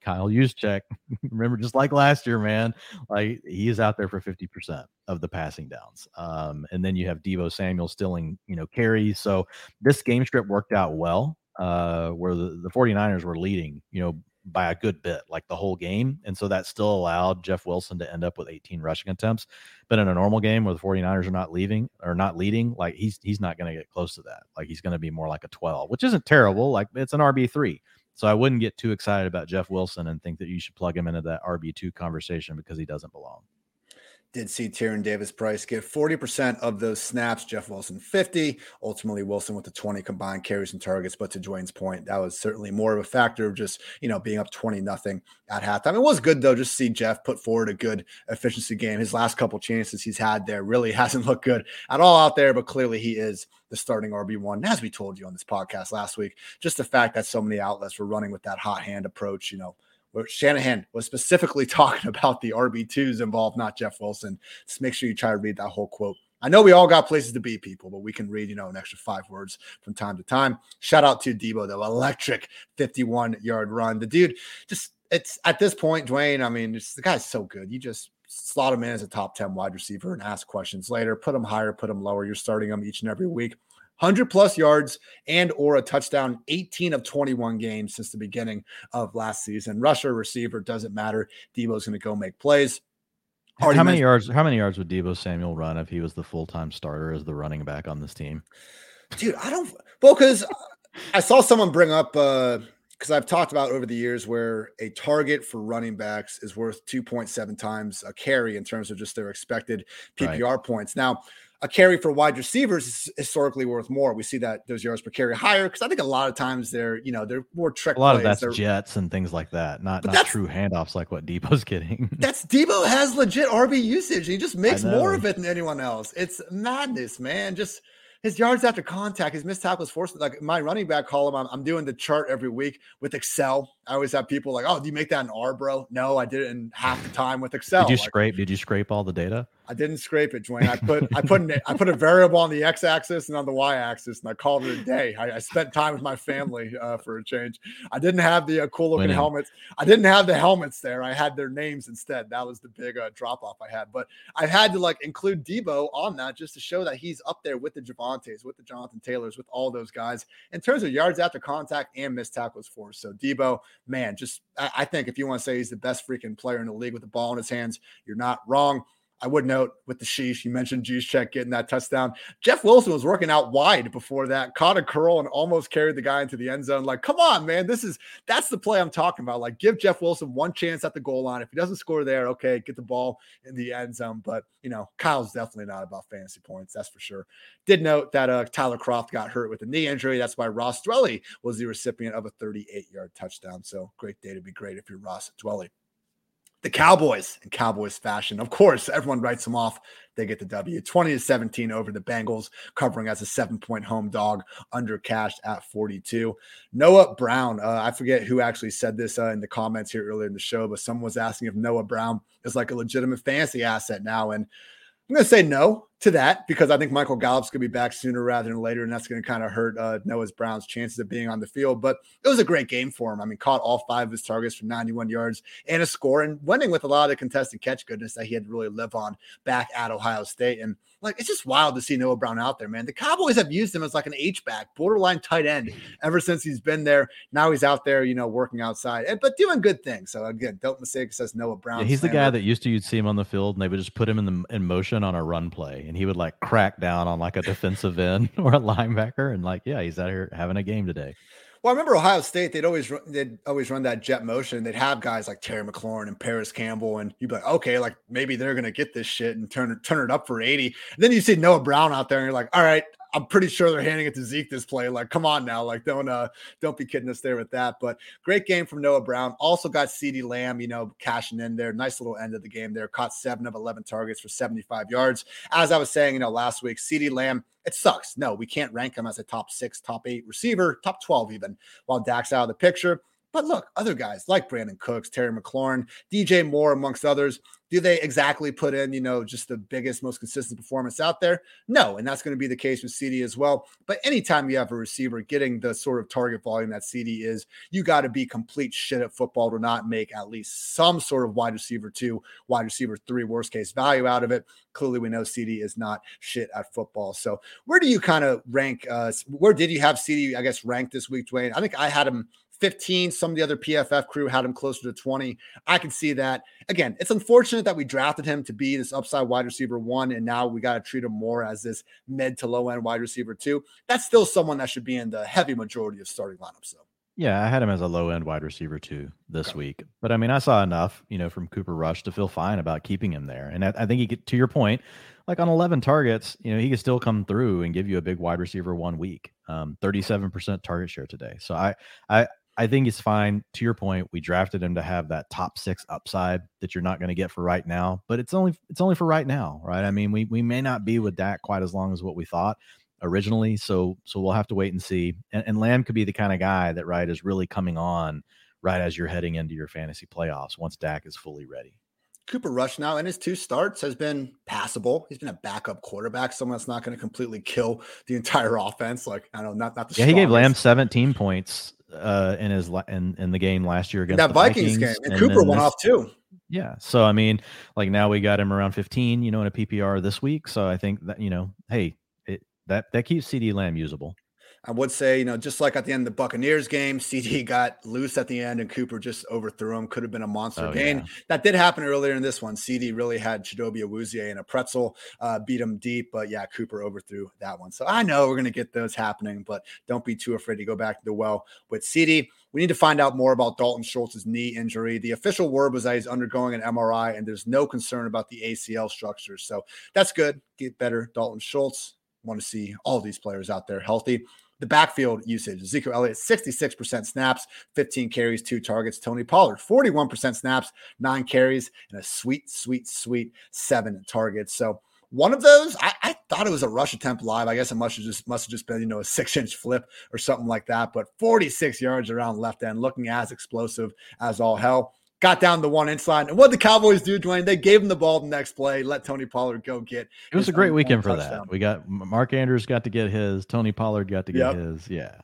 Kyle Juszczyk. Remember, just like last year, man, like he is out there for fifty percent of the passing downs. Um, and then you have Deebo Samuel stealing, you know, carries. So this game script worked out well. Uh, where the, the 49ers were leading, you know, by a good bit, like the whole game. And so that still allowed Jeff Wilson to end up with 18 rushing attempts. But in a normal game where the 49ers are not leaving or not leading, like he's he's not going to get close to that. Like he's going to be more like a 12, which isn't terrible. Like it's an RB3. So I wouldn't get too excited about Jeff Wilson and think that you should plug him into that RB2 conversation because he doesn't belong. Did see Tyrion Davis Price get 40% of those snaps, Jeff Wilson 50. Ultimately, Wilson with the 20 combined carries and targets. But to Dwayne's point, that was certainly more of a factor of just, you know, being up 20 nothing at halftime. It was good though, just see Jeff put forward a good efficiency game. His last couple chances he's had there really hasn't looked good at all out there, but clearly he is the starting RB1. As we told you on this podcast last week, just the fact that so many outlets were running with that hot hand approach, you know, where Shanahan was specifically talking about the RB2s involved, not Jeff Wilson. Just make sure you try to read that whole quote. I know we all got places to be, people, but we can read, you know, an extra five words from time to time. Shout out to Deebo, though, electric 51 yard run. The dude just, it's at this point, Dwayne, I mean, the guy's so good. You just slot him in as a top 10 wide receiver and ask questions later, put him higher, put him lower. You're starting him each and every week. 100 plus yards and or a touchdown 18 of 21 games since the beginning of last season rusher receiver doesn't matter Deebo's going to go make plays Already how many yards how many yards would Deebo Samuel run if he was the full-time starter as the running back on this team dude i don't well because i saw someone bring up uh because I've talked about over the years where a target for running backs is worth 2.7 times a carry in terms of just their expected PPR right. points. Now, a carry for wide receivers is historically worth more. We see that those yards per carry higher because I think a lot of times they're you know they're more trick. A lot plays. of that's they're, jets and things like that, not not true handoffs like what Deebo's getting. that's Deebo has legit RB usage. He just makes more of it than anyone else. It's madness, man. Just his yards after contact, his missed tackles forced. Like my running back column, I'm, I'm doing the chart every week with Excel. I always have people like, "Oh, do you make that in R, bro?" No, I did it in half the time with Excel. Did you like, scrape? Did you scrape all the data? I didn't scrape it, Dwayne. I put I put an, I put a variable on the x-axis and on the y-axis, and I called it a day. I, I spent time with my family uh, for a change. I didn't have the uh, cool looking helmets. I didn't have the helmets there. I had their names instead. That was the big uh, drop off I had. But I had to like include Deebo on that just to show that he's up there with the Javontes, with the Jonathan Taylors, with all those guys in terms of yards after contact and missed tackles for. So Deebo, man, just I, I think if you want to say he's the best freaking player in the league with the ball in his hands, you're not wrong. I would note with the sheesh, you mentioned Juszczyk getting that touchdown. Jeff Wilson was working out wide before that, caught a curl and almost carried the guy into the end zone. Like, come on, man. This is that's the play I'm talking about. Like, give Jeff Wilson one chance at the goal line. If he doesn't score there, okay, get the ball in the end zone. But you know, Kyle's definitely not about fantasy points, that's for sure. Did note that uh, Tyler Kroft got hurt with a knee injury. That's why Ross Dwelley was the recipient of a 38 yard touchdown. So great day to be great if you're Ross Dwelley the Cowboys in Cowboys fashion. Of course, everyone writes them off. They get the W 20 to 17 over the Bengals, covering as a seven point home dog under cash at 42. Noah Brown, uh, I forget who actually said this uh, in the comments here earlier in the show, but someone was asking if Noah Brown is like a legitimate fantasy asset now. And I'm going to say no to that because I think Michael Gallup's going to be back sooner rather than later, and that's going to kind of hurt uh, Noah's Brown's chances of being on the field. But it was a great game for him. I mean, caught all five of his targets from 91 yards and a score, and winning with a lot of the contested catch goodness that he had to really live on back at Ohio State. And like it's just wild to see Noah Brown out there, man. The Cowboys have used him as like an H back, borderline tight end ever since he's been there. Now he's out there, you know, working outside, and, but doing good things. So again, don't mistake says Noah Brown. Yeah, he's the guy that used to you'd see him on the field, and they would just put him in the in motion on a run play, and he would like crack down on like a defensive end or a linebacker, and like, yeah, he's out here having a game today. Well, I remember Ohio State. They'd always run, they'd always run that jet motion. They'd have guys like Terry McLaurin and Parris Campbell, and you'd be like, okay, like maybe they're gonna get this shit and turn turn it up for eighty. And then you see Noah Brown out there, and you're like, all right, I'm pretty sure they're handing it to Zeke this play. Like, come on now, like don't uh don't be kidding us there with that. But great game from Noah Brown. Also got CeeDee Lamb, you know, cashing in there. Nice little end of the game there. Caught seven of 11 targets for 75 yards. As I was saying, you know, last week, CeeDee Lamb. It sucks. No, we can't rank him as a top six, top eight receiver, top 12 even, while Dak's out of the picture. But look, other guys like Brandin Cooks, Terry McLaurin, DJ Moore, amongst others, do they exactly put in, you know, just the biggest, most consistent performance out there? No. And that's going to be the case with CeeDee as well. But anytime you have a receiver getting the sort of target volume that CeeDee is, you got to be complete shit at football to not make at least some sort of wide receiver two, wide receiver three, worst case value out of it. Clearly, we know CeeDee is not shit at football. So, where do you kind of rank? Uh, where did you have CeeDee, I guess, ranked this week, Dwayne? I think I had him 15. Some of the other PFF crew had him closer to 20. I can see that. Again, it's unfortunate that we drafted him to be this upside wide receiver one, and now we got to treat him more as this mid to low end wide receiver two. That's still someone that should be in the heavy majority of starting lineups, though. Yeah, I had him as a low end wide receiver too this okay. week. But I mean, I saw enough, you know, from Cooper Rush to feel fine about keeping him there. And I, I think he get to your point, like on 11 targets, you know, he could still come through and give you a big wide receiver one week. Um, 37% target share today. So I, I, I think it's fine. To your point, we drafted him to have that top six upside that you're not going to get for right now, but it's only it's only for right now, right? I mean, we we may not be with Dak quite as long as what we thought, originally. So so we'll have to wait and see. And, and Lamb could be the kind of guy that right is really coming on right as you're heading into your fantasy playoffs once Dak is fully ready. Cooper Rush now in his two starts has been passable. He's been a backup quarterback, someone that's not going to completely kill the entire offense. Like I don't know, not not the yeah. Strongest. He gave Lamb 17 points uh, in his in in the game last year against that Vikings, Vikings, game, and, and Cooper went this, off too. Yeah, so I mean, like now we got him around 15, you know, in a PPR this week. So I think that you know, hey, it, that that keeps CeeDee Lamb usable. I would say, you know, just like at the end of the Buccaneers game, CeeDee got loose at the end and Cooper just overthrew him. Could have been a monster oh, gain. Yeah. That did happen earlier in this one. CeeDee really had Chidobe Awuzie in a pretzel, uh, beat him deep. But yeah, Cooper overthrew that one. So I know we're going to get those happening, but don't be too afraid to go back to the well with CD. We need to find out more about Dalton Schultz's knee injury. The official word was that he's undergoing an MRI and there's no concern about the ACL structure. So that's good. Get better, Dalton Schultz want to see all these players out there healthy. The backfield usage Ezekiel Elliott, 66% snaps, 15 carries, two targets. Tony Pollard, 41% snaps, nine carries, and a sweet, sweet, sweet seven targets. So, one of those, I, I, thought it was a rush attempt live. I guess it must have just must have just been, you know, a six inch flip or something like that. But 46 yards around left end, looking as explosive as all hell got down the one inch line. And what the Cowboys do, Dwayne, they gave him the ball the next play, let Tony Pollard go get. It was a great weekend for touchdown. that. We got Mark Andrews got to get his, Tony Pollard got to get yep. his. Yeah.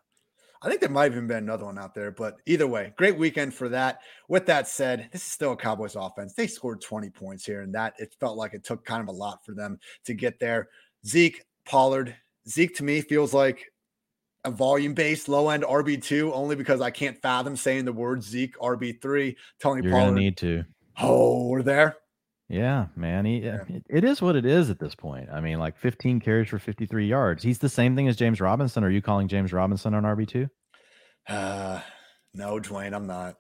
I think there might have even been another one out there, but either way, great weekend for that. With that said, this is still a Cowboys offense. They scored 20 points here, and that it felt like it took kind of a lot for them to get there. Zeke, Pollard, Zeke to me feels like a volume based low end RB2 only because I can't fathom saying the word Zeke RB3. Tony You're Pollard. Need to. Oh, we're there. Yeah, man. He, yeah. It, it is what it is at this point. I mean, like 15 carries for 53 yards. He's the same thing as James Robinson. Are you calling James Robinson on RB2? Uh, no, Dwayne, I'm not.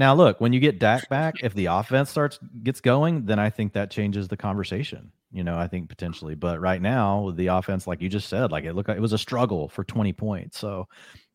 Now, look, when you get Dak back, if the offense starts gets going, then I think that changes the conversation you know, I think potentially. But right now, the offense, like you just said, like it looked like it was a struggle for 20 points. So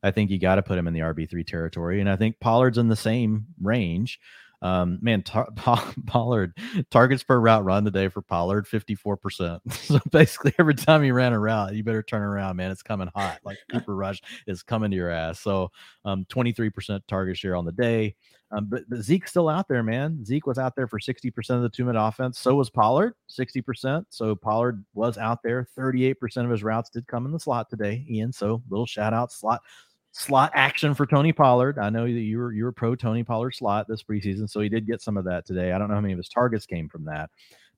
I think you got to put him in the RB3 territory. And I think Pollard's in the same range. Um, man, tar- Pollard targets per route run today for Pollard 54%. so basically, every time you ran a route, you better turn around, man. It's coming hot. Like Cooper Rush is coming to your ass. So um, 23% target share on the day. Um, but, but, Zeke's still out there, man. Zeke was out there for 60% of the two minute offense. So was Pollard, 60%. So Pollard was out there. 38% of his routes did come in the slot today, Ian. So little shout out slot slot action for Tony Pollard. I know that you were you were pro Tony Pollard slot this preseason, so he did get some of that today. I don't know how many of his targets came from that,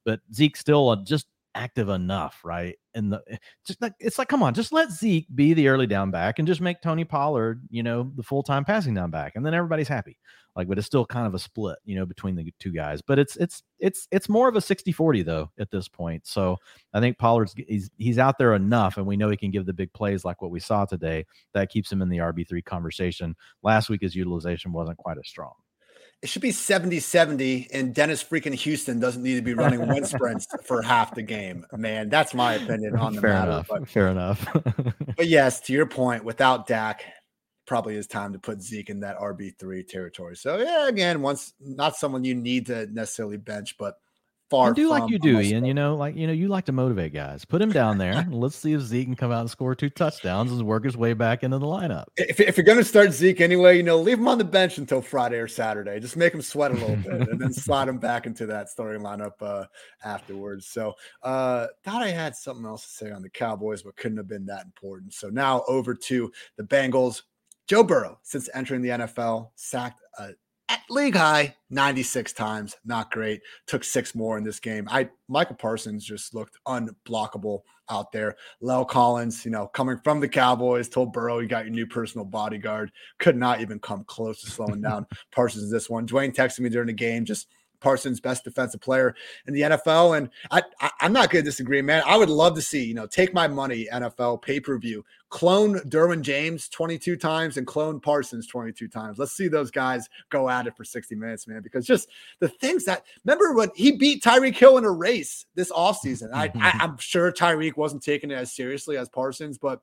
but Zeke still uh, just active enough, right? And the eh, just like it's like, come on, just let Zeke be the early down back and just make Tony Pollard, you know, the full time passing down back, and then everybody's happy. Like, but it's still kind of a split, you know, between the two guys. But it's it's it's it's more of a 60-40 though at this point. So I think Pollard's he's he's out there enough, and we know he can give the big plays like what we saw today. That keeps him in the RB three conversation. Last week his utilization wasn't quite as strong it should be 70 70 and Dennis freaking Houston doesn't need to be running one sprints for half the game. Man, that's my opinion on the fair matter. Enough, but, fair enough. but yes, to your point, without Dak, probably is time to put Zeke in that RB3 territory. So yeah, again, once not someone you need to necessarily bench, but far. I do like you do, Ian. You know, like you know, you like to motivate guys. Put him down there. and let's see if Zeke can come out and score two touchdowns and work his way back into the lineup. If, if you're going to start Zeke anyway, you know, leave him on the bench until Friday or Saturday. Just make him sweat a little bit, and then slide him back into that starting lineup uh, afterwards. So, uh, thought I had something else to say on the Cowboys, but couldn't have been that important. So now over to the Bengals. Joe Burrow, since entering the NFL, sacked a at league high 96 times not great. Took six more in this game. I micah parsons just looked unblockable out there. La'el collins you know coming from the cowboys told burrow you got your new personal bodyguard. Could not even come close to slowing down parsons this one. Dwayne texted me during the game just Parsons, best defensive player in the NFL. And I, I am not going to disagree, man. I would love to see, you know, take my money, NFL pay per view, clone Derwin James 22 times and clone Parsons 22 times. Let's see those guys go at it for 60 minutes, man. Because just the things that remember when he beat Tyreek Hill in a race this offseason. I, I I'm sure Tyreek wasn't taking it as seriously as Parsons, but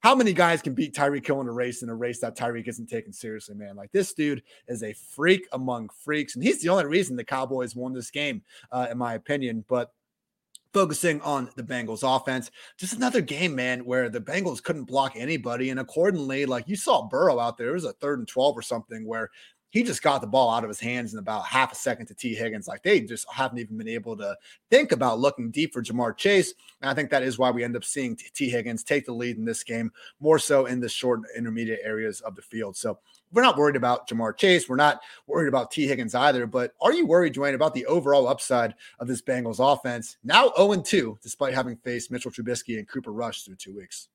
how many guys can beat Tyreek Hill in a race in a race that Tyreek isn't taken seriously, man? Like this dude is a freak among freaks, and he's the only reason the Cowboys won this game, uh, in my opinion. But focusing on the Bengals offense, just another game, man, where the Bengals couldn't block anybody, and accordingly, like you saw Burrow out there, it was a third and twelve or something where he just got the ball out of his hands in about half a second to T. Higgins. Like they just haven't even been able to think about looking deep for Ja'Marr Chase. And I think that is why we end up seeing T. Higgins take the lead in this game, more so in the short intermediate areas of the field. So we're not worried about Ja'Marr Chase. We're not worried about T. Higgins either. But are you worried, Dwayne, about the overall upside of this Bengals offense? Now 0 2, despite having faced Mitchell Trubisky and Cooper Rush through two weeks.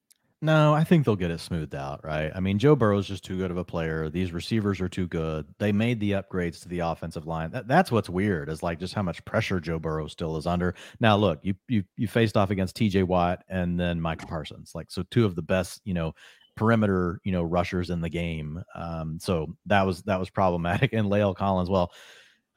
No, I think they'll get it smoothed out, right? I mean, Joe Burrow's just too good of a player. These receivers are too good. They made the upgrades to the offensive line. That, that's what's weird is like just how much pressure Joe Burrow still is under. Now, look, you you you faced off against T.J. Watt and then Micah Parsons, like so two of the best, you know, perimeter, you know, rushers in the game. Um, so that was that was problematic. And La'el Collins, well,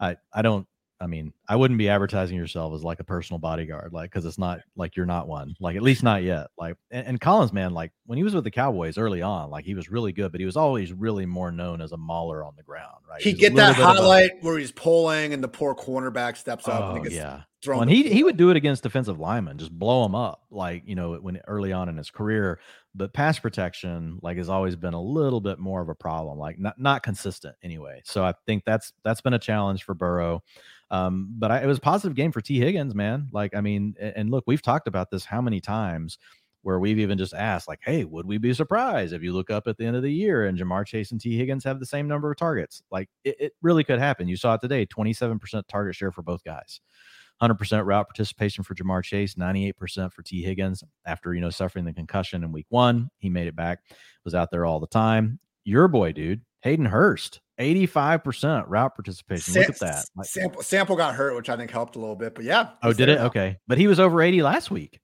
I I don't I mean, I wouldn't be advertising yourself as like a personal bodyguard, like because it's not like you're not one, like at least not yet. Like, and, and, Collins, man, like when he was with the Cowboys early on, like he was really good, but he was always really more known as a mauler on the ground, right? He get that highlight a, where he's pulling and the poor cornerback steps up. Oh, and yeah, well, and he oh, he would do it against defensive linemen, just blow them up, like you know when early on in his career. But pass protection, like, has always been a little bit more of a problem, like not not consistent anyway. So I think that's that's been a challenge for Burrow. Um, but I, it was a positive game for T. Higgins, man. Like, I mean, and look, we've talked about this how many times where we've even just asked, like, hey, would we be surprised if you look up at the end of the year and Ja'Marr Chase and T. Higgins have the same number of targets? Like, it, it really could happen. You saw it today 27% target share for both guys. 100% route participation for Ja'Marr Chase, 98% for T. Higgins. After, you know, suffering the concussion in week one, he made it back, was out there all the time. Your boy, dude, Hayden Hurst, 85% route participation. Sam, Look at that. Sample, sample got hurt, which I think helped a little bit, but yeah. Oh, did it? Now. Okay. But he was over 80 last week.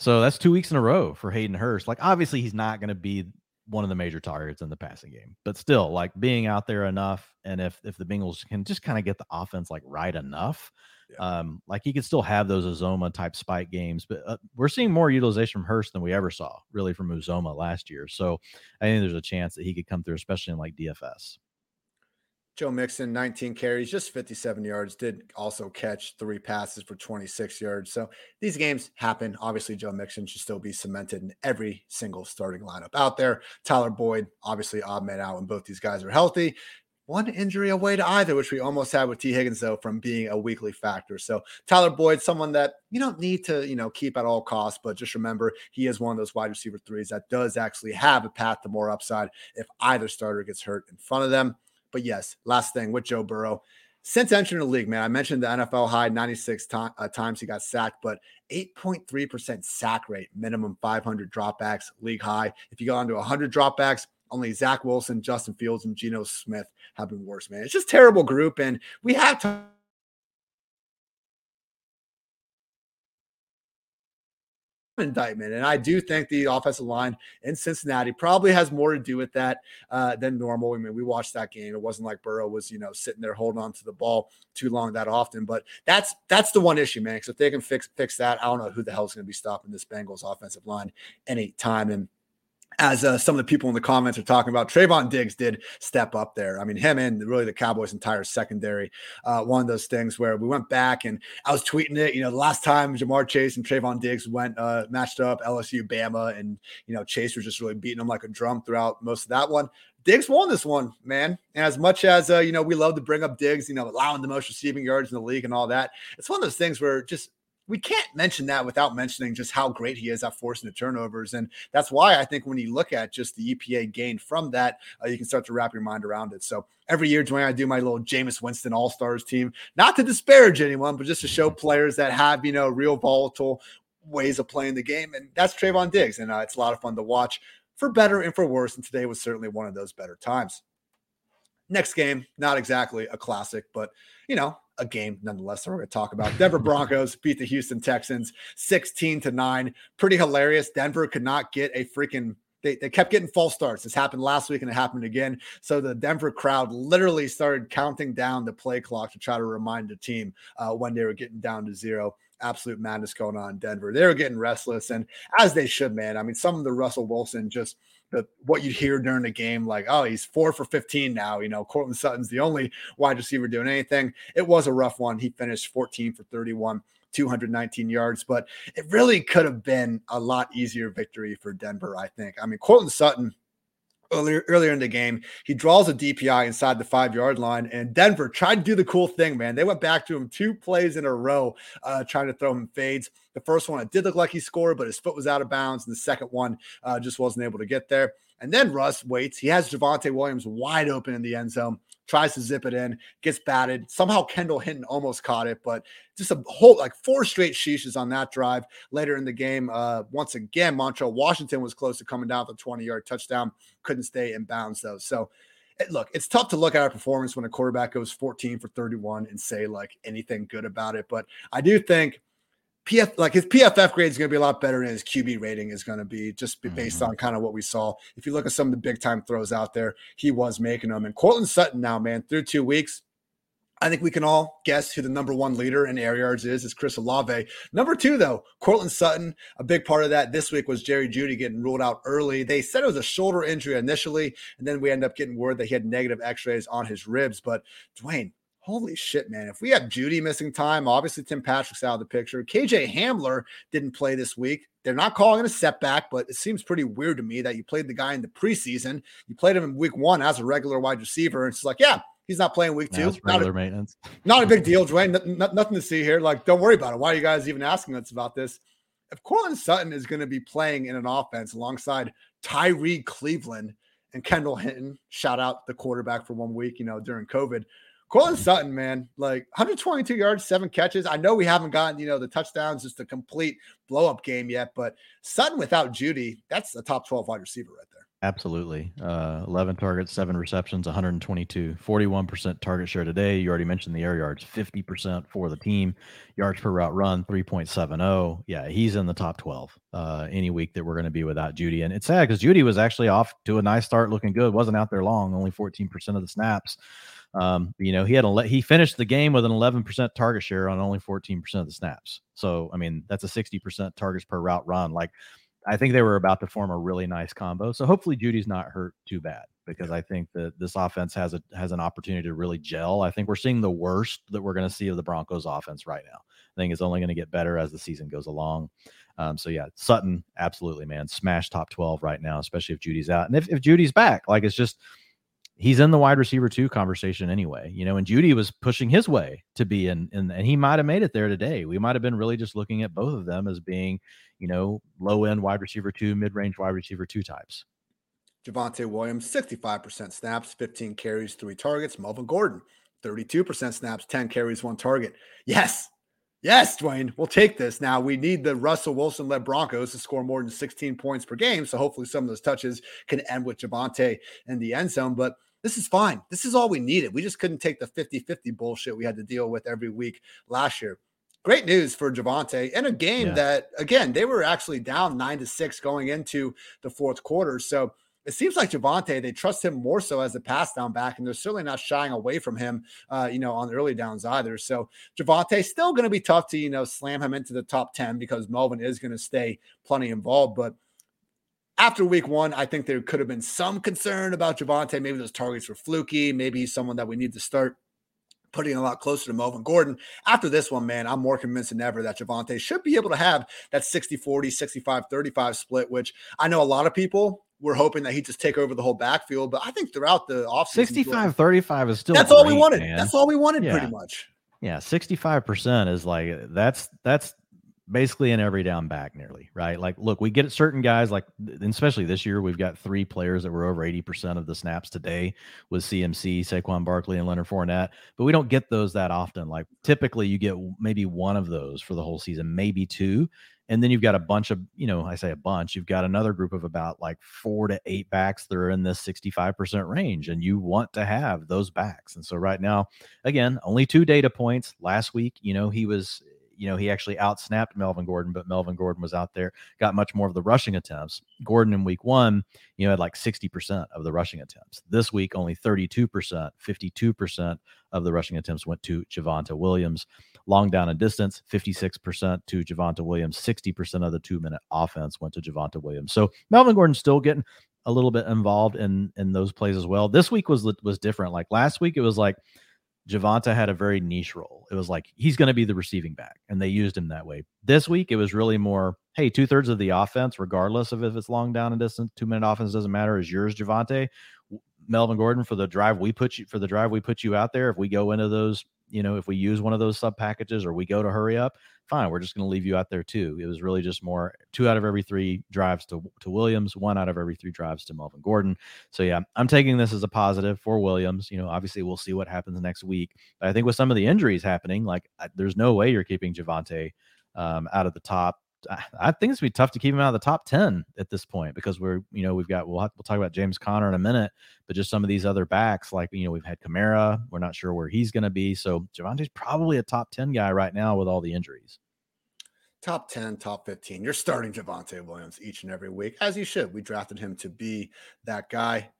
So that's two weeks in a row for Hayden Hurst. Like, obviously, he's not going to be one of the major targets in the passing game, but still, like being out there enough. And if if the Bengals can just kind of get the offense like right enough, yeah. um, like he could still have those Uzomah type spike games. But uh, we're seeing more utilization from Hurst than we ever saw really from Uzomah last year. So I think there's a chance that he could come through, especially in like DFS. Joe Mixon, 19 carries, just 57 yards, did also catch three passes for 26 yards. So these games happen. Obviously, Joe Mixon should still be cemented in every single starting lineup out there. Tyler Boyd, obviously, odd man out when both these guys are healthy. One injury away to either, which we almost had with T. Higgins, though, from being a weekly factor. So Tyler Boyd, someone that you don't need to, you know, keep at all costs, but just remember he is one of those wide receiver threes that does actually have a path to more upside if either starter gets hurt in front of them. But yes, last thing with Joe Burrow. Since entering the league, man, I mentioned the NFL high 96 to- uh, times he got sacked, but 8.3% sack rate, minimum 500 dropbacks, league high. If you go on to 100 dropbacks, only Zach Wilson, Justin Fields, and Geno Smith have been worse, man. It's just terrible group. And we have to indictment. And I do think the offensive line in Cincinnati probably has more to do with that uh, than normal. I mean, we watched that game. It wasn't like Burrow was, you know, sitting there holding on to the ball too long that often. But that's that's the one issue, man. Because if they can fix fix that, I don't know who the hell is going to be stopping this Bengals offensive line anytime. And as uh, some of the people in the comments are talking about, Trevon Diggs did step up there. I mean, him and really the Cowboys' entire secondary. Uh, one of those things where we went back and I was tweeting it. You know, the last time Ja'Marr Chase and Trevon Diggs went uh, matched up, LSU, Bama, and you know Chase was just really beating them like a drum throughout most of that one. Diggs won this one, man. And as much as uh, you know, we love to bring up Diggs, you know, allowing the most receiving yards in the league and all that. It's one of those things where just we can't mention that without mentioning just how great he is at forcing the turnovers. And that's why I think when you look at just the EPA gain from that, uh, you can start to wrap your mind around it. So every year, Dwayne, I do my little Jameis Winston All Stars team, not to disparage anyone, but just to show players that have, you know, real volatile ways of playing the game. And that's Trevon Diggs. And uh, it's a lot of fun to watch for better and for worse. And today was certainly one of those better times. Next game, not exactly a classic, but, you know, a game nonetheless that we're going to talk about. Denver Broncos beat the Houston Texans 16 to 9. Pretty hilarious. Denver could not get a freaking they, they kept getting false starts. This happened last week and it happened again. So the Denver crowd literally started counting down the play clock to try to remind the team uh, when they were getting down to zero. Absolute madness going on in Denver. They were getting restless, and as they should, man. I mean, some of the Russell Wilson just the, what you'd hear during the game, like, oh, he's four for 15 now. You know, Courtland Sutton's the only wide receiver doing anything. It was a rough one. He finished 14 for 31. 219 yards, but it really could have been a lot easier victory for Denver, I think. I mean, Courtland Sutton earlier earlier in the game. He draws a DPI inside the five yard line, and Denver tried to do the cool thing, man. They went back to him two plays in a row, uh, trying to throw him fades. The first one, it did look like he scored, but his foot was out of bounds, and the second one uh, just wasn't able to get there. And then Russ waits. He has Javonte Williams wide open in the end zone, tries to zip it in, gets batted. Somehow Kendall Hinton almost caught it, but just a whole like four straight sheeshes on that drive. Later in the game, uh, once again, Montrell Washington was close to coming down with a 20 yard touchdown, couldn't stay in bounds though. So look, it's tough to look at our performance when a quarterback goes 14 for 31 and say like anything good about it. But I do think PF like his PFF grade is going to be a lot better than his QB rating is going to be just based mm-hmm. on kind of what we saw. If you look at some of the big time throws out there, he was making them. And Courtland Sutton now, man, through two weeks, I think we can all guess who the number one leader in air yards is. Is Chris Olave. Number two, though, Courtland Sutton. A big part of that this week was Jerry Jeudy getting ruled out early. They said it was a shoulder injury initially, and then we end up getting word that he had negative X-rays on his ribs. But Dwayne, holy shit, man. If we have Jeudy missing time, obviously Tim Patrick's out of the picture. KJ Hamler didn't play this week. They're not calling it a setback, but it seems pretty weird to me that you played the guy in the preseason. You played him in week one as a regular wide receiver. And it's like, yeah, he's not playing week two. Regular not a, maintenance. Not a big deal, Dwayne. N- n- nothing to see here. Like, don't worry about it. Why are you guys even asking us about this? If Courtland Sutton is going to be playing in an offense alongside Tyrie Cleveland and Kendall Hinton, shout out the quarterback for one week, you know, during COVID Courtland Sutton, man, like 122 yards, seven catches. I know we haven't gotten, you know, the touchdowns, just a complete blow up game yet, but Sutton without Jeudy, that's a top 12 wide receiver right there. Absolutely. Uh, 11 targets, seven receptions, 122, 41% target share today. You already mentioned the air yards, 50% for the team. Yards per route run, 3.70. Yeah, he's in the top 12 uh, any week that we're going to be without Jeudy. And it's sad because Jeudy was actually off to a nice start, looking good. Wasn't out there long, only 14% of the snaps. Um, you know, he had a he finished the game with an 11% target share on only 14% of the snaps. So, I mean, that's a 60% targets per route run. Like, I think they were about to form a really nice combo. So hopefully Jeudy's not hurt too bad because I think that this offense has a has an opportunity to really gel. I think we're seeing the worst that we're going to see of the Broncos offense right now. I think it's only going to get better as the season goes along. Um, so yeah, Sutton, absolutely, man, smash top 12 right now, especially if Jeudy's out. And if, if Jeudy's back, like it's just he's in the wide receiver two conversation anyway, you know, and Jeudy was pushing his way to be in, in and he might have made it there today. We might have been really just looking at both of them as being, you know, low end wide receiver two, mid range wide receiver two types. Javonte Williams, 65% snaps, 15 carries, three targets. Melvin Gordon, 32% snaps, 10 carries, one target. Yes. Yes, Dwayne, we'll take this. Now we need the Russell Wilson led Broncos to score more than 16 points per game. So hopefully some of those touches can end with Javonte in the end zone. But this is fine. This is all we needed. We just couldn't take the 50 50 bullshit we had to deal with every week last year. Great news for Javonte in a game yeah. that, again, they were actually down nine to six going into the fourth quarter. So it seems like Javonte, they trust him more so as a pass down back, and they're certainly not shying away from him, uh, you know, on early downs either. So Javonte still going to be tough to, you know, slam him into the top 10 because Melvin is going to stay plenty involved. But after week one, I think there could have been some concern about Javonte. Maybe those targets were fluky. Maybe he's someone that we need to start putting a lot closer to Melvin Gordon. After this one, man, I'm more convinced than ever that Javonte should be able to have that 60 40, 65 35 split, which I know a lot of people were hoping that he'd just take over the whole backfield. But I think throughout the offseason, 65 35 is still that's great, all we wanted. Man. That's all we wanted, yeah. pretty much. Yeah, 65% is like that's that's basically an every down back nearly, right? Like, look, we get certain guys like, especially this year, we've got three players that were over 80% of the snaps today with CMC, Saquon Barkley, and Leonard Fournette, but we don't get those that often. Like, typically you get maybe one of those for the whole season, maybe two. And then you've got a bunch of, you know, I say a bunch, you've got another group of about like four to eight backs that are in this 65% range. And you want to have those backs. And so right now, again, only two data points. Last week, you know, he was you know, he actually outsnapped Melvin Gordon, but Melvin Gordon was out there, got much more of the rushing attempts. Gordon in week one, you know, had like 60% of the rushing attempts. This week, only 32%, 52% of the rushing attempts went to Javonte Williams. Long down and distance, 56% to Javonte Williams, 60% of the two minute offense went to Javonte Williams. So Melvin Gordon's still getting a little bit involved in in those plays as well. This week was was different. Like last week, it was like Javonte had a very niche role. It was like he's going to be the receiving back, and they used him that way. This week, it was really more, hey, two thirds of the offense, regardless of if it's long down and distance, two minute offense doesn't matter, is yours, Javonte. Melvin Gordon for the drive we put you for the drive we put you out there. If we go into those you know, if we use one of those sub packages or we go to hurry up, fine, we're just going to leave you out there too. It was really just more two out of every three drives to, to Williams, one out of every three drives to Melvin Gordon. So yeah, I'm taking this as a positive for Williams. You know, obviously we'll see what happens next week. But I think with some of the injuries happening, like there's no way you're keeping Javonte um, out of the top I think it's gonna be tough to keep him out of the top ten at this point because we're you know we've got we'll have, we'll talk about James Conner in a minute, but just some of these other backs like you know we've had Kamara, we're not sure where he's going to be. So Javonte's probably a top ten guy right now with all the injuries. Top 10, top 15. You're starting Javonte Williams each and every week, as you should. We drafted him to be that guy.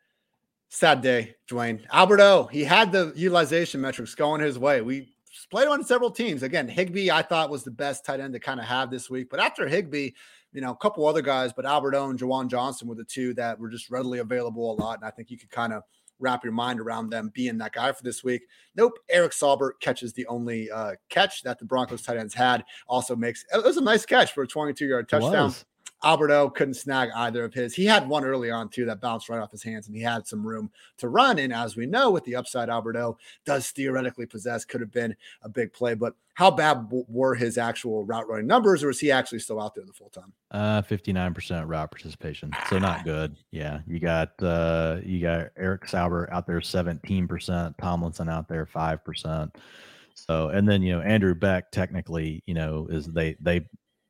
Sad day, Dwayne. Alberto, he had the utilization metrics going his way. We played on several teams. Again, Higbee, I thought was the best tight end to kind of have this week. But after Higbee, you know, a couple other guys, but Alberto and Juwan Johnson were the two that were just readily available a lot. And I think you could kind of wrap your mind around them being that guy for this week. Nope. Eric Saubert catches the only uh, catch that the Broncos tight ends had. Also makes it was a nice catch for a 22 yard touchdown. Alberto couldn't snag either of his. He had one early on too that bounced right off his hands, and he had some room to run. And as we know, with the upside, Alberto does theoretically possess, could have been a big play. But how bad were his actual route running numbers, or is he actually still out there the full time? Uh, fifty nine percent route participation, so not good. Yeah, you got uh, you got Eric Saubert out there seventeen percent, Tomlinson out there five percent. So, and then you know Andrew Beck technically, you know, is they they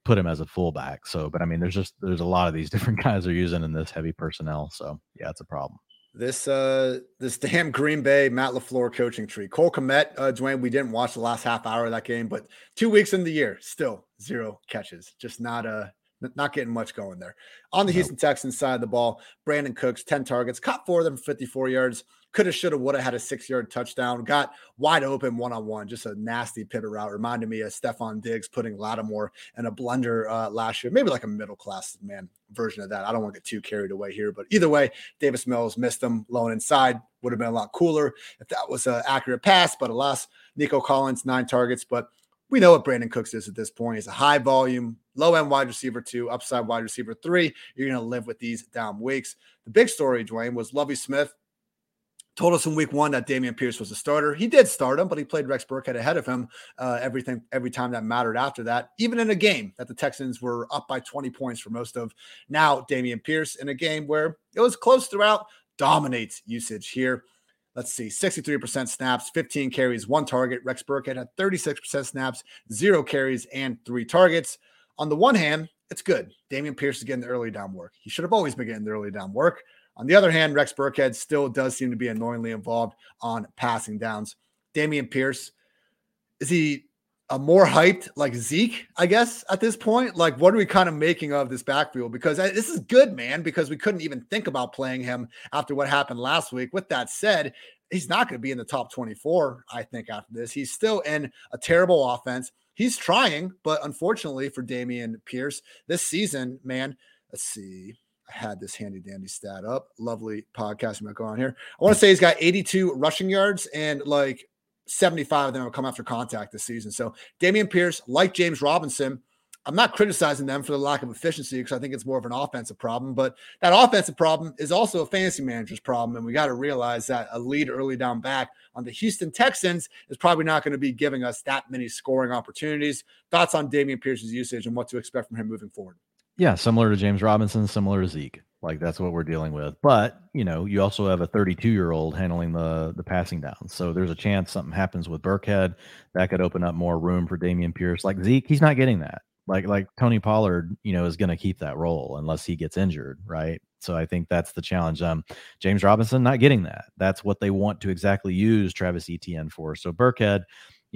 put him as a fullback. So, but I mean, there's just there's a lot of these different guys they're using in this heavy personnel. So, yeah, it's a problem. This uh this damn Green Bay Matt LaFleur coaching tree. Cole Kmet, uh Dwayne, we didn't watch the last half hour of that game, but two weeks in the year, still zero catches. Just not uh not getting much going there. On the Houston Texans side of the ball, Brandin Cooks, 10 targets, caught four of them 54 yards could have, should have, would have had a six yard touchdown. Got wide open one on one, just a nasty pivot route. Reminded me of Stefon Diggs putting Lattimore in a blender uh, last year, maybe like a middle class man version of that. I don't want to get too carried away here, but either way, Davis Mills missed him low and inside. Would have been a lot cooler if that was an accurate pass, but alas, Nico Collins, nine targets. But we know what Brandin Cooks is at this point. He's a high volume, low end wide receiver two, upside wide receiver three. You're going to live with these down weeks. The big story, Dwayne, was Lovie Smith told us in week one that Dameon Pierce was a starter. He did start him, but he played Rex Burkhead ahead of him uh, everything every time that mattered after that, even in a game that the Texans were up by 20 points for most of. Now, Dameon Pierce in a game where it was close throughout, dominates usage here. Let's see, 63% snaps, 15 carries, one target. Rex Burkhead had 36% snaps, zero carries, and three targets. On the one hand, it's good. Dameon Pierce is getting the early down work. He should have always been getting the early down work. On the other hand, Rex Burkhead still does seem to be annoyingly involved on passing downs. Dameon Pierce, is he a more hyped like Zeke, I guess, at this point? Like, what are we kind of making of this backfield? Because uh, this is good, man, because we couldn't even think about playing him after what happened last week. With that said, he's not going to be in the top 24, I think, after this. He's still in a terrible offense. He's trying, but unfortunately for Dameon Pierce, this season, man, let's see. I had this handy dandy stat up. Lovely podcast going on here. I want to say he's got 82 rushing yards and like 75 of them have come after contact this season. So Dameon Pierce, like James Robinson, I'm not criticizing them for the lack of efficiency because I think it's more of an offensive problem, but that offensive problem is also a fantasy manager's problem. And we got to realize that a lead early down back on the Houston Texans is probably not going to be giving us that many scoring opportunities. Thoughts on Dameon Pierce's usage and what to expect from him moving forward? Yeah, similar to James Robinson, similar to Zeke. Like that's what we're dealing with. But you know, you also have a 32 year old handling the the passing down. So there's a chance something happens with Burkhead that could open up more room for Dameon Pierce. Like Zeke, he's not getting that. Like like Tony Pollard, you know, is going to keep that role unless he gets injured, right? So I think that's the challenge. Um, James Robinson not getting that. That's what they want to exactly use Travis Etienne for. So Burkhead,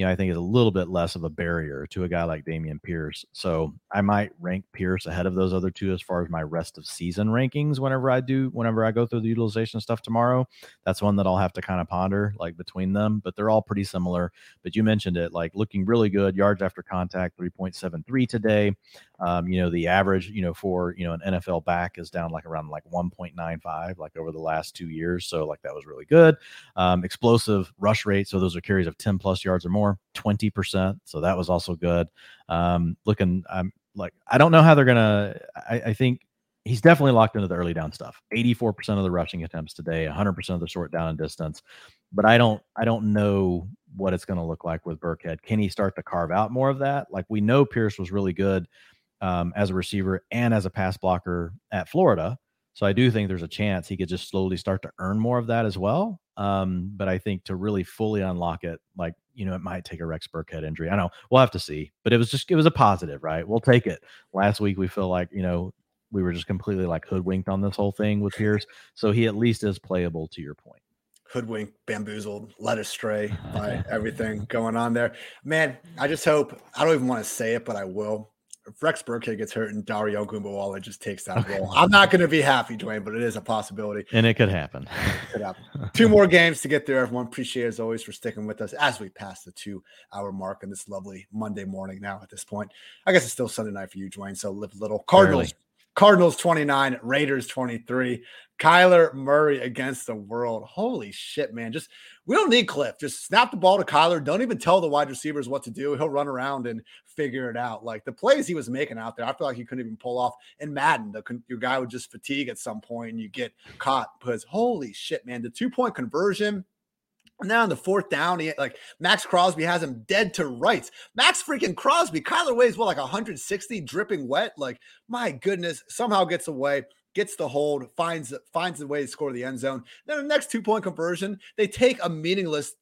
you know, I think is a little bit less of a barrier to a guy like Dameon Pierce. So I might rank Pierce ahead of those other two as far as my rest of season rankings whenever I do, whenever I go through the utilization stuff tomorrow. That's one that I'll have to kind of ponder like between them, but they're all pretty similar. But you mentioned it like looking really good, yards after contact, 3.73 today. Um, you know, the average, you know, for, you know, an NFL back is down like around like 1.95, like over the last two years. So like that was really good. Um, explosive rush rate. So those are carries of 10 plus yards or more, 20%. So that was also good. Um, looking, I'm like, I don't know how they're going to, I think he's definitely locked into the early down stuff. 84% of the rushing attempts today, 100% of the short down and distance. But I don't I don't know what it's going to look like with Burkhead. Can he start to carve out more of that? Like we know Pierce was really good um, as a receiver and as a pass blocker at Florida. So I do think there's a chance he could just slowly start to earn more of that as well. Um, but I think to really fully unlock it, like you know, it might take a Rex Burkhead injury. I know we'll have to see, but it was just it was a positive, right? We'll take it. Last week we feel like you know we were just completely like hoodwinked on this whole thing with Pierce, so he at least is playable. To your point hoodwinked, bamboozled, led astray by everything going on there. Man, I just hope I don't even want to say it, but I will Rex Burkhead gets hurt and Dare Ogunbowale just takes that role, I'm not going to be happy, Dwain, but it is a possibility. And it could happen. It could happen. two more games to get there. Everyone, appreciate as always for sticking with us as we pass the two hour mark on this lovely Monday morning now at this point. I guess it's still Sunday night for you, Dwain, so live little. Cardinals. Barely. Cardinals 29, Raiders 23. Kyler Murray against the world. Holy shit, man. Just we don't need Cliff. Just snap the ball to Kyler. Don't even tell the wide receivers what to do. He'll run around and figure it out. Like the plays he was making out there, I feel like he couldn't even pull off. And Madden, the, your guy would just fatigue at some point and you get caught because holy shit, man. The two point conversion now on the fourth down, he like Maxx Crosby has him dead to rights. Maxx freaking Crosby, Kyler weighs what like 160, dripping wet. Like my goodness, somehow gets away, gets the hold, finds finds the way to score the end zone. Then the next two point conversion, they take a meaningless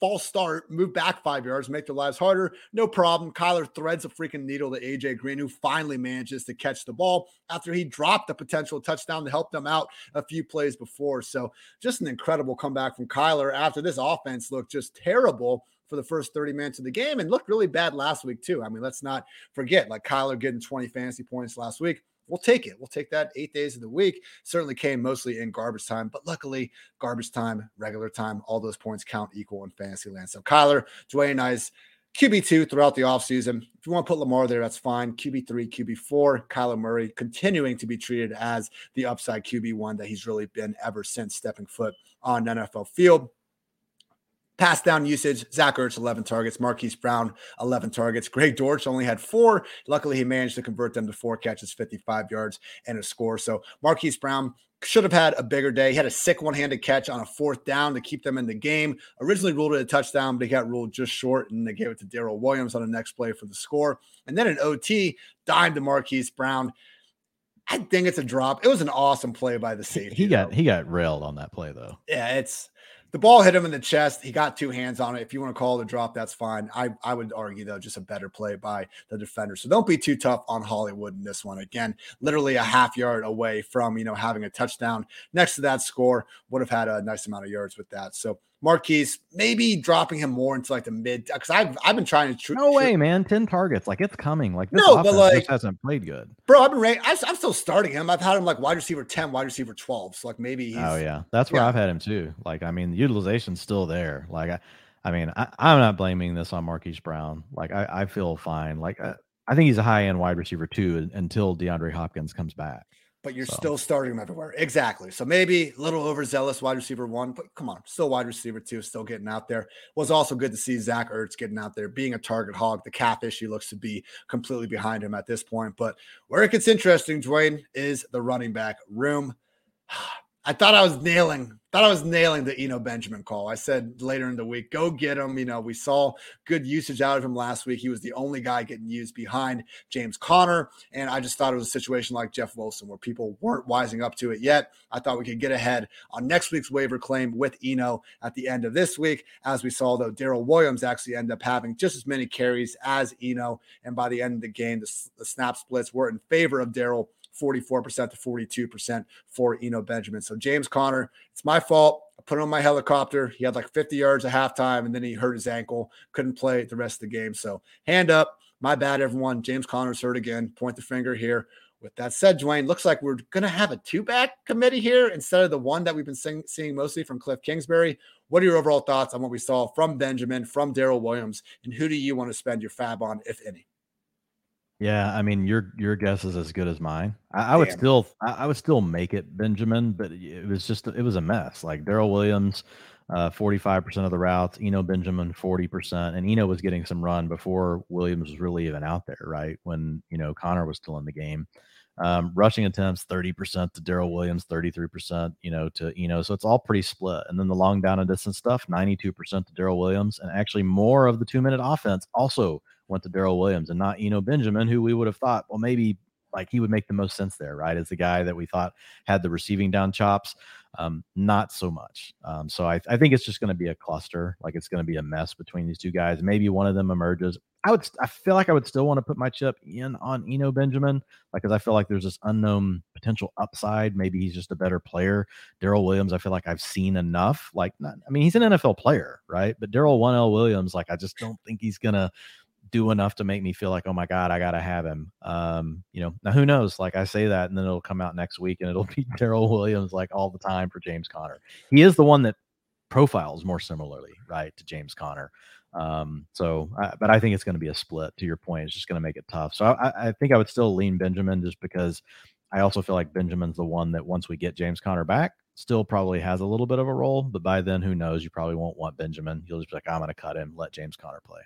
false start, move back five yards, make their lives harder. No problem. Kyler threads a freaking needle to AJ Green, who finally manages to catch the ball after he dropped a potential touchdown to help them out a few plays before. So just an incredible comeback from Kyler after this offense looked just terrible for the first 30 minutes of the game and looked really bad last week, too. I mean, let's not forget like Kyler getting 20 fantasy points last week we'll take it. We'll take that eight days of the week. Certainly came mostly in garbage time, but luckily, garbage time, regular time, all those points count equal in fantasy land. So Kyler, Dwain I's QB2 throughout the offseason. If you want to put Lamar there, that's fine. QB3, QB4, Kyler Murray continuing to be treated as the upside QB1 that he's really been ever since stepping foot on NFL field. Pass down usage, Zach Ertz, 11 targets. Marquise Brown, 11 targets. Greg Dortch only had four. Luckily, he managed to convert them to four catches, 55 yards, and a score. So Marquise Brown should have had a bigger day. He had a sick one handed catch on a fourth down to keep them in the game. Originally ruled it a touchdown, but he got ruled just short, and they gave it to Darrel Williams on the next play for the score. And then an OT, dime to Marquise Brown. I think it's a drop. It was an awesome play by the safety. He got though. he got railed on that play though. Yeah, it's the ball hit him in the chest. He got two hands on it. If you want to call it a drop, that's fine. I, I would argue, though, just a better play by the defender. So don't be too tough on Hollywood in this one. Again, literally a half yard away from, you know, having a touchdown next to that score. Would have had a nice amount of yards with that. So Marquise, maybe dropping him more into like the mid because I've I've been trying to. Tr- no way, tr- man! Ten targets, like it's coming. Like no, but like hasn't played good, bro. I've been ra- I, am still starting him. I've had him like wide receiver ten, wide receiver twelve. So like maybe. oh yeah, that's where yeah. I've had him too. Like I mean, the utilization's still there. Like I, I mean, I, am not blaming this on Marquise Brown. Like I, I feel fine. Like I, I think he's a high end wide receiver too until DeAndre Hopkins comes back but you're so. still starting him everywhere. Exactly. So maybe a little overzealous wide receiver one, but come on, still wide receiver two, still getting out there. Was also good to see Zach Ertz getting out there, being a target hog. The calf issue looks to be completely behind him at this point. But where it gets interesting, Dwain, is the running back room. I thought I was nailing thought I was nailing the Eno Benjamin call. I said later in the week, go get him. You know, we saw good usage out of him last week. He was the only guy getting used behind James Conner. And I just thought it was a situation like Jeff Wilson where people weren't wising up to it yet. I thought we could get ahead on next week's waiver claim with Eno at the end of this week. As we saw, though, Darrel Williams actually ended up having just as many carries as Eno. And by the end of the game, the, the snap splits were in favor of Darrel 44% to 42% for Eno Benjamin. So James Conner, it's my fault. I put him on my helicopter. He had like 50 yards at halftime and then he hurt his ankle, couldn't play the rest of the game. So hand up. My bad, everyone. James Conner's hurt again. Point the finger here. With that said, Dwain, looks like we're going to have a two back committee here instead of the one that we've been seeing, seeing mostly from Cliff Kingsbury. What are your overall thoughts on what we saw from Benjamin, from Darrel Williams, and who do you want to spend your FAAB on, if any? Yeah, I mean your your guess is as good as mine. I, I would still I, I, would still make it Benjamin, but it was just it was a mess. Like Darrel Williams, uh, forty five percent of the routes. Eno Benjamin forty percent, and Eno was getting some run before Williams was really even out there. Right when you know Conner was still in the game. Um, rushing attempts thirty percent to Darrel Williams, thirty three percent you know to Eno. So it's all pretty split. And then the long down and distance stuff, ninety two percent to Darrel Williams, and actually more of the two minute offense also went to Darrel Williams and not Eno Benjamin, who we would have thought, well, maybe like he would make the most sense there, right? As the guy that we thought had the receiving down chops. Um, not so much. Um, so I, I think it's just going to be a cluster. Like it's going to be a mess between these two guys. Maybe one of them emerges. I would, I feel like I would still want to put my chip in on Eno Benjamin, like, cause I feel like there's this unknown potential upside. Maybe he's just a better player. Darrel Williams, I feel like I've seen enough. Like, not, I mean, he's an NFL player, right? But Darrel 1L Williams, like, I just don't think he's going to do enough to make me feel like, oh my God, I gotta have him. Um, you know, now who knows? Like I say that, and then it'll come out next week, and it'll be Darrel Williams like all the time for James Conner. He is the one that profiles more similarly, right, to James Conner. Um, so, I, but I think it's going to be a split. To your point, it's just going to make it tough. So, I, I think I would still lean Benjamin just because I also feel like Benjamin's the one that once we get James Conner back, still probably has a little bit of a role. But by then, who knows? You probably won't want Benjamin. You'll just be like, I'm going to cut him, let James Conner play.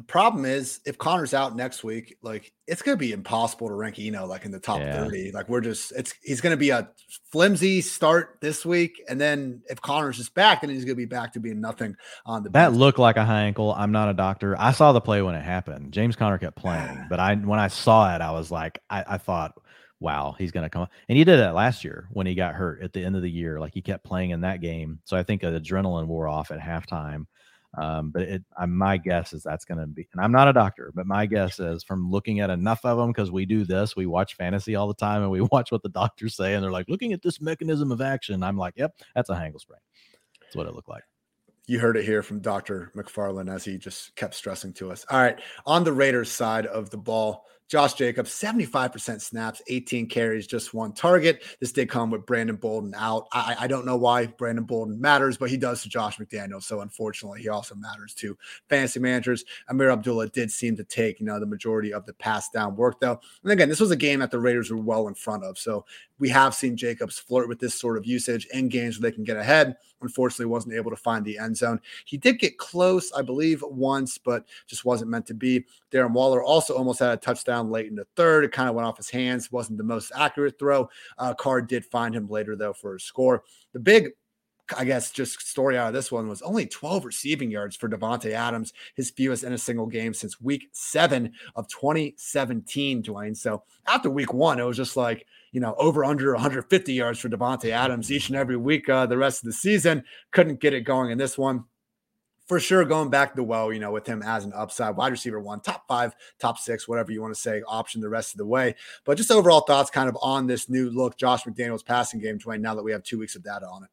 The problem is if Conner's out next week, like it's gonna be impossible to rank Eno like in the top yeah. 30. Like we're just it's he's gonna be a flimsy start this week. And then if Conner's just back, then he's gonna be back to being nothing on the that bench. looked like a high ankle. I'm not a doctor. I saw the play when it happened. James Conner kept playing, but I when I saw it, I was like, I, I thought wow, he's going to come. And he did that last year when he got hurt at the end of the year. Like he kept playing in that game. So I think adrenaline wore off at halftime. Um, but it, uh, my guess is that's going to be, and I'm not a doctor, but my guess is from looking at enough of them because we do this, we watch fantasy all the time, and we watch what the doctors say, and they're like, looking at this mechanism of action. I'm like, yep, that's a ankle sprain. That's what it looked like. You heard it here from Dr. McFarland as he just kept stressing to us. All right, on the Raiders side of the ball, Josh Jacobs, 75% snaps, 18 carries, just one target. This did come with Brandon Bolden out. I, I, don't know why Brandon Bolden matters, but he does to Josh McDaniels. So unfortunately, he also matters to fantasy managers. Ameer Abdullah did seem to take, you know, the majority of the pass down work though. And again, this was a game that the Raiders were well in front of. So we have seen Jacobs flirt with this sort of usage in games where they can get ahead. Unfortunately, wasn't able to find the end zone. He did get close, I believe, once, but just wasn't meant to be. Darren Waller also almost had a touchdown late in the third. It kind of went off his hands. wasn't the most accurate throw. Uh, Carr did find him later though for a score. The big I guess just story out of this one was only 12 receiving yards for Davante Adams, his fewest in a single game since week seven of 2017, Dwain. So after week one, it was just like, you know, over under 150 yards for Davante Adams each and every week uh, the rest of the season. Couldn't get it going in this one. For sure, going back the well, you know, with him as an upside wide receiver one, top five, top six, whatever you want to say, option the rest of the way. But just overall thoughts kind of on this new look, Josh McDaniels passing game, Dwain, now that we have two weeks of data on it.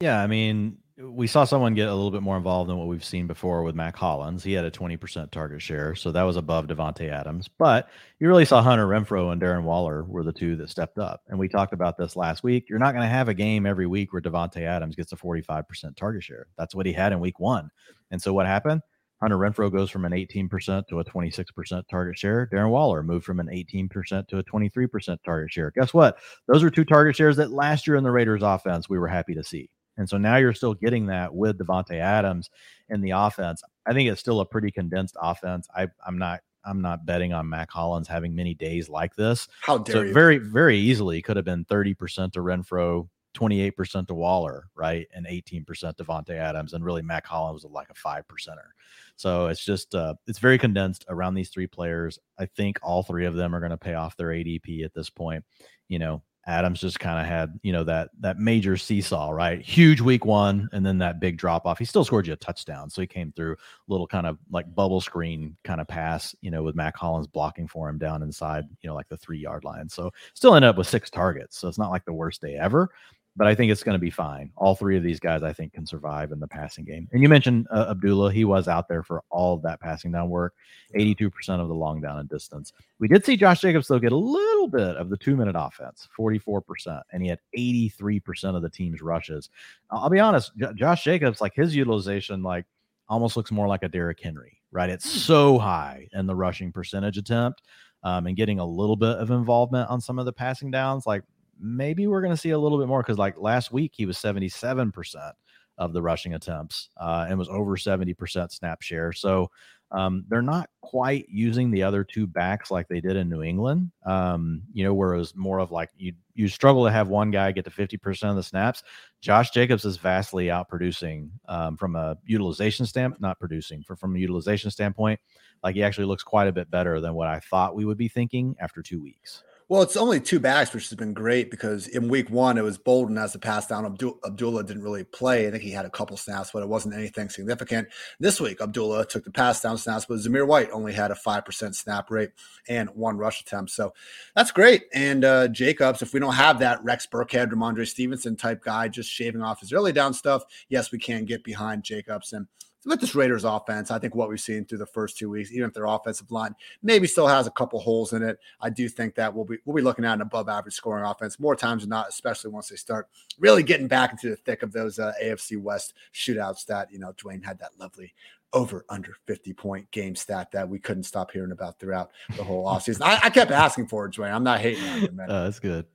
Yeah, I mean, we saw someone get a little bit more involved than what we've seen before with Mack Hollins. He had a 20% target share, so that was above Davante Adams. But you really saw Hunter Renfrow and Darren Waller were the two that stepped up. And we talked about this last week. You're not going to have a game every week where Davante Adams gets a 45% target share. That's what he had in week one. And so what happened? Hunter Renfrow goes from an 18% to a 26% target share. Darren Waller moved from an 18% to a 23% target share. Guess what? Those are two target shares that last year in the Raiders offense we were happy to see. And so now you're still getting that with Davante Adams in the offense. I think it's still a pretty condensed offense. I, I'm not I'm not betting on Mack Hollins having many days like this. How dare so you? Very, very easily could have been 30% to Renfrow, 28% to Waller, right? And 18% to Davante Adams. And really, Mack Hollins was like a five percenter. So it's just, uh, it's very condensed around these three players. I think all three of them are going to pay off their ADP at this point. You know, Adams just kind of had, you know, that that major seesaw, right? Huge week one, and then that big drop off. He still scored you a touchdown, so he came through little kind of like bubble screen kind of pass, you know, with Mack Hollins blocking for him down inside, you know, like the three yard line. So still ended up with six targets. So it's not like the worst day ever but I think it's going to be fine. All three of these guys, I think, can survive in the passing game. And you mentioned uh, Abdullah; he was out there for all of that passing down work, eighty-two percent of the long down and distance. We did see Josh Jacobs though get a little bit of the two-minute offense, forty-four percent, and he had eighty-three percent of the team's rushes. I'll be honest, J- Josh Jacobs, like his utilization, like almost looks more like a Derrick Henry, right? It's hmm. so high in the rushing percentage attempt. Um, and getting a little bit of involvement on some of the passing downs, like maybe we're going to see a little bit more because like last week he was 77% of the rushing attempts uh, and was over 70% snap share. So um, they're not quite using the other two backs like they did in New England. Um, you know, where it was more of like you you struggle to have one guy get to 50% of the snaps. Josh Jacobs is vastly outproducing um, from a utilization stamp, not producing for from a utilization standpoint. Like he actually looks quite a bit better than what I thought we would be thinking after two weeks. Well, it's only two backs, which has been great because in week one, it was Bolden as the pass down. Abdul- Abdullah didn't really play. I think he had a couple snaps, but it wasn't anything significant. This week, Abdullah took the pass down snaps, but Zamir White only had a 5% snap rate and one rush attempt. So that's great. And uh, Jacobs, if we don't have that Rex Burkhead, Rhamondre Stevenson type guy just shaving off his early down stuff, yes, we can get behind Jacobs. And with this Raiders offense, I think what we've seen through the first two weeks, even if their offensive line maybe still has a couple holes in it, I do think that we'll be we'll be looking at an above average scoring offense more times than not, especially once they start really getting back into the thick of those uh, AFC West shootouts that you know Dwain had that lovely over under 50 point game stat that we couldn't stop hearing about throughout the whole offseason. I, I kept asking for it, Dwain. I'm not hating on you, man. Oh, that's good.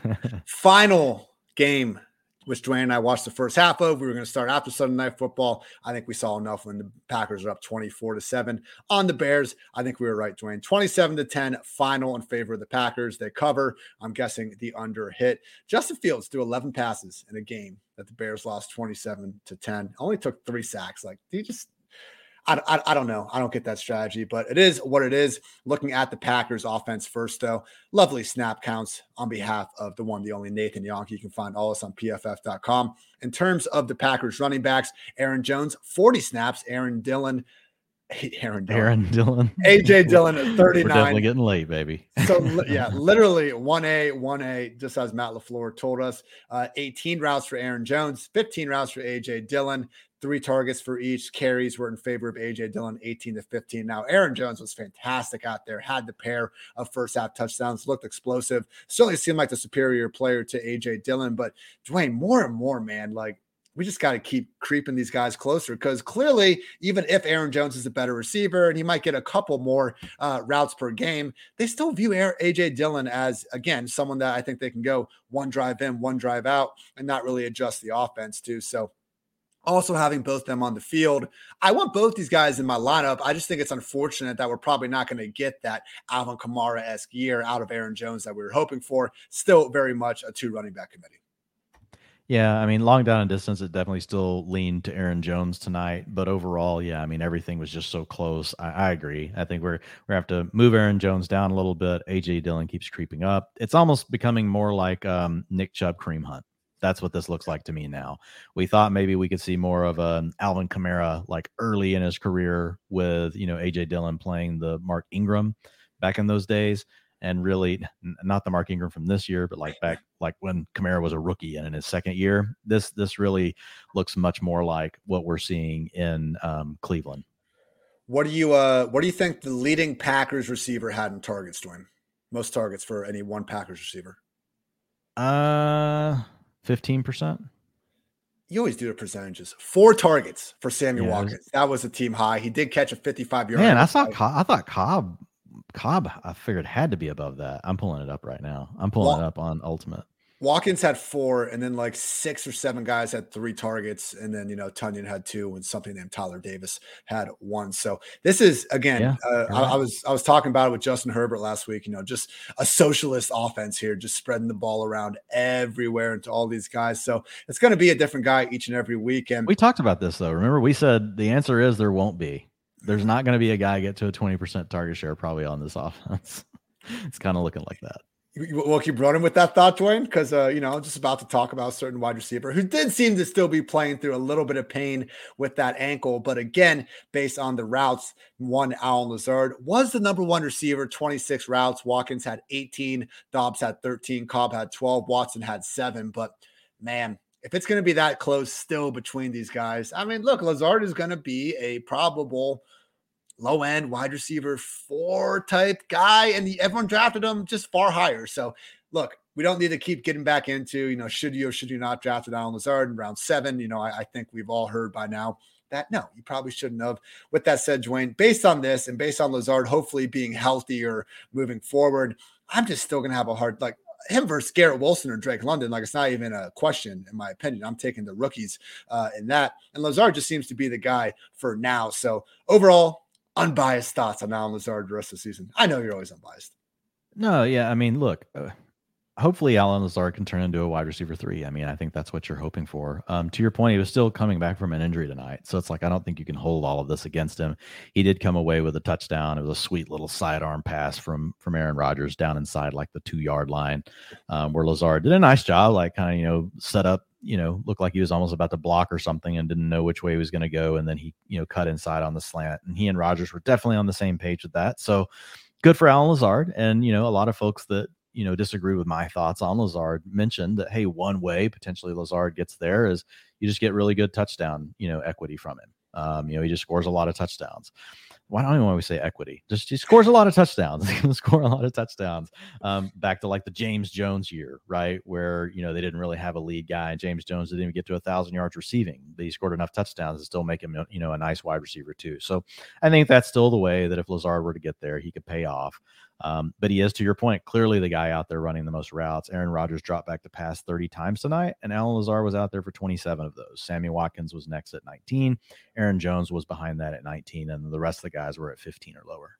Final game which Dwain and I watched the first half of. We were going to start after Sunday Night Football. I think we saw enough when the Packers are up 24 to 7 on the Bears. I think we were right, Dwain. 27 to 10, final in favor of the Packers. They cover. I'm guessing the under hit. Justin Fields threw 11 passes in a game that the Bears lost 27 to 10. Only took three sacks. Like, he just I, I, I, don't know. I don't get that strategy, but it is what it is. Looking at the Packers offense first, though, lovely snap counts on behalf of the one, the only Nathan Jahnke. You can find all this on pff.com. In terms of the Packers running backs, Aaron Jones, 40 snaps. Aaron Dillon, Aaron Dillon. Aaron Dillon. AJ Dillon at 39. We're definitely getting late, baby. so yeah, literally 1A, 1A, just as Matt LaFleur told us. Uh, 18 routes for Aaron Jones, 15 routes for AJ Dillon, three targets for each. Carries were in favor of AJ Dillon, 18 to 15. Now, Aaron Jones was fantastic out there, had the pair of first half touchdowns, looked explosive, certainly seemed like the superior player to AJ Dillon. But Dwain, more and more, man, like we just got to keep creeping these guys closer because clearly, even if Aaron Jones is a better receiver and he might get a couple more uh, routes per game, they still view AJ Dillon as, again, someone that I think they can go one drive in, one drive out, and not really adjust the offense to. So, also having both them on the field. I want both these guys in my lineup. I just think it's unfortunate that we're probably not going to get that Alvin Kamara esque year out of Aaron Jones that we were hoping for. Still very much a two running back committee. Yeah, I mean, long down and distance, it definitely still leaned to Aaron Jones tonight. But overall, yeah, I mean, everything was just so close. I, I agree. I think we're we have to move Aaron Jones down a little bit. AJ Dillon keeps creeping up. It's almost becoming more like um, Nick Chubb, Kareem Hunt that's what this looks like to me now. We thought maybe we could see more of an Alvin Kamara like early in his career with you know AJ Dillon playing the Mark Ingram back in those days, and really not the Mark Ingram from this year, but like back like when Kamara was a rookie and in his second year. This this really looks much more like what we're seeing in um, Cleveland. What do you uh what do you think the leading Packers receiver had in targets, Dwayne? Most targets for any one Packers receiver? Uh 15%? You always do the percentages. Four targets for Sammy yeah, Watkins. Was, that was a team high. He did catch a 55 yard. Man, I saw Cobb, I thought Cobb Cobb I figured had to be above that. I'm pulling it up right now. I'm pulling Long, it up on Ultimate. Watkins had four, and then like six or seven guys had three targets, and then you know Tonyan had two, and something named Tyler Davis had one. So this is again, yeah, uh, I, I, was I was talking about it with Justin Herbert last week. You know, just a socialist offense here, just spreading the ball around everywhere into all these guys. So it's going to be a different guy each and every week. And we talked about this though. Remember, we said the answer is there won't be. There's not going to be a guy get to a 20% target share probably on this offense. it's kind of looking like that. We'll keep running with that thought, Dwain, because uh, you know, just about to talk about a certain wide receiver who did seem to still be playing through a little bit of pain with that ankle. But again, based on the routes, one Allen Lazard was the number one receiver, 26 routes. Watkins had 18, Doubs had 13, Cobb had 12, Watson had seven. But man, if it's going to be that close still between these guys, I mean, look, Lazard is going to be a probable low end wide receiver four type guy, and everyone drafted him just far higher. So, look, we don't need to keep getting back into, you know, should you or should you not draft Allen Lazard in round seven? You know, I, I, think we've all heard by now that no, you probably shouldn't have. With that said, Dwain, based on this and based on Lazard hopefully being healthier moving forward, I'm just still gonna have a hard like him versus Garrett Wilson or Drake London, like it's not even a question in my opinion. I'm taking the rookies uh, in that, and Lazard just seems to be the guy for now. So overall, unbiased thoughts on Allen Lazard the rest of the season. I know you're always unbiased. No, yeah. I mean, look, uh, hopefully Allen Lazard can turn into a wide receiver three. I mean, I think that's what you're hoping for. Um, to your point, he was still coming back from an injury tonight. So it's like, I don't think you can hold all of this against him. He did come away with a touchdown. It was a sweet little sidearm pass from, from Aaron Rodgers down inside like the two yard line, um, where Lazard did a nice job, like kind of, you know, set up you know, looked like he was almost about to block or something and didn't know which way he was going to go. And then he, you know, cut inside on the slant. And he and Rodgers were definitely on the same page with that. So good for Allen Lazard. And, you know, a lot of folks that, you know, disagree with my thoughts on Lazard mentioned that, hey, one way potentially Lazard gets there is you just get really good touchdown, you know, equity from him. Um, you know, he just scores a lot of touchdowns why don't even always say equity? Just he scores a lot of touchdowns. He's to score a lot of touchdowns. Um, back to like the James Jones year, right, where you know they didn't really have a lead guy. James Jones didn't even get to a thousand yards receiving, but he scored enough touchdowns to still make him, you know, a nice wide receiver too. So I think that's still the way that if Lazard were to get there, he could pay off. Um, but he is, to your point, clearly the guy out there running the most routes. Aaron Rodgers dropped back to pass 30 times tonight, and Allen Lazard was out there for 27 of those. Sammy Watkins was next at 19. Aaron Jones was behind that at 19, and the rest of the guys were at 15 or lower.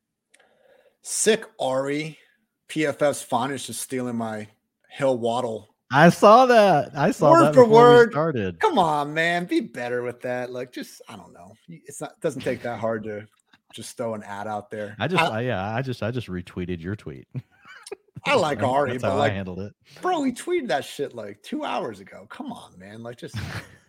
Sick Ari. PFF's finest is stealing my Hill Waddle. I saw that. I saw word that for word. started. Come on, man, be better with that. Like, just I don't know. It's not. It doesn't take that hard to just throw an ad out there. I just, I, I, yeah, I just, I just retweeted your tweet. I like Ari, That's but like, I handled it, bro. He tweeted that shit like two hours ago. Come on, man. Like, just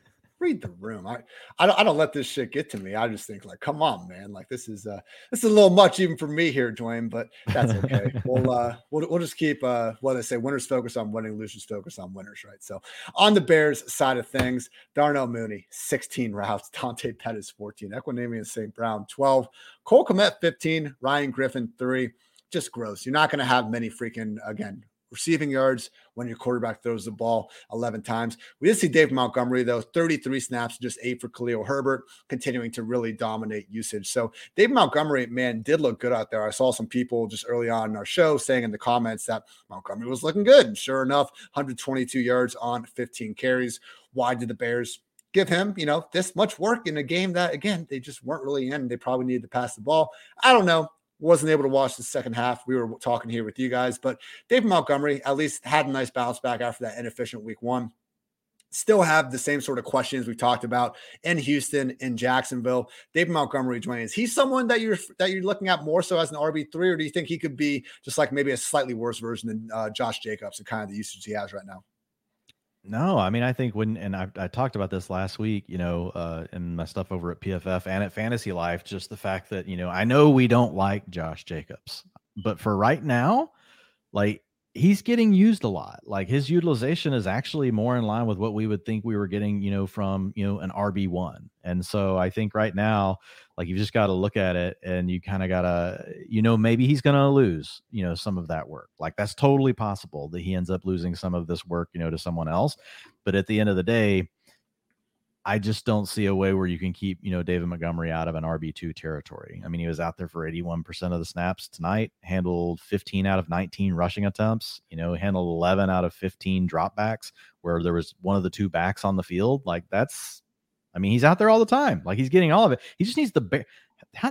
read the room. I, I don't, I don't let this shit get to me. I just think like, come on, man. Like this is uh this is a little much even for me here, Dwain, but that's okay. we'll uh we'll, we'll just keep uh what they say, winners focus on winning, losers focus on winners, right? So on the Bears side of things, Darnell Mooney, 16 routes, Dante Pettis, 14, Equanimeous St. Brown, 12, Cole Kmet, 15, Ryan Griffin, three. Just gross. You're not going to have many freaking again receiving yards when your quarterback throws the ball 11 times. We did see Dave Montgomery, though, 33 snaps, just eight for Khalil Herbert, continuing to really dominate usage. So Dave Montgomery, man, did look good out there. I saw some people just early on in our show saying in the comments that Montgomery was looking good. And sure enough, 122 yards on 15 carries. Why did the Bears give him, you know, this much work in a game that again they just weren't really in. They probably needed to pass the ball. I don't know wasn't able to watch the second half. We were talking here with you guys, but David Montgomery at least had a nice bounce back after that inefficient week one. Still have the same sort of questions we talked about in Houston, in Jacksonville. David Montgomery, Dwain, is he someone that you're that you're looking at more so as an RB three, or do you think he could be just like maybe a slightly worse version than uh, Josh Jacobs and kind of the usage he has right now? No, I mean, I think when, and I, I talked about this last week, you know, uh, in my stuff over at PFF and at Fantasy Life, just the fact that, you know, I know we don't like Josh Jacobs, but for right now, like he's getting used a lot. Like his utilization is actually more in line with what we would think we were getting, you know, from, you know, an RB1. And so I think right now, like you've just got to look at it and you kind of got to, you know, maybe he's going to lose, you know, some of that work. Like that's totally possible that he ends up losing some of this work, you know, to someone else. But at the end of the day, I just don't see a way where you can keep, you know, David Montgomery out of an RB2 territory. I mean, he was out there for 81% of the snaps tonight, handled 15 out of 19 rushing attempts, you know, handled 11 out of 15 dropbacks where there was one of the two backs on the field. Like that's I mean, he's out there all the time. Like he's getting all of it. He just needs the bear.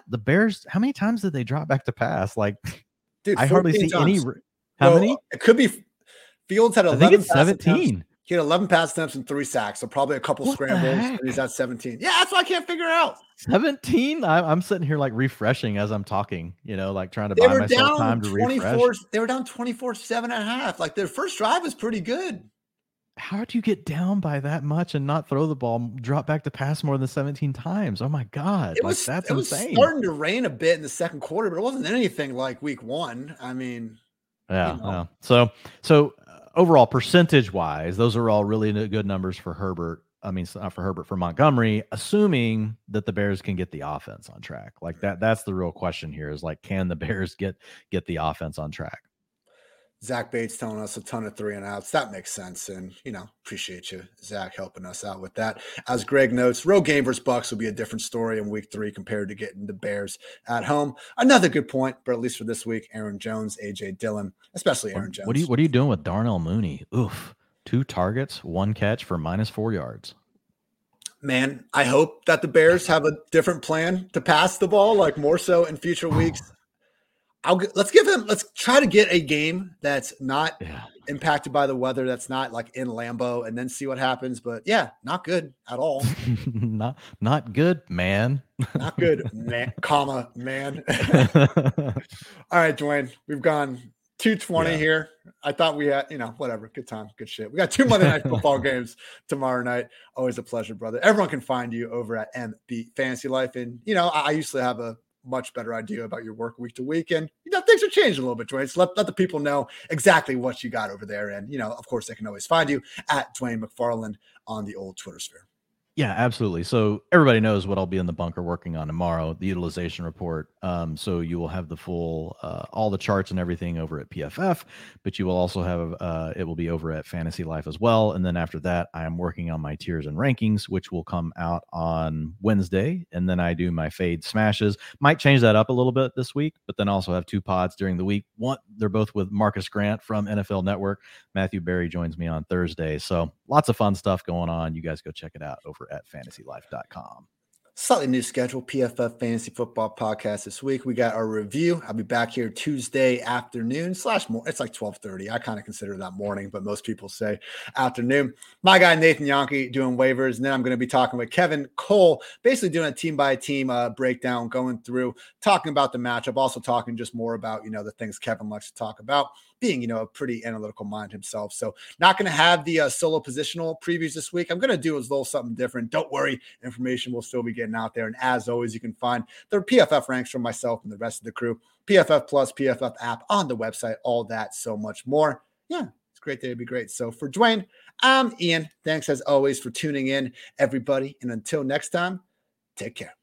the Bears. How many times did they drop back to pass? Like, dude, I hardly see times. any. How well, many? It could be. Fields had eleven. I think it's seventeen. He had 11 pass attempts and three sacks, so probably a couple what scrambles. he's at 17. Yeah, that's what I can't figure out. 17? I'm sitting here like refreshing as I'm talking, you know, like trying to they buy myself time to refresh. They were down 24 7 and a half. Like their first drive was pretty good how do you get down by that much and not throw the ball, drop back to pass more than 17 times? Oh my god, it was like, that's it insane. was starting to rain a bit in the second quarter, but it wasn't anything like week one. I mean, yeah, you know. yeah. So, so overall, percentage wise, those are all really good numbers for Herbert. I mean, not uh, for Herbert, for Montgomery, assuming that the Bears can get the offense on track. Like that, that's the real question here. Is like, can the Bears get get the offense on track? Zach Bates telling us a ton of three and outs. That makes sense. And, you know, appreciate you, Zach, helping us out with that. As Greg notes, road game versus Bucs will be a different story in week three compared to getting the Bears at home. Another good point, but at least for this week, Aaron Jones, AJ Dillon, especially Aaron Jones. What are you what are you doing with Darnell Mooney? Oof. Two targets, one catch for minus four yards. Man, I hope that the Bears have a different plan to pass the ball, like more so in future weeks. I'll let's give him let's try to get a game that's not yeah. impacted by the weather that's not like in Lambeau, and then see what happens but yeah not good at all. Not not good man. Not good man comma man. All right Dwain we've gone 220 yeah. here. I thought we had you know whatever good time good shit. We got two Monday night football games tomorrow night. Always a pleasure brother. Everyone can find you over at MB Fantasy Life and you know I, I used to have a much better idea about your work week to week. And, you know, things are changing a little bit, Dwain. So let, let the people know exactly what you got over there. And, you know, of course, they can always find you at Dwain McFarland on the old Twitter sphere. Yeah, absolutely. So everybody knows what I'll be in the bunker working on tomorrow, the utilization report. Um, so you will have the full, uh, all the charts and everything over at PFF, but you will also have, uh, it will be over at Fantasy Life as well. And then after that, I am working on my tiers and rankings, which will come out on Wednesday. And then I do my fade smashes. Might change that up a little bit this week, but then also have two pods during the week. One, they're both with Marcas Grant from NFL Network. Matthew Berry joins me on Thursday. So lots of fun stuff going on. You guys go check it out over over at fantasylife.com. Slightly new schedule, PFF Fantasy Football Podcast this week. We got our review. I'll be back here Tuesday afternoon slash more. It's like 1230. I kind of consider that morning, but most people say afternoon. My guy Nathan Jahnke doing waivers. And then I'm going to be talking with Kevin Cole, basically doing a team by team uh, breakdown, going through, talking about the matchup, also talking just more about, you know, the things Kevin likes to talk about being, you know, a pretty analytical mind himself. So, not going to have the uh, solo positional previews this week. I'm going to do a little something different. Don't worry, information will still be getting out there. And as always, you can find the PFF ranks from myself and the rest of the crew, PFF Plus, PFF app on the website, all that, so much more. Yeah, it's great day to be great. So, for Dwain, I'm Ian. Thanks as always for tuning in, everybody. And until next time, take care.